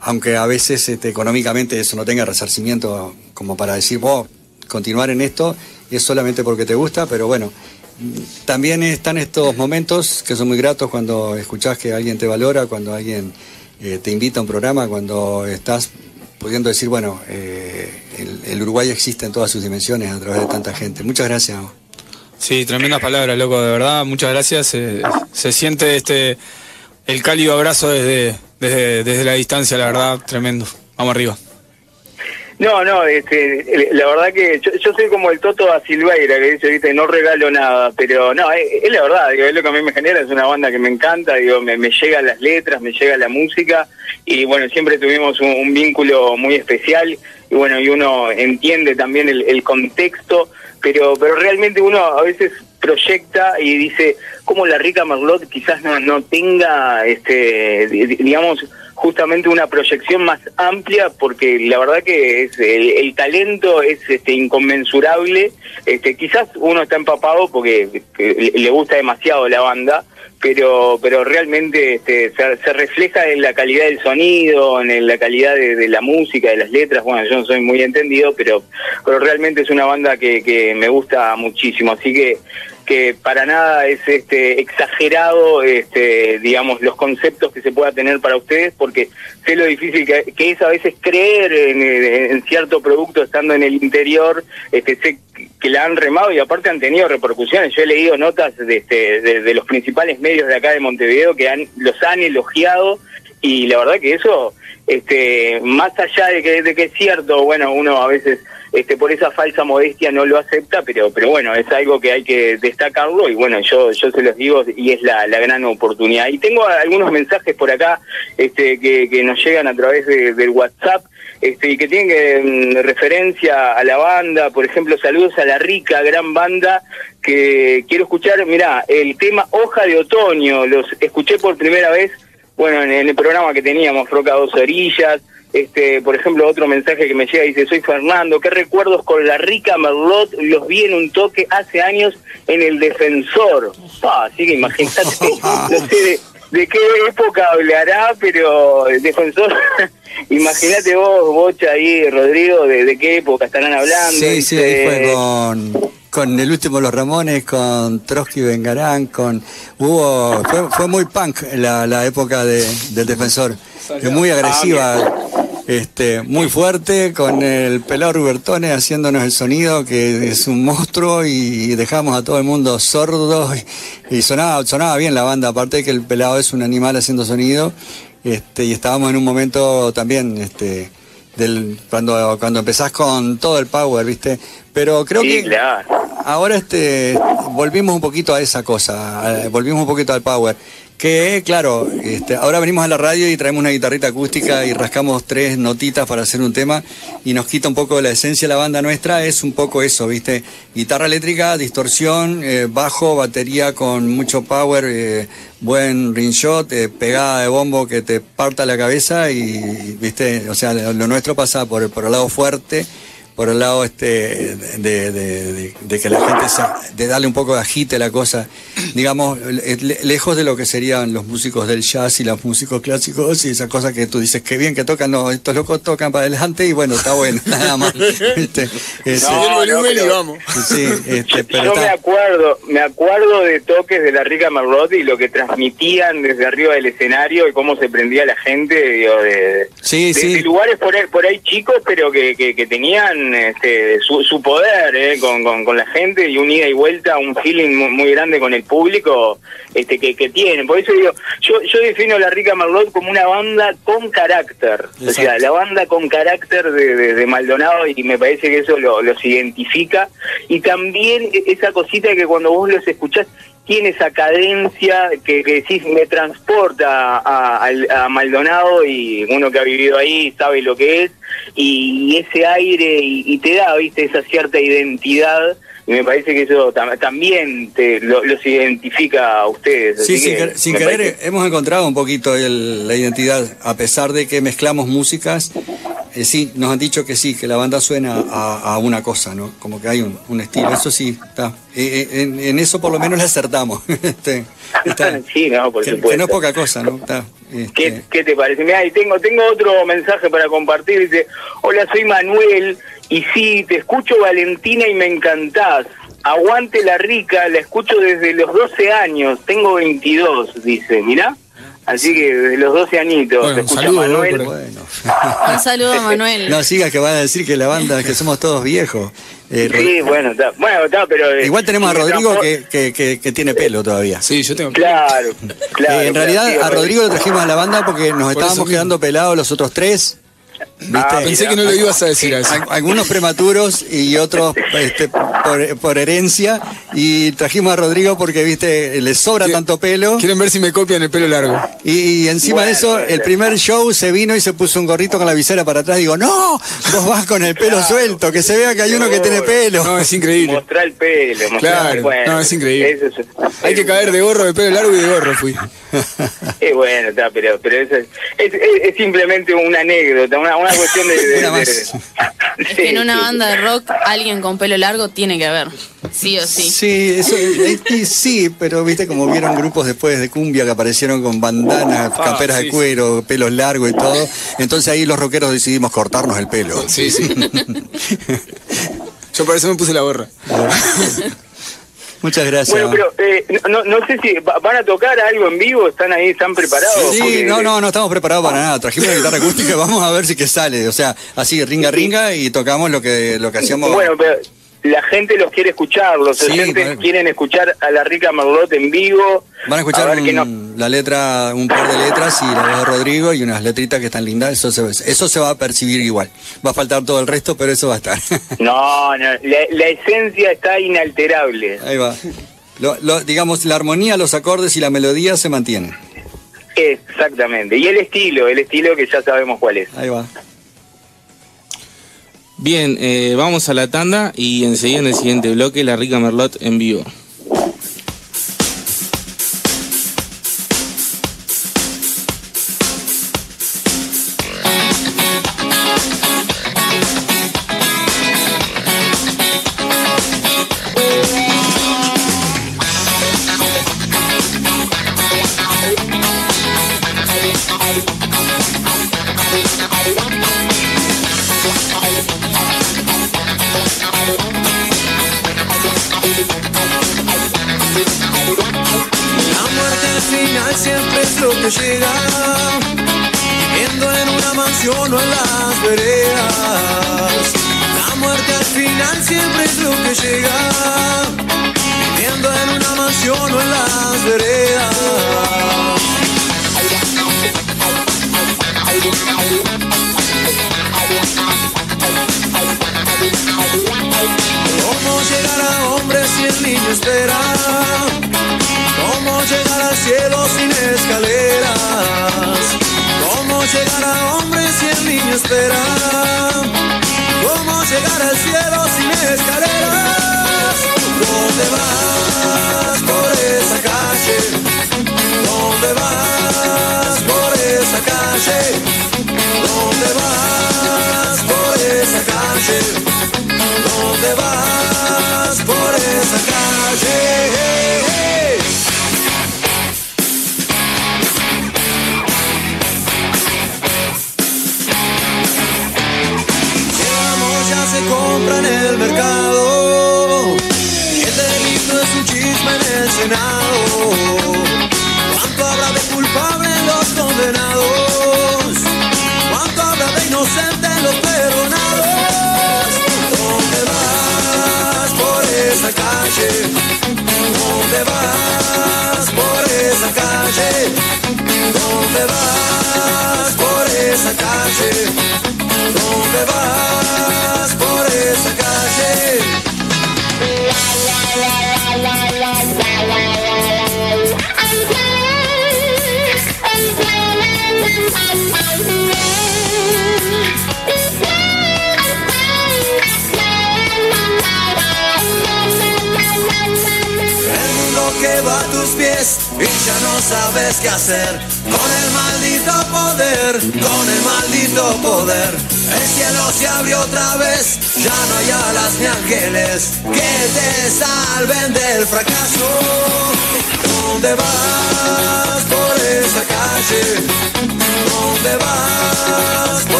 aunque a veces este, económicamente eso no tenga resarcimiento como para decir, vos, continuar en esto, es solamente porque te gusta, pero bueno, también están estos momentos que son muy gratos cuando escuchás que alguien te valora, cuando alguien eh, te invita a un programa, cuando estás pudiendo decir, bueno, eh, el, Uruguay existe en todas sus dimensiones a través de tanta gente. Muchas gracias. Sí, tremendas palabras, loco, de verdad, muchas gracias. Se siente este el cálido abrazo desde, desde, desde la distancia, la verdad, tremendo. Vamos arriba. No, no, este, la verdad que yo, soy como el Toto da Silveira, que dice, viste, no regalo nada, pero no, es, es la verdad, digo, es lo que a mí me genera, es una banda que me encanta, digo, me, llegan las letras, me llega la música, y bueno, siempre tuvimos un, vínculo muy especial, y bueno, y uno entiende también el, el contexto, pero, pero realmente uno a veces proyecta y dice, como la rica Merlot quizás no, no tenga, este, di- di- digamos, justamente una proyección más amplia porque la verdad que es el, talento es este inconmensurable. Este quizás uno está empapado porque que le- gusta demasiado la banda pero pero realmente este, se, se refleja en la calidad del sonido en la calidad de, de la música de las letras. Bueno yo no soy muy entendido pero pero realmente es una banda que, que me gusta muchísimo. Así que que para nada es este exagerado este digamos los conceptos que se pueda tener para ustedes porque sé lo difícil que, es a veces creer en, cierto producto estando en el interior este sé que la han remado y aparte han tenido repercusiones. Yo he leído notas de, este, de los principales medios de acá de Montevideo que han los han elogiado y la verdad que eso este más allá de que, de que es cierto bueno uno a veces este por esa falsa modestia no lo acepta pero pero bueno es algo que hay que destacarlo y bueno yo yo se los digo y es la, la gran oportunidad. Y tengo algunos mensajes por acá este que, que nos llegan a través de- del WhatsApp este y que tienen que, mm, referencia a la banda. Por ejemplo saludos a la rica gran banda que quiero escuchar. Mira el tema hoja de otoño los escuché por primera vez bueno, en, en el programa que teníamos, Froca Dos Orillas, este, por ejemplo, otro mensaje que me llega dice, soy Fernando, ¿qué recuerdos con la rica Merlot? Los vi en un toque hace años en el Defensor. Ah, así que imagínate, no sé de, de qué época hablará, pero el Defensor, imagínate vos, Bocha ahí, Rodrigo, de, de qué época estarán hablando. Sí, sí, Dice, fue con, con el último Los Ramones, con Trotsky Vengarán, con hubo fue, fue muy punk la, la época de, del defensor, muy agresiva, este, muy fuerte, con el pelado Rubertone haciéndonos el sonido que es un monstruo y dejamos a todo el mundo sordo y, y sonaba, sonaba bien la banda, aparte de que el pelado es un animal haciendo sonido, este, y estábamos en un momento también, este, del cuando cuando empezás con todo el power, ¿viste? Pero creo Sí, que claro. Ahora este volvimos un poquito a esa cosa, volvimos un poquito al power. Que claro, este, ahora venimos a la radio y traemos una guitarrita acústica y rascamos tres notitas para hacer un tema y nos quita un poco de la esencia de la banda nuestra, es un poco eso, ¿viste? Guitarra eléctrica, distorsión, eh, bajo, batería con mucho power, eh, buen ring shot, eh, pegada de bombo que te parta la cabeza y, ¿viste? O sea, lo, lo nuestro pasa por, por el lado fuerte por el lado este de, de- de- de que la gente de darle un poco de agite a la cosa digamos le- le- lejos de lo que serían los músicos del jazz y los músicos clásicos y esa cosa que tú dices que bien que tocan no estos locos tocan para adelante y bueno está bueno nada más ¿viste? Este, No, no, pero- sí este, pero Yo me acuerdo, me acuerdo de toques de la rica Merlot y lo que transmitían desde arriba del escenario y cómo se prendía la gente, digo, de, Sí, de- sí. de lugares por ahí, por ahí chicos, pero que, que, que tenían este, su, su poder eh, con, con, con la gente y un ida y vuelta, un feeling muy, muy grande con el público este que, que tienen. Por eso digo, yo, yo defino la rica Merlot como una banda con carácter, o sea, la banda con carácter de, de- de Maldonado y me parece que eso lo, los identifica. Y también e- esa cosita que cuando vos los escuchás tiene esa cadencia que, que decís me transporta a, al- a Maldonado y uno que ha vivido ahí sabe lo que es y ese aire y, y te da, viste, esa cierta identidad y me parece que eso tam- también te, lo- los identifica a ustedes. Sí, sin, que sin querer parece- hemos encontrado un poquito el- la identidad, a pesar de que mezclamos músicas, eh, sí, nos han dicho que sí, que la banda suena a, a una cosa, ¿no? Como que hay un, un estilo, eso sí, está. Eh, eh, en, en eso por lo menos le acertamos. Este, está- sí, no, por que, que supuesto. no es poca cosa, ¿no? Está, este, ¿Qué, qué te parece? Mira, y tengo, tengo otro mensaje para compartir. Dice, hola, soy Manuel y sí, te escucho Valentina y me encantás. Aguante la rica, la escucho desde los 12 años, tengo 22, dice, mirá. Así que desde los 12 añitos, Bueno, te un escucha saludo. Manuel. Bueno. Un saludo a Manuel. No sigas que van a decir que la banda, que somos todos viejos. Eh, Sí, bueno, está, bueno, está, pero... eh, Igual tenemos a Rodrigo que, que, que, que tiene pelo todavía. Sí, yo tengo Claro, claro. Eh, en claro, realidad sí, a Rodrigo lo trajimos a la banda porque nos Por estábamos quedando pelados los otros tres. ¿Viste? Ah, Pensé que no lo ibas a decir a eso. Al- Algunos prematuros y otros este, por, por herencia. Y trajimos a Rodrigo porque, viste, le sobra tanto pelo. Quieren ver si me copian el pelo largo. Y, y encima de eso, el primer show se vino y se puso un gorrito con la visera para atrás. Digo, no, vos vas con el pelo suelto, que se vea que hay uno que tiene pelo. No, es increíble. Mostrar el pelo. mostrar- Claro, bueno, no, es increíble. eso es- Hay que caer de gorro, de pelo largo y de gorro fui. Eh, bueno, está, pero, pero eso es, es, es- es simplemente una anécdota, una, una cuestión de... de- Una de- más. Es que en una banda de rock alguien con pelo largo tiene que haber. Sí o sí. Sí, eso, eh, sí, pero viste como vieron grupos después de cumbia que aparecieron con bandanas, Ah, camperas sí, de cuero, pelos largos y todo. Entonces ahí los rockeros decidimos cortarnos el pelo. Sí, sí. Yo por eso me puse la gorra. Muchas gracias. Bueno, pero eh, no, no sé si va- van a tocar algo en vivo, están ahí, están preparados. Sí, Porque- no, no, no estamos preparados para nada. Trajimos una guitarra acústica, vamos a ver si que sale. O sea, así ringa ringa y tocamos lo que lo que hacíamos. Bueno, pero la gente los quiere escuchar, los Sí, oyentes quieren escuchar a la rica Merlot en vivo. Van a escuchar a un- la letra, un par de letras y la voz de Rodrigo y unas letritas que están lindas. Eso se, eso se va a percibir igual. Va a faltar todo el resto, pero eso va a estar. No, no, la, la esencia está inalterable. Ahí va. Lo- lo- digamos, la armonía, los acordes y la melodía se mantienen. Exactamente. Y el estilo, el estilo que ya sabemos cuál es. Ahí va. Bien, eh, vamos a la tanda y enseguida en el siguiente bloque la rica Merlot en vivo.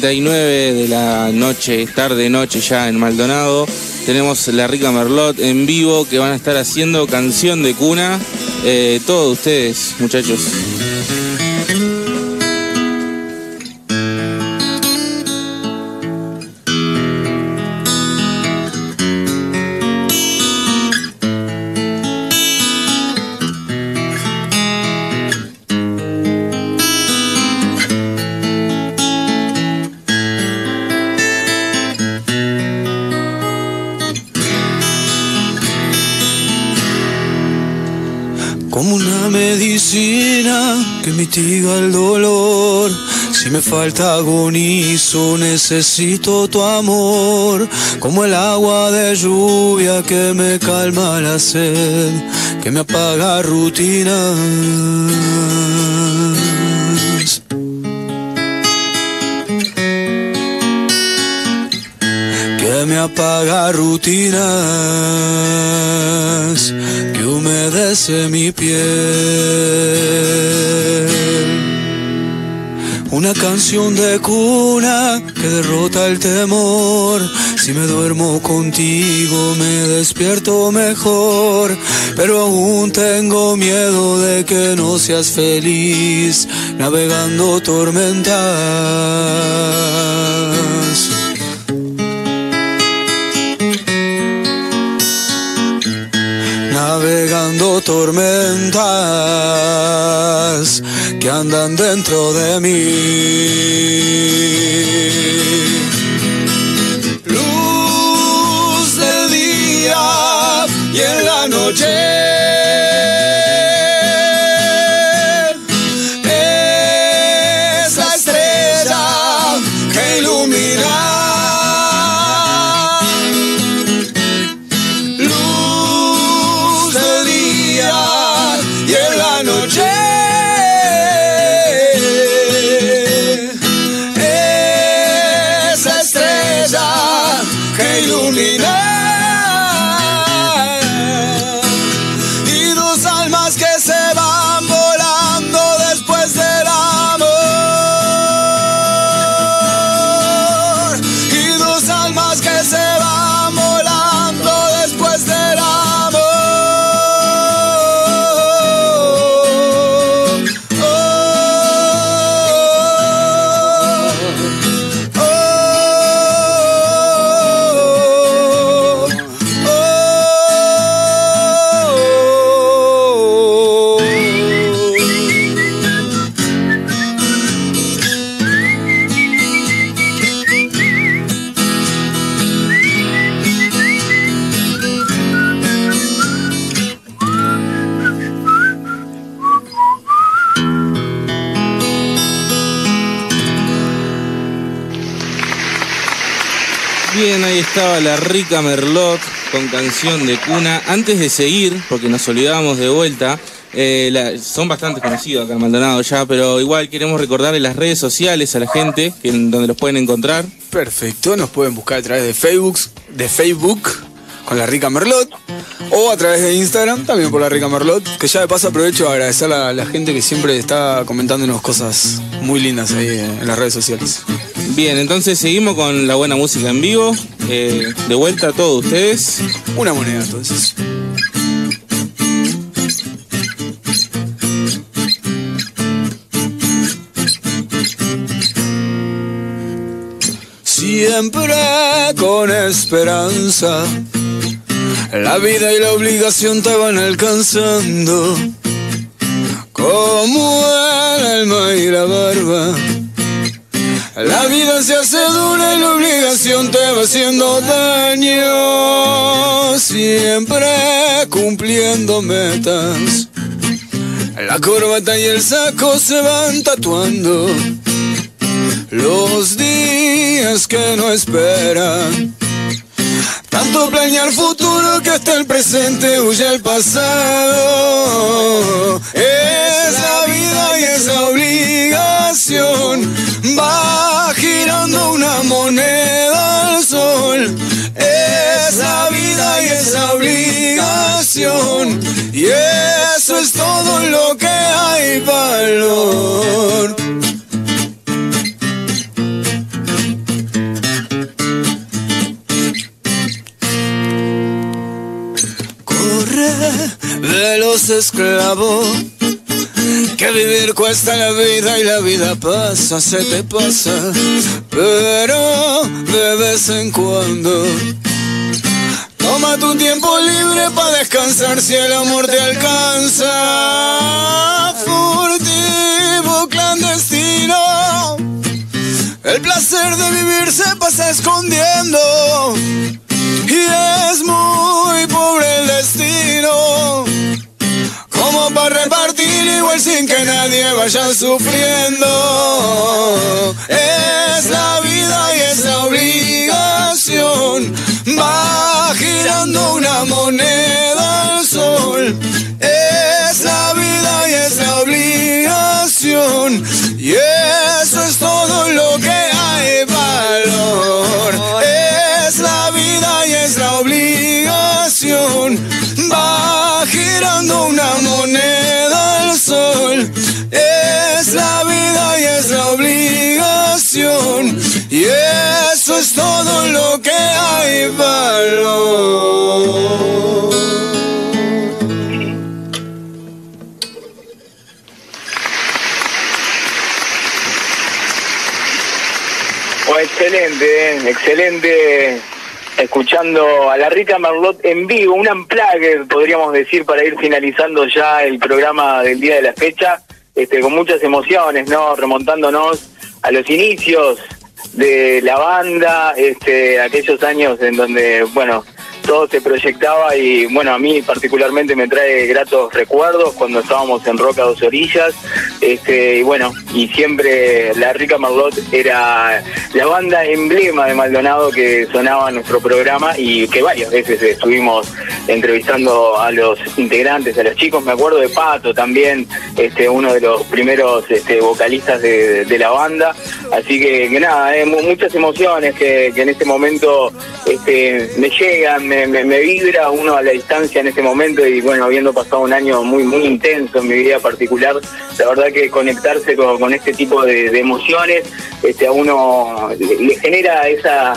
39 de la noche, tarde-noche ya en Maldonado. Tenemos la rica Merlot en vivo que van a estar haciendo canción de cuna. Eh, todos ustedes, muchachos. El dolor. Si me falta agonizo, necesito tu amor. Como el agua de lluvia que me calma la sed, que me apaga rutinas. Apaga rutinas, que humedece mi piel. Una canción de cuna que derrota el temor. Si me duermo contigo me despierto mejor. Pero aún tengo miedo de que no seas feliz navegando tormentas. Tormentas que andan dentro de mí. Rica Merlot con canción de cuna. Antes de seguir, porque nos olvidábamos de vuelta, eh, son bastante conocidos acá en Maldonado ya, pero igual queremos recordarle las redes sociales a la gente, en donde los pueden encontrar. Perfecto, nos pueden buscar a través de Facebook, de Facebook con la rica Merlot o a través de Instagram también por la rica Merlot, que ya de paso aprovecho a agradecer a la gente que siempre está comentándonos cosas muy lindas ahí en las redes sociales. Bien, entonces seguimos con la buena música en vivo. Eh, de vuelta a todos ustedes. Una moneda entonces. Siempre con esperanza. La vida y la obligación te van alcanzando. Como el alma y la barba. La vida se hace dura y la obligación te va haciendo daño. Siempre cumpliendo metas. La corbata y el saco se van tatuando. Los días que no esperan. Tanto planear futuro que hasta el presente huye el pasado. Es la vida y esa obligación. Va girando una moneda al sol. Es la vida y esa obligación. Y eso es todo lo que hay valor. Los esclavos. Que vivir cuesta la vida y la vida pasa, se te pasa. Pero de vez en cuando. Toma tu tiempo libre para descansar si el amor te alcanza. Furtivo, clandestino. El placer de vivir se pasa escondiendo. Y es muy pobre el destino. Como para repartir igual sin que nadie vaya sufriendo. Es la vida y es la obligación. Va girando una moneda al sol. Es la vida y es la obligación. Y eso es todo lo que hay valor. Oh, excelente, excelente escuchando a la Rica Marlot en vivo, un unplugged, podríamos decir, para ir finalizando ya el programa del día de la fecha, este, con muchas emociones, ¿no? Remontándonos a los inicios de la banda, este, aquellos años en donde, bueno, todo se proyectaba y bueno, a mí particularmente me trae gratos recuerdos cuando estábamos en Roca Dos Orillas, este, y bueno, y siempre la Rica Marlot era la banda emblema de Maldonado que sonaba en nuestro programa y que varias veces estuvimos entrevistando a los integrantes, a los chicos, me acuerdo de Pato también, este, uno de los primeros este, vocalistas de, la banda, así que, nada, eh, mu- muchas emociones que, que en este momento este, me llegan, me, me- vibra uno a la distancia en este momento y bueno, habiendo pasado un año muy muy intenso en mi vida particular, la verdad que conectarse con, este tipo de, emociones este, a uno le genera esa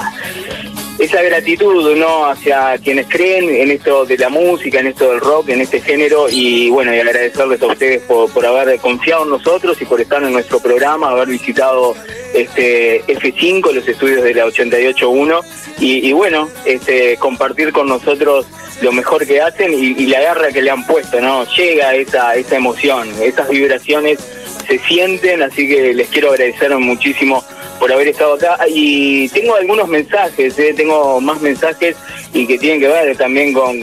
esa gratitud no hacia quienes creen en esto de la música, en esto del rock, en este género y bueno, y agradecerles a ustedes por, por haber confiado en nosotros y por estar en nuestro programa, haber visitado este F5, los estudios de la 88.1 y, y bueno, este compartir con nosotros lo mejor que hacen y, la garra que le han puesto, ¿no? Llega esa, esa emoción, esas vibraciones se sienten, así que les quiero agradecer muchísimo por haber estado acá y tengo algunos mensajes, ¿eh? tengo más mensajes y que tienen que ver también con,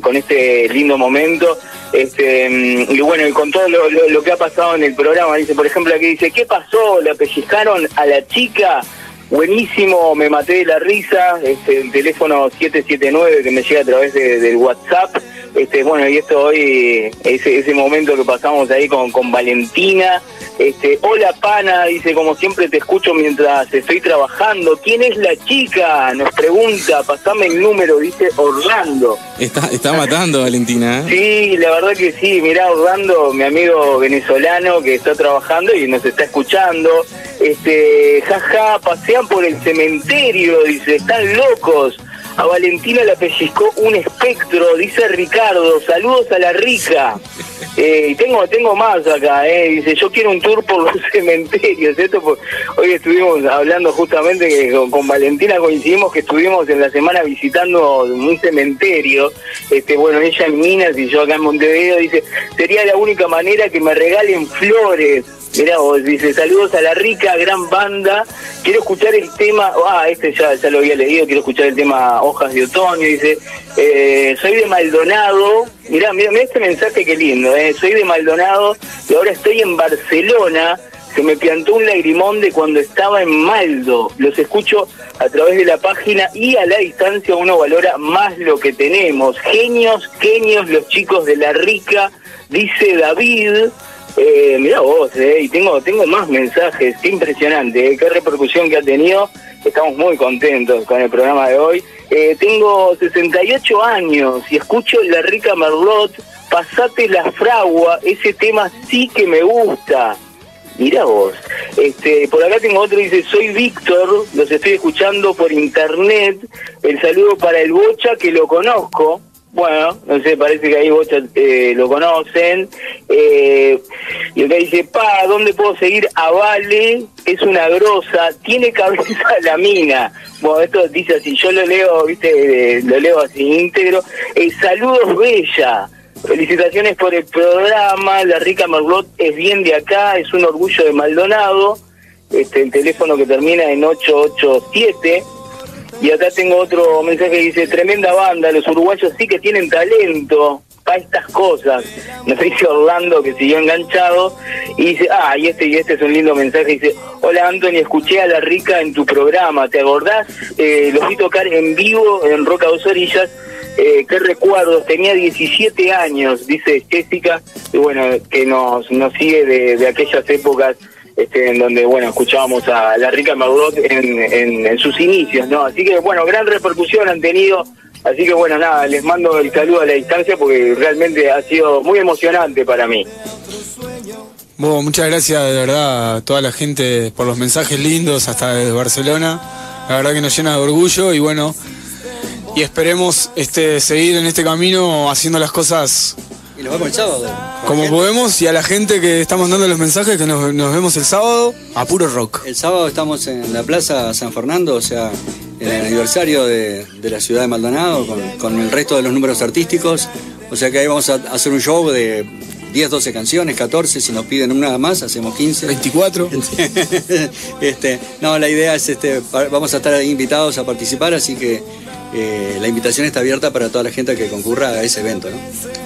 con, este lindo momento. Este, mm, y bueno, y con todo lo, que ha pasado en el programa, dice, por ejemplo, aquí dice, ¿qué pasó? ¿Le apellizaron a la chica? Buenísimo, me maté de la risa, este, el teléfono 779 que me llega a través de- del WhatsApp. Este, bueno, y esto hoy, ese, ese momento que pasamos ahí con, con Valentina. Este, hola pana, dice, como siempre te escucho mientras estoy trabajando. ¿Quién es la chica? Nos pregunta, pasame el número, dice Orlando. Está, está matando Valentina. ¿eh? Sí, la verdad que sí. Mirá, Orlando, mi amigo venezolano que está trabajando y nos está escuchando. Este, jaja, por el cementerio, dice, están locos. A Valentina la pellizcó un espectro, dice Ricardo. Saludos a la rica. Eh, tengo tengo más acá, eh. dice, yo quiero un tour por los cementerios. Esto por- hoy estuvimos hablando justamente que con, con Valentina coincidimos que estuvimos en la semana visitando un cementerio. Este, bueno, ella en Minas y yo acá en Montevideo dice, sería la única manera que me regalen flores. Mirá vos, dice, saludos a la rica, gran banda. Quiero escuchar el tema, ah, este ya, ya lo había leído, quiero escuchar el tema Hojas de Otoño. Dice, eh, soy de Maldonado. Mirá, mirá, mirá este mensaje que lindo, eh. Soy de Maldonado y ahora estoy en Barcelona. Se me piantó un lagrimón de cuando estaba en Maldo. Los escucho a través de la página y a la distancia uno valora más lo que tenemos. Genios, genios los chicos de la rica, dice David. Eh, mirá vos, eh, y tengo, tengo más mensajes, qué impresionante, eh, qué repercusión que ha tenido. Estamos muy contentos con el programa de hoy. Eh, tengo 68 años y escucho La Rica Merlot, Pasate la Fragua, ese tema sí que me gusta. Mirá vos. Este, por acá tengo otro, dice, soy Víctor, los estoy escuchando por internet. El saludo para el Bocha, que lo conozco. Bueno, no sé, parece que ahí Bocha eh, lo conocen. Eh, y acá dice, pa, ¿dónde puedo seguir a Vale? Es una grosa, tiene cabeza la mina. Bueno, esto dice así, yo lo leo, viste, eh, lo leo así íntegro. Eh, saludos, Bella. Felicitaciones por el programa. La rica Merlot es bien de acá, es un orgullo de Maldonado. Este, el teléfono que termina en 887. Y acá tengo otro mensaje que dice, tremenda banda, los uruguayos sí que tienen talento para estas cosas. Nos dice Orlando que siguió enganchado y dice, ah, y este y este es un lindo mensaje, dice, hola Anthony, escuché a La Rica en tu programa, ¿te acordás? Eh, los vi tocar en vivo en Roca Dos Orillas, eh, qué recuerdos, tenía 17 años, dice Jessica, y bueno, que nos, nos sigue de, de aquellas épocas este, en donde, bueno, escuchábamos a la rica Merlot en, en, en sus inicios, ¿no? Así que, bueno, gran repercusión han tenido. Así que, bueno, nada, les mando el saludo a la distancia porque realmente ha sido muy emocionante para mí. Bueno, muchas gracias de verdad a toda la gente por los mensajes lindos hasta desde Barcelona. La verdad que nos llena de orgullo y bueno, y esperemos este seguir en este camino haciendo las cosas Y nos vemos el sábado. como podemos y a la gente que está mandando los mensajes que nos, nos vemos el sábado a puro rock. El sábado estamos en la Plaza San Fernando, o sea, en el aniversario de, de la ciudad de Maldonado con, con el resto de los números artísticos. O sea que ahí vamos a hacer un show de 10, 12 canciones, 14, si nos piden una más, hacemos 15. 24. este, no, la idea es, este, vamos a estar invitados a participar, así que eh, la invitación está abierta para toda la gente que concurra a ese evento, ¿no?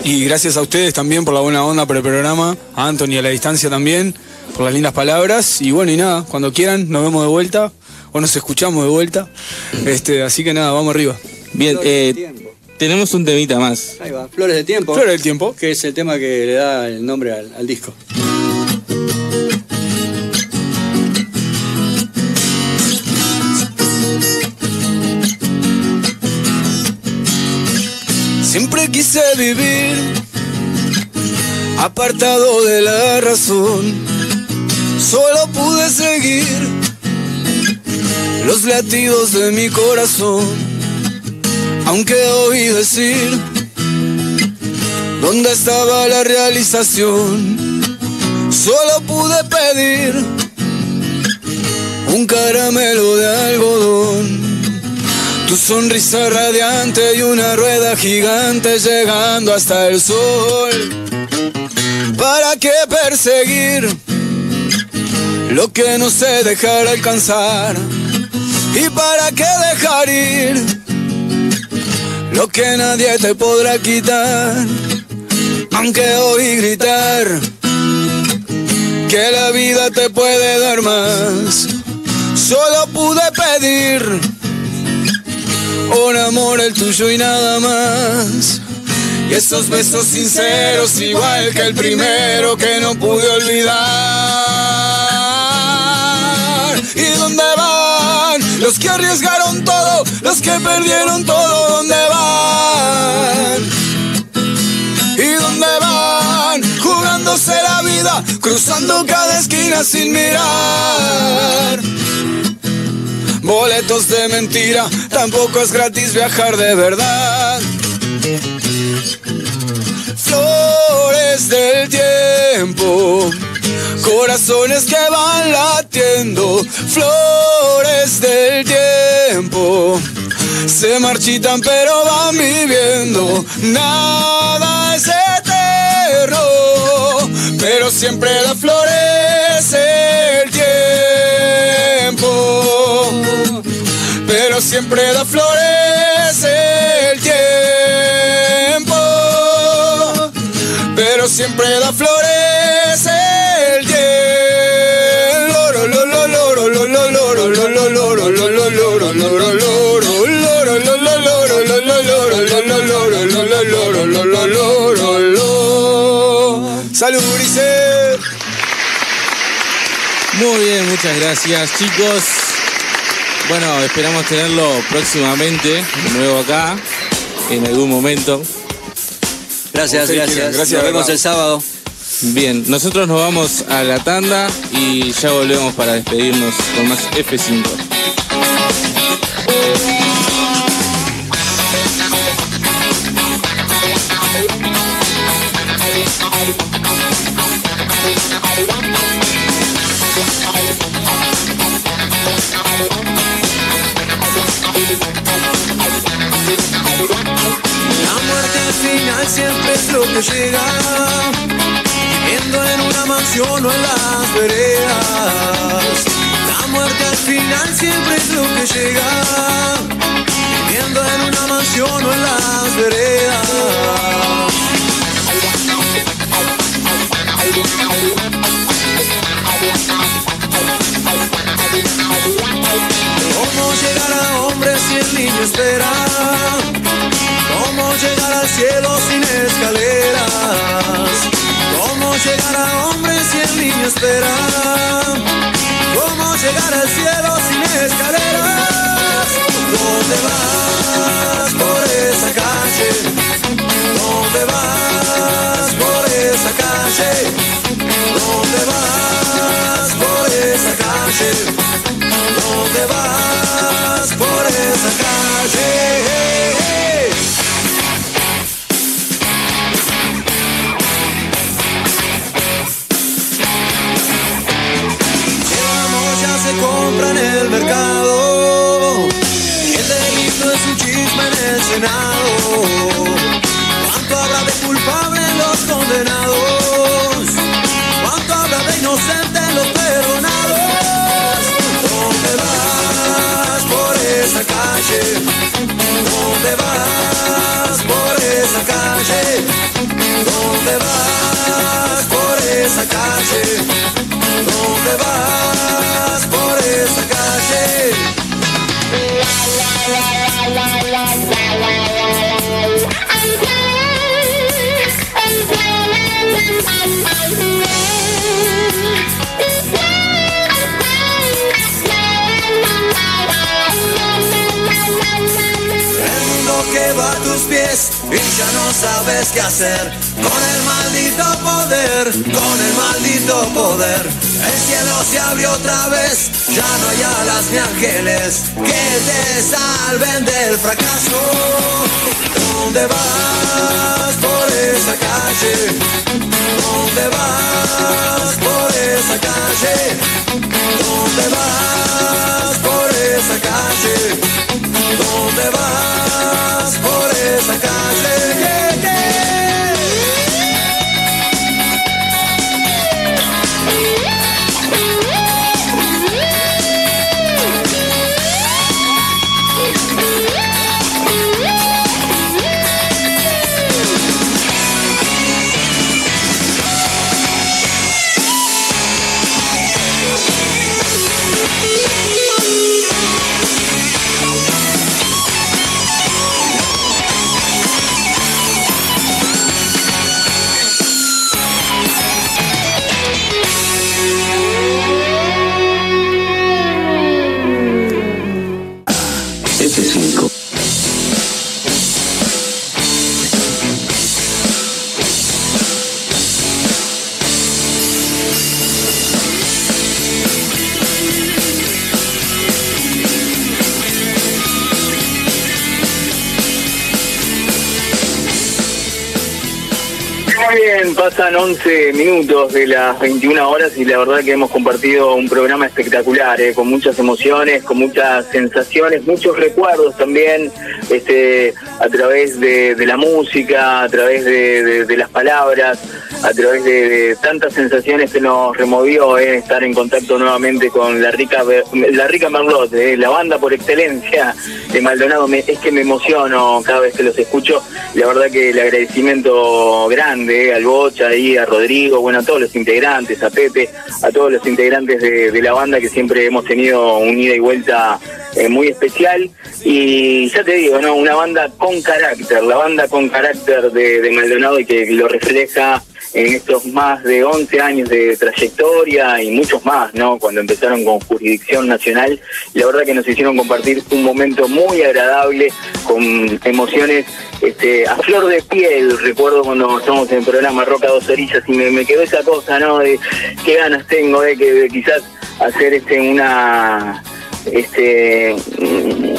Y gracias a ustedes también por la buena onda por el programa, a Anthony a la distancia también, por las lindas palabras. Y bueno, y nada, cuando quieran nos vemos de vuelta o nos escuchamos de vuelta. Este, así que nada, vamos arriba. Bien, eh, tenemos un temita más. Ahí va, Flores de Tiempo. Flores del Tiempo. Que es el tema que le da el nombre al, al disco. Quise vivir apartado de la razón. Solo pude seguir los latidos de mi corazón. Aunque oí decir dónde estaba la realización. Solo pude pedir un caramelo de algodón. Tu sonrisa radiante y una rueda gigante llegando hasta el sol. ¿Para qué perseguir lo que no sé dejar alcanzar? ¿Y para qué dejar ir lo que nadie te podrá quitar? Aunque oí gritar que la vida te puede dar más, solo pude pedir un amor el tuyo y nada más. Y esos besos sinceros igual que el primero que no pude olvidar. ¿Y dónde van los que arriesgaron todo, los que perdieron todo? ¿Dónde van? ¿Y dónde van? Jugándose la vida, cruzando cada esquina sin mirar. Boletos de mentira, tampoco es gratis viajar de verdad. Flores del tiempo, corazones que van latiendo. Flores del tiempo, se marchitan pero van viviendo. Nada es eterno, pero siempre da flores pero siempre da flores el tiempo, pero siempre da flores el tiempo. Salud. Muy bien, muchas gracias chicos. Bueno, esperamos tenerlo próximamente, de nuevo acá, en algún momento. Gracias, Ustedes gracias. quieran, Nos vemos el sábado. Bien, nosotros nos vamos a la tanda y ya volvemos para despedirnos con más F5. Que llega, en una mansión o en las veredas. La muerte al final siempre es lo que llega, viviendo en una mansión o en las veredas. ¿Cómo llegar a hombre si el niño espera? ¿Cómo llegar al cielo sin escaleras? ¿Cómo llegar a hombre si el niño espera? ¿Cómo llegar al cielo sin escaleras? ¿Dónde vas por esa calle? ¿Dónde vas por esa calle? ¿Dónde vas por esa calle? ¿Dónde vas por esa calle? ¿Dónde vas por esa calle? ¿Dónde vas por esa calle? ¿Dónde vas por esa calle? Ya no sabes qué hacer con el maldito poder, con el maldito poder. El cielo se abrió otra vez, ya no hay alas ni ángeles que te salven del fracaso. ¿Dónde vas por esa calle? ¿Dónde vas por esa calle? ¿Dónde vas por esa calle? ¿Dónde vas por esa calle? 11 minutos de las 21 horas y la verdad que hemos compartido un programa espectacular, eh, con muchas emociones, con muchas sensaciones, muchos recuerdos también, este, a través de, la música, a través de las palabras, a través de, tantas sensaciones que nos removió eh, estar en contacto nuevamente con la rica la rica Merlot, eh, la banda por excelencia de Maldonado. Me- es que me emociono cada vez que los escucho. La verdad que el agradecimiento grande eh, al Bocha ahí, a Rodrigo, bueno, a todos los integrantes, a Pepe, a todos los integrantes de, de la banda que siempre hemos tenido un ida y vuelta eh, muy especial. Y ya te digo, ¿no? Una banda con carácter, la banda con carácter de Maldonado y que lo refleja en estos más de 11 años de trayectoria y muchos más, ¿no? Cuando empezaron con jurisdicción nacional, la verdad que nos hicieron compartir un momento muy agradable, con emociones este, a flor de piel. Recuerdo cuando estamos en el programa Roca Dos Orillas y me, me quedó esa cosa, ¿no? De qué ganas tengo de que de quizás hacer este una este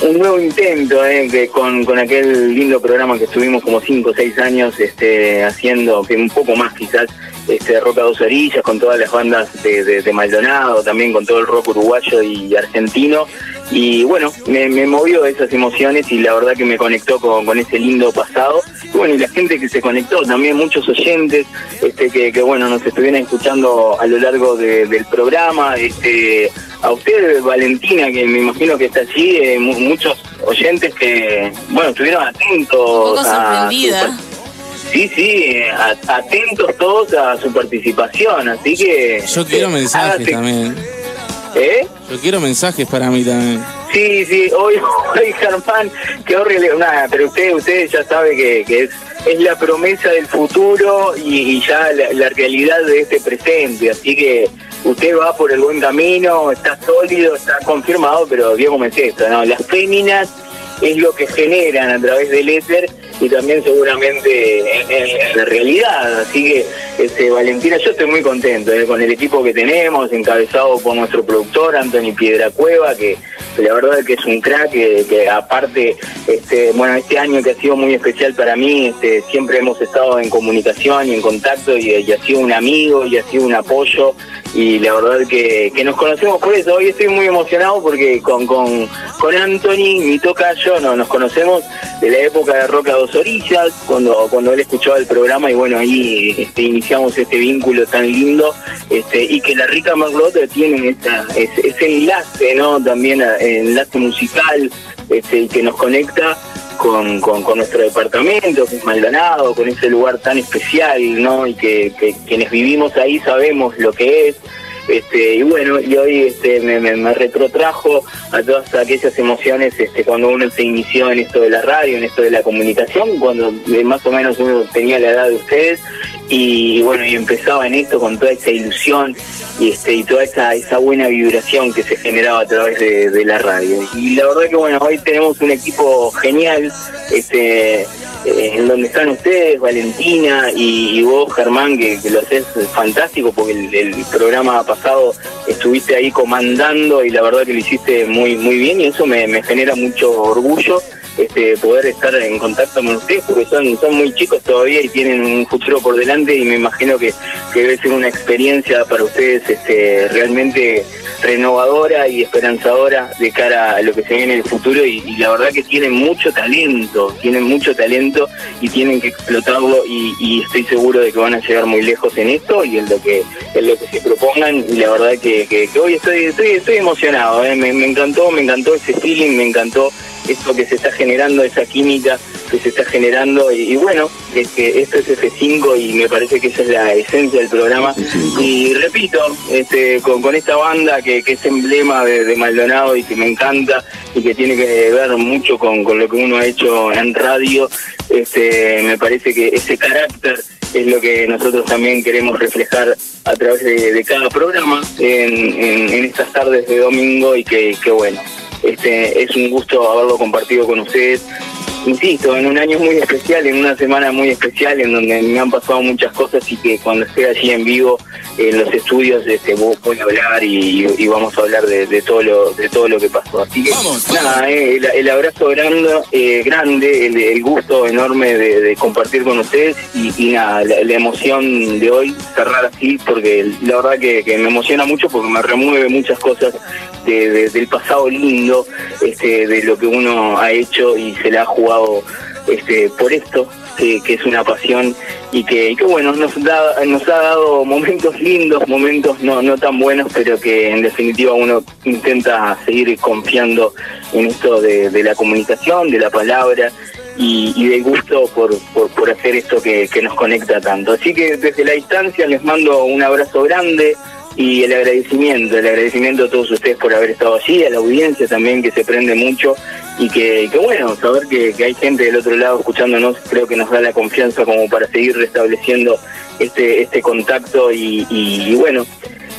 un nuevo intento eh, que con, con aquel lindo programa que estuvimos como 5 o 6 años este, haciendo, que un poco más quizás, este, Roca Dos Orillas, con todas las bandas de, de- de Maldonado, también con todo el rock uruguayo y argentino. Y bueno, me, me movió esas emociones y la verdad que me conectó con, con ese lindo pasado. Y bueno, y la gente que se conectó, también muchos oyentes este, que, que bueno, nos estuvieron escuchando a lo largo de- del programa. Este, a usted, Valentina, que me imagino que está allí, eh, mu- muchos oyentes que, bueno, estuvieron atentos. Un poco a sorprendida. Sí, sí, a- atentos todos a su participación, así que... Yo quiero eh, mensajes también. ¿Eh? Yo quiero mensajes para mí también. Sí, sí, hoy, hoy Germán, qué horrible, nada, pero usted, usted ya sabe que, que es, es la promesa del futuro y, y ya la, la realidad de este presente, así que usted va por el buen camino, está sólido, está confirmado, pero me es esto, ¿no? Las féminas es lo que generan a través del éter y también seguramente en, la realidad. Así que, este, Valentina, yo estoy muy contento eh, con el equipo que tenemos, encabezado por nuestro productor Anthony Piedra Cueva, que, la verdad es que es un crack, que, aparte, este, bueno, este año que ha sido muy especial para mí, este, siempre hemos estado en comunicación y en contacto y, ha sido un amigo y ha sido un apoyo y la verdad que, que nos conocemos por eso. Hoy estoy muy emocionado porque con, con, con Anthony, mi tocayo, no, nos conocemos de la época de Roca Orillas, cuando, cuando él escuchaba el programa y bueno, ahí este, iniciamos este vínculo tan lindo este, y que la rica Marlota tiene esta, ese, ese enlace, ¿no? También enlace musical este, que nos conecta con, con, nuestro departamento, con Maldonado, con ese lugar tan especial, ¿no? Y que quienes vivimos ahí sabemos lo que es. Este, y bueno, y hoy este, me, retrotrajo a todas aquellas emociones este, cuando uno se inició en esto de la radio, en esto de la comunicación, cuando eh, más o menos uno tenía la edad de ustedes y bueno, y empezaba en esto con toda esa ilusión y toda esa, buena vibración que se generaba a través de, la radio. Y la verdad que bueno, hoy tenemos un equipo genial, eh, en donde están ustedes, Valentina y, vos, Germán, que, lo haces fantástico, porque el, el programa pasado estuviste ahí comandando y la verdad que lo hiciste muy muy bien y eso me, me genera mucho orgullo este, poder estar en contacto con ustedes porque son, son muy chicos todavía y tienen un futuro por delante y me imagino que, que debe ser una experiencia para ustedes este, realmente renovadora y esperanzadora de cara a lo que se viene en el futuro y, la verdad que tienen mucho talento, tienen mucho talento y tienen que explotarlo y, estoy seguro de que van a llegar muy lejos en esto y en lo que en lo que se propongan y la verdad que, que, hoy estoy, estoy, estoy emocionado, ¿eh? me encantó, me encantó ese feeling, me encantó esto que se está generando, esa química que se está generando y, y bueno, es que esto es F5 y me parece que esa es la esencia del programa. Y repito, este, con, con esta banda que, que es emblema de, de Maldonado y que me encanta y que tiene que ver mucho con, con lo que uno ha hecho en radio, este, me parece que ese carácter es lo que nosotros también queremos reflejar a través de, de cada programa en, en- en estas tardes de domingo y que, que bueno, este, es un gusto haberlo compartido con ustedes. Insisto, en un año muy especial, en una semana muy especial, en donde me han pasado muchas cosas y que cuando esté allí en vivo en los estudios, este, vos podés hablar y, y vamos a hablar de, de todo lo de todo lo que pasó. Así que nada, eh, el, el abrazo grande, eh, grande, el, el gusto enorme de, de compartir con ustedes y, y nada, la, la emoción de hoy cerrar así, porque la verdad que, que me emociona mucho porque me remueve muchas cosas de- de- del pasado lindo, este, de lo que uno ha hecho y se la ha jugado este, por esto, que, es una pasión y que, bueno, nos, da, nos ha dado momentos lindos, momentos no, no tan buenos, pero que en definitiva uno intenta seguir confiando en esto de, de la comunicación, de la palabra y, y del gusto por, por, por hacer esto que, que nos conecta tanto. Así que desde la distancia les mando un abrazo grande y el agradecimiento, el agradecimiento a todos ustedes por haber estado allí, a la audiencia también que se prende mucho y que, que bueno, saber que, que hay gente del otro lado escuchándonos creo que nos da la confianza como para seguir restableciendo este, este contacto y, y- bueno,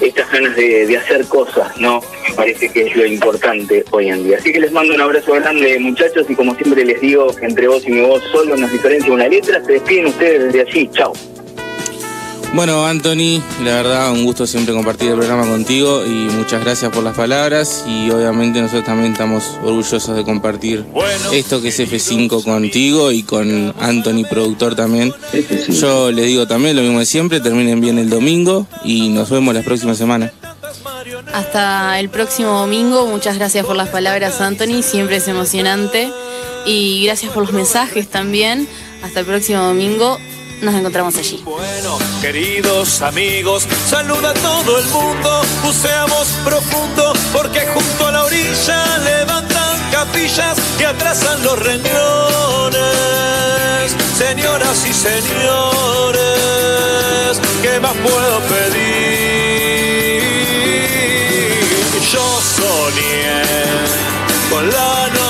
estas ganas de, de hacer cosas, ¿no? Me parece que es lo importante hoy en día. Así que les mando un abrazo grande muchachos y como siempre les digo, entre vos y mi voz solo nos diferencia una letra, se despiden ustedes desde allí, chao. Bueno, Anthony, la verdad, un gusto siempre compartir el programa contigo y muchas gracias por las palabras y obviamente nosotros también estamos orgullosos de compartir esto que es F5 contigo y con Anthony, productor también. Yo les digo también lo mismo de siempre, terminen bien el domingo y nos vemos la próxima semana. Hasta el próximo domingo. Muchas gracias por las palabras, Anthony. Siempre es emocionante. Y gracias por los mensajes también. Hasta el próximo domingo. Nos encontramos allí. Queridos amigos, saluda a todo el mundo, buceamos profundo porque junto a la orilla levantan capillas y atrasan los renglores. Señoras y señores, ¿qué más puedo pedir? Yo soñé con la noche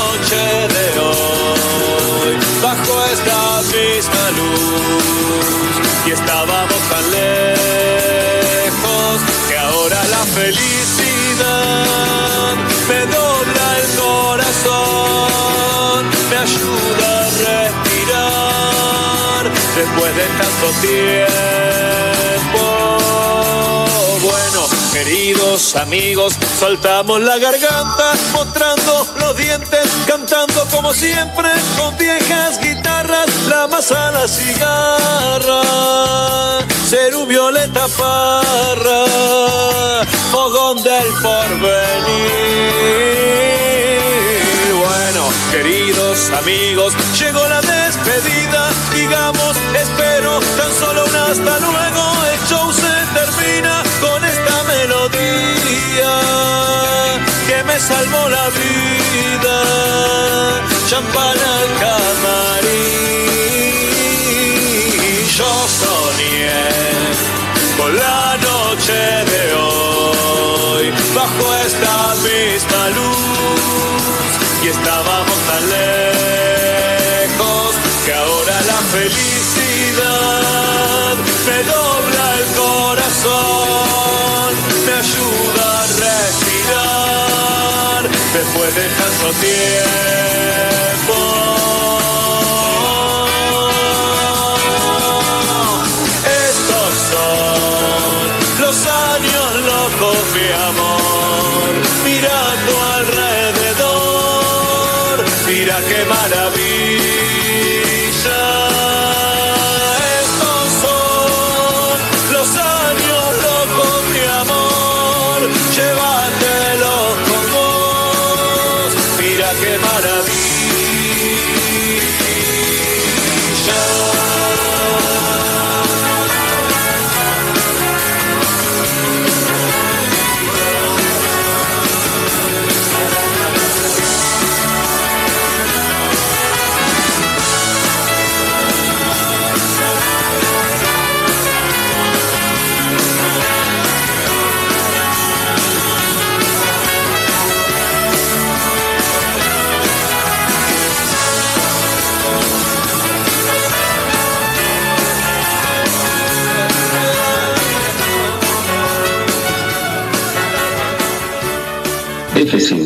después de tanto tiempo. Bueno, queridos amigos, soltamos la garganta, mostrando los dientes, cantando como siempre, con viejas guitarras, la masa, la cigarra, ser un violeta parra. ilusión del porvenir. Queridos amigos, llegó la despedida. Digamos, espero tan solo un hasta luego. El show se termina con esta melodía que me salvó la vida. Champán al camarín. Yo soñé con la noche de hoy bajo esta misma luz y estábamos tan lejos que ahora la felicidad me dobla el corazón. Me ayuda a respirar después de tanto tiempo F5.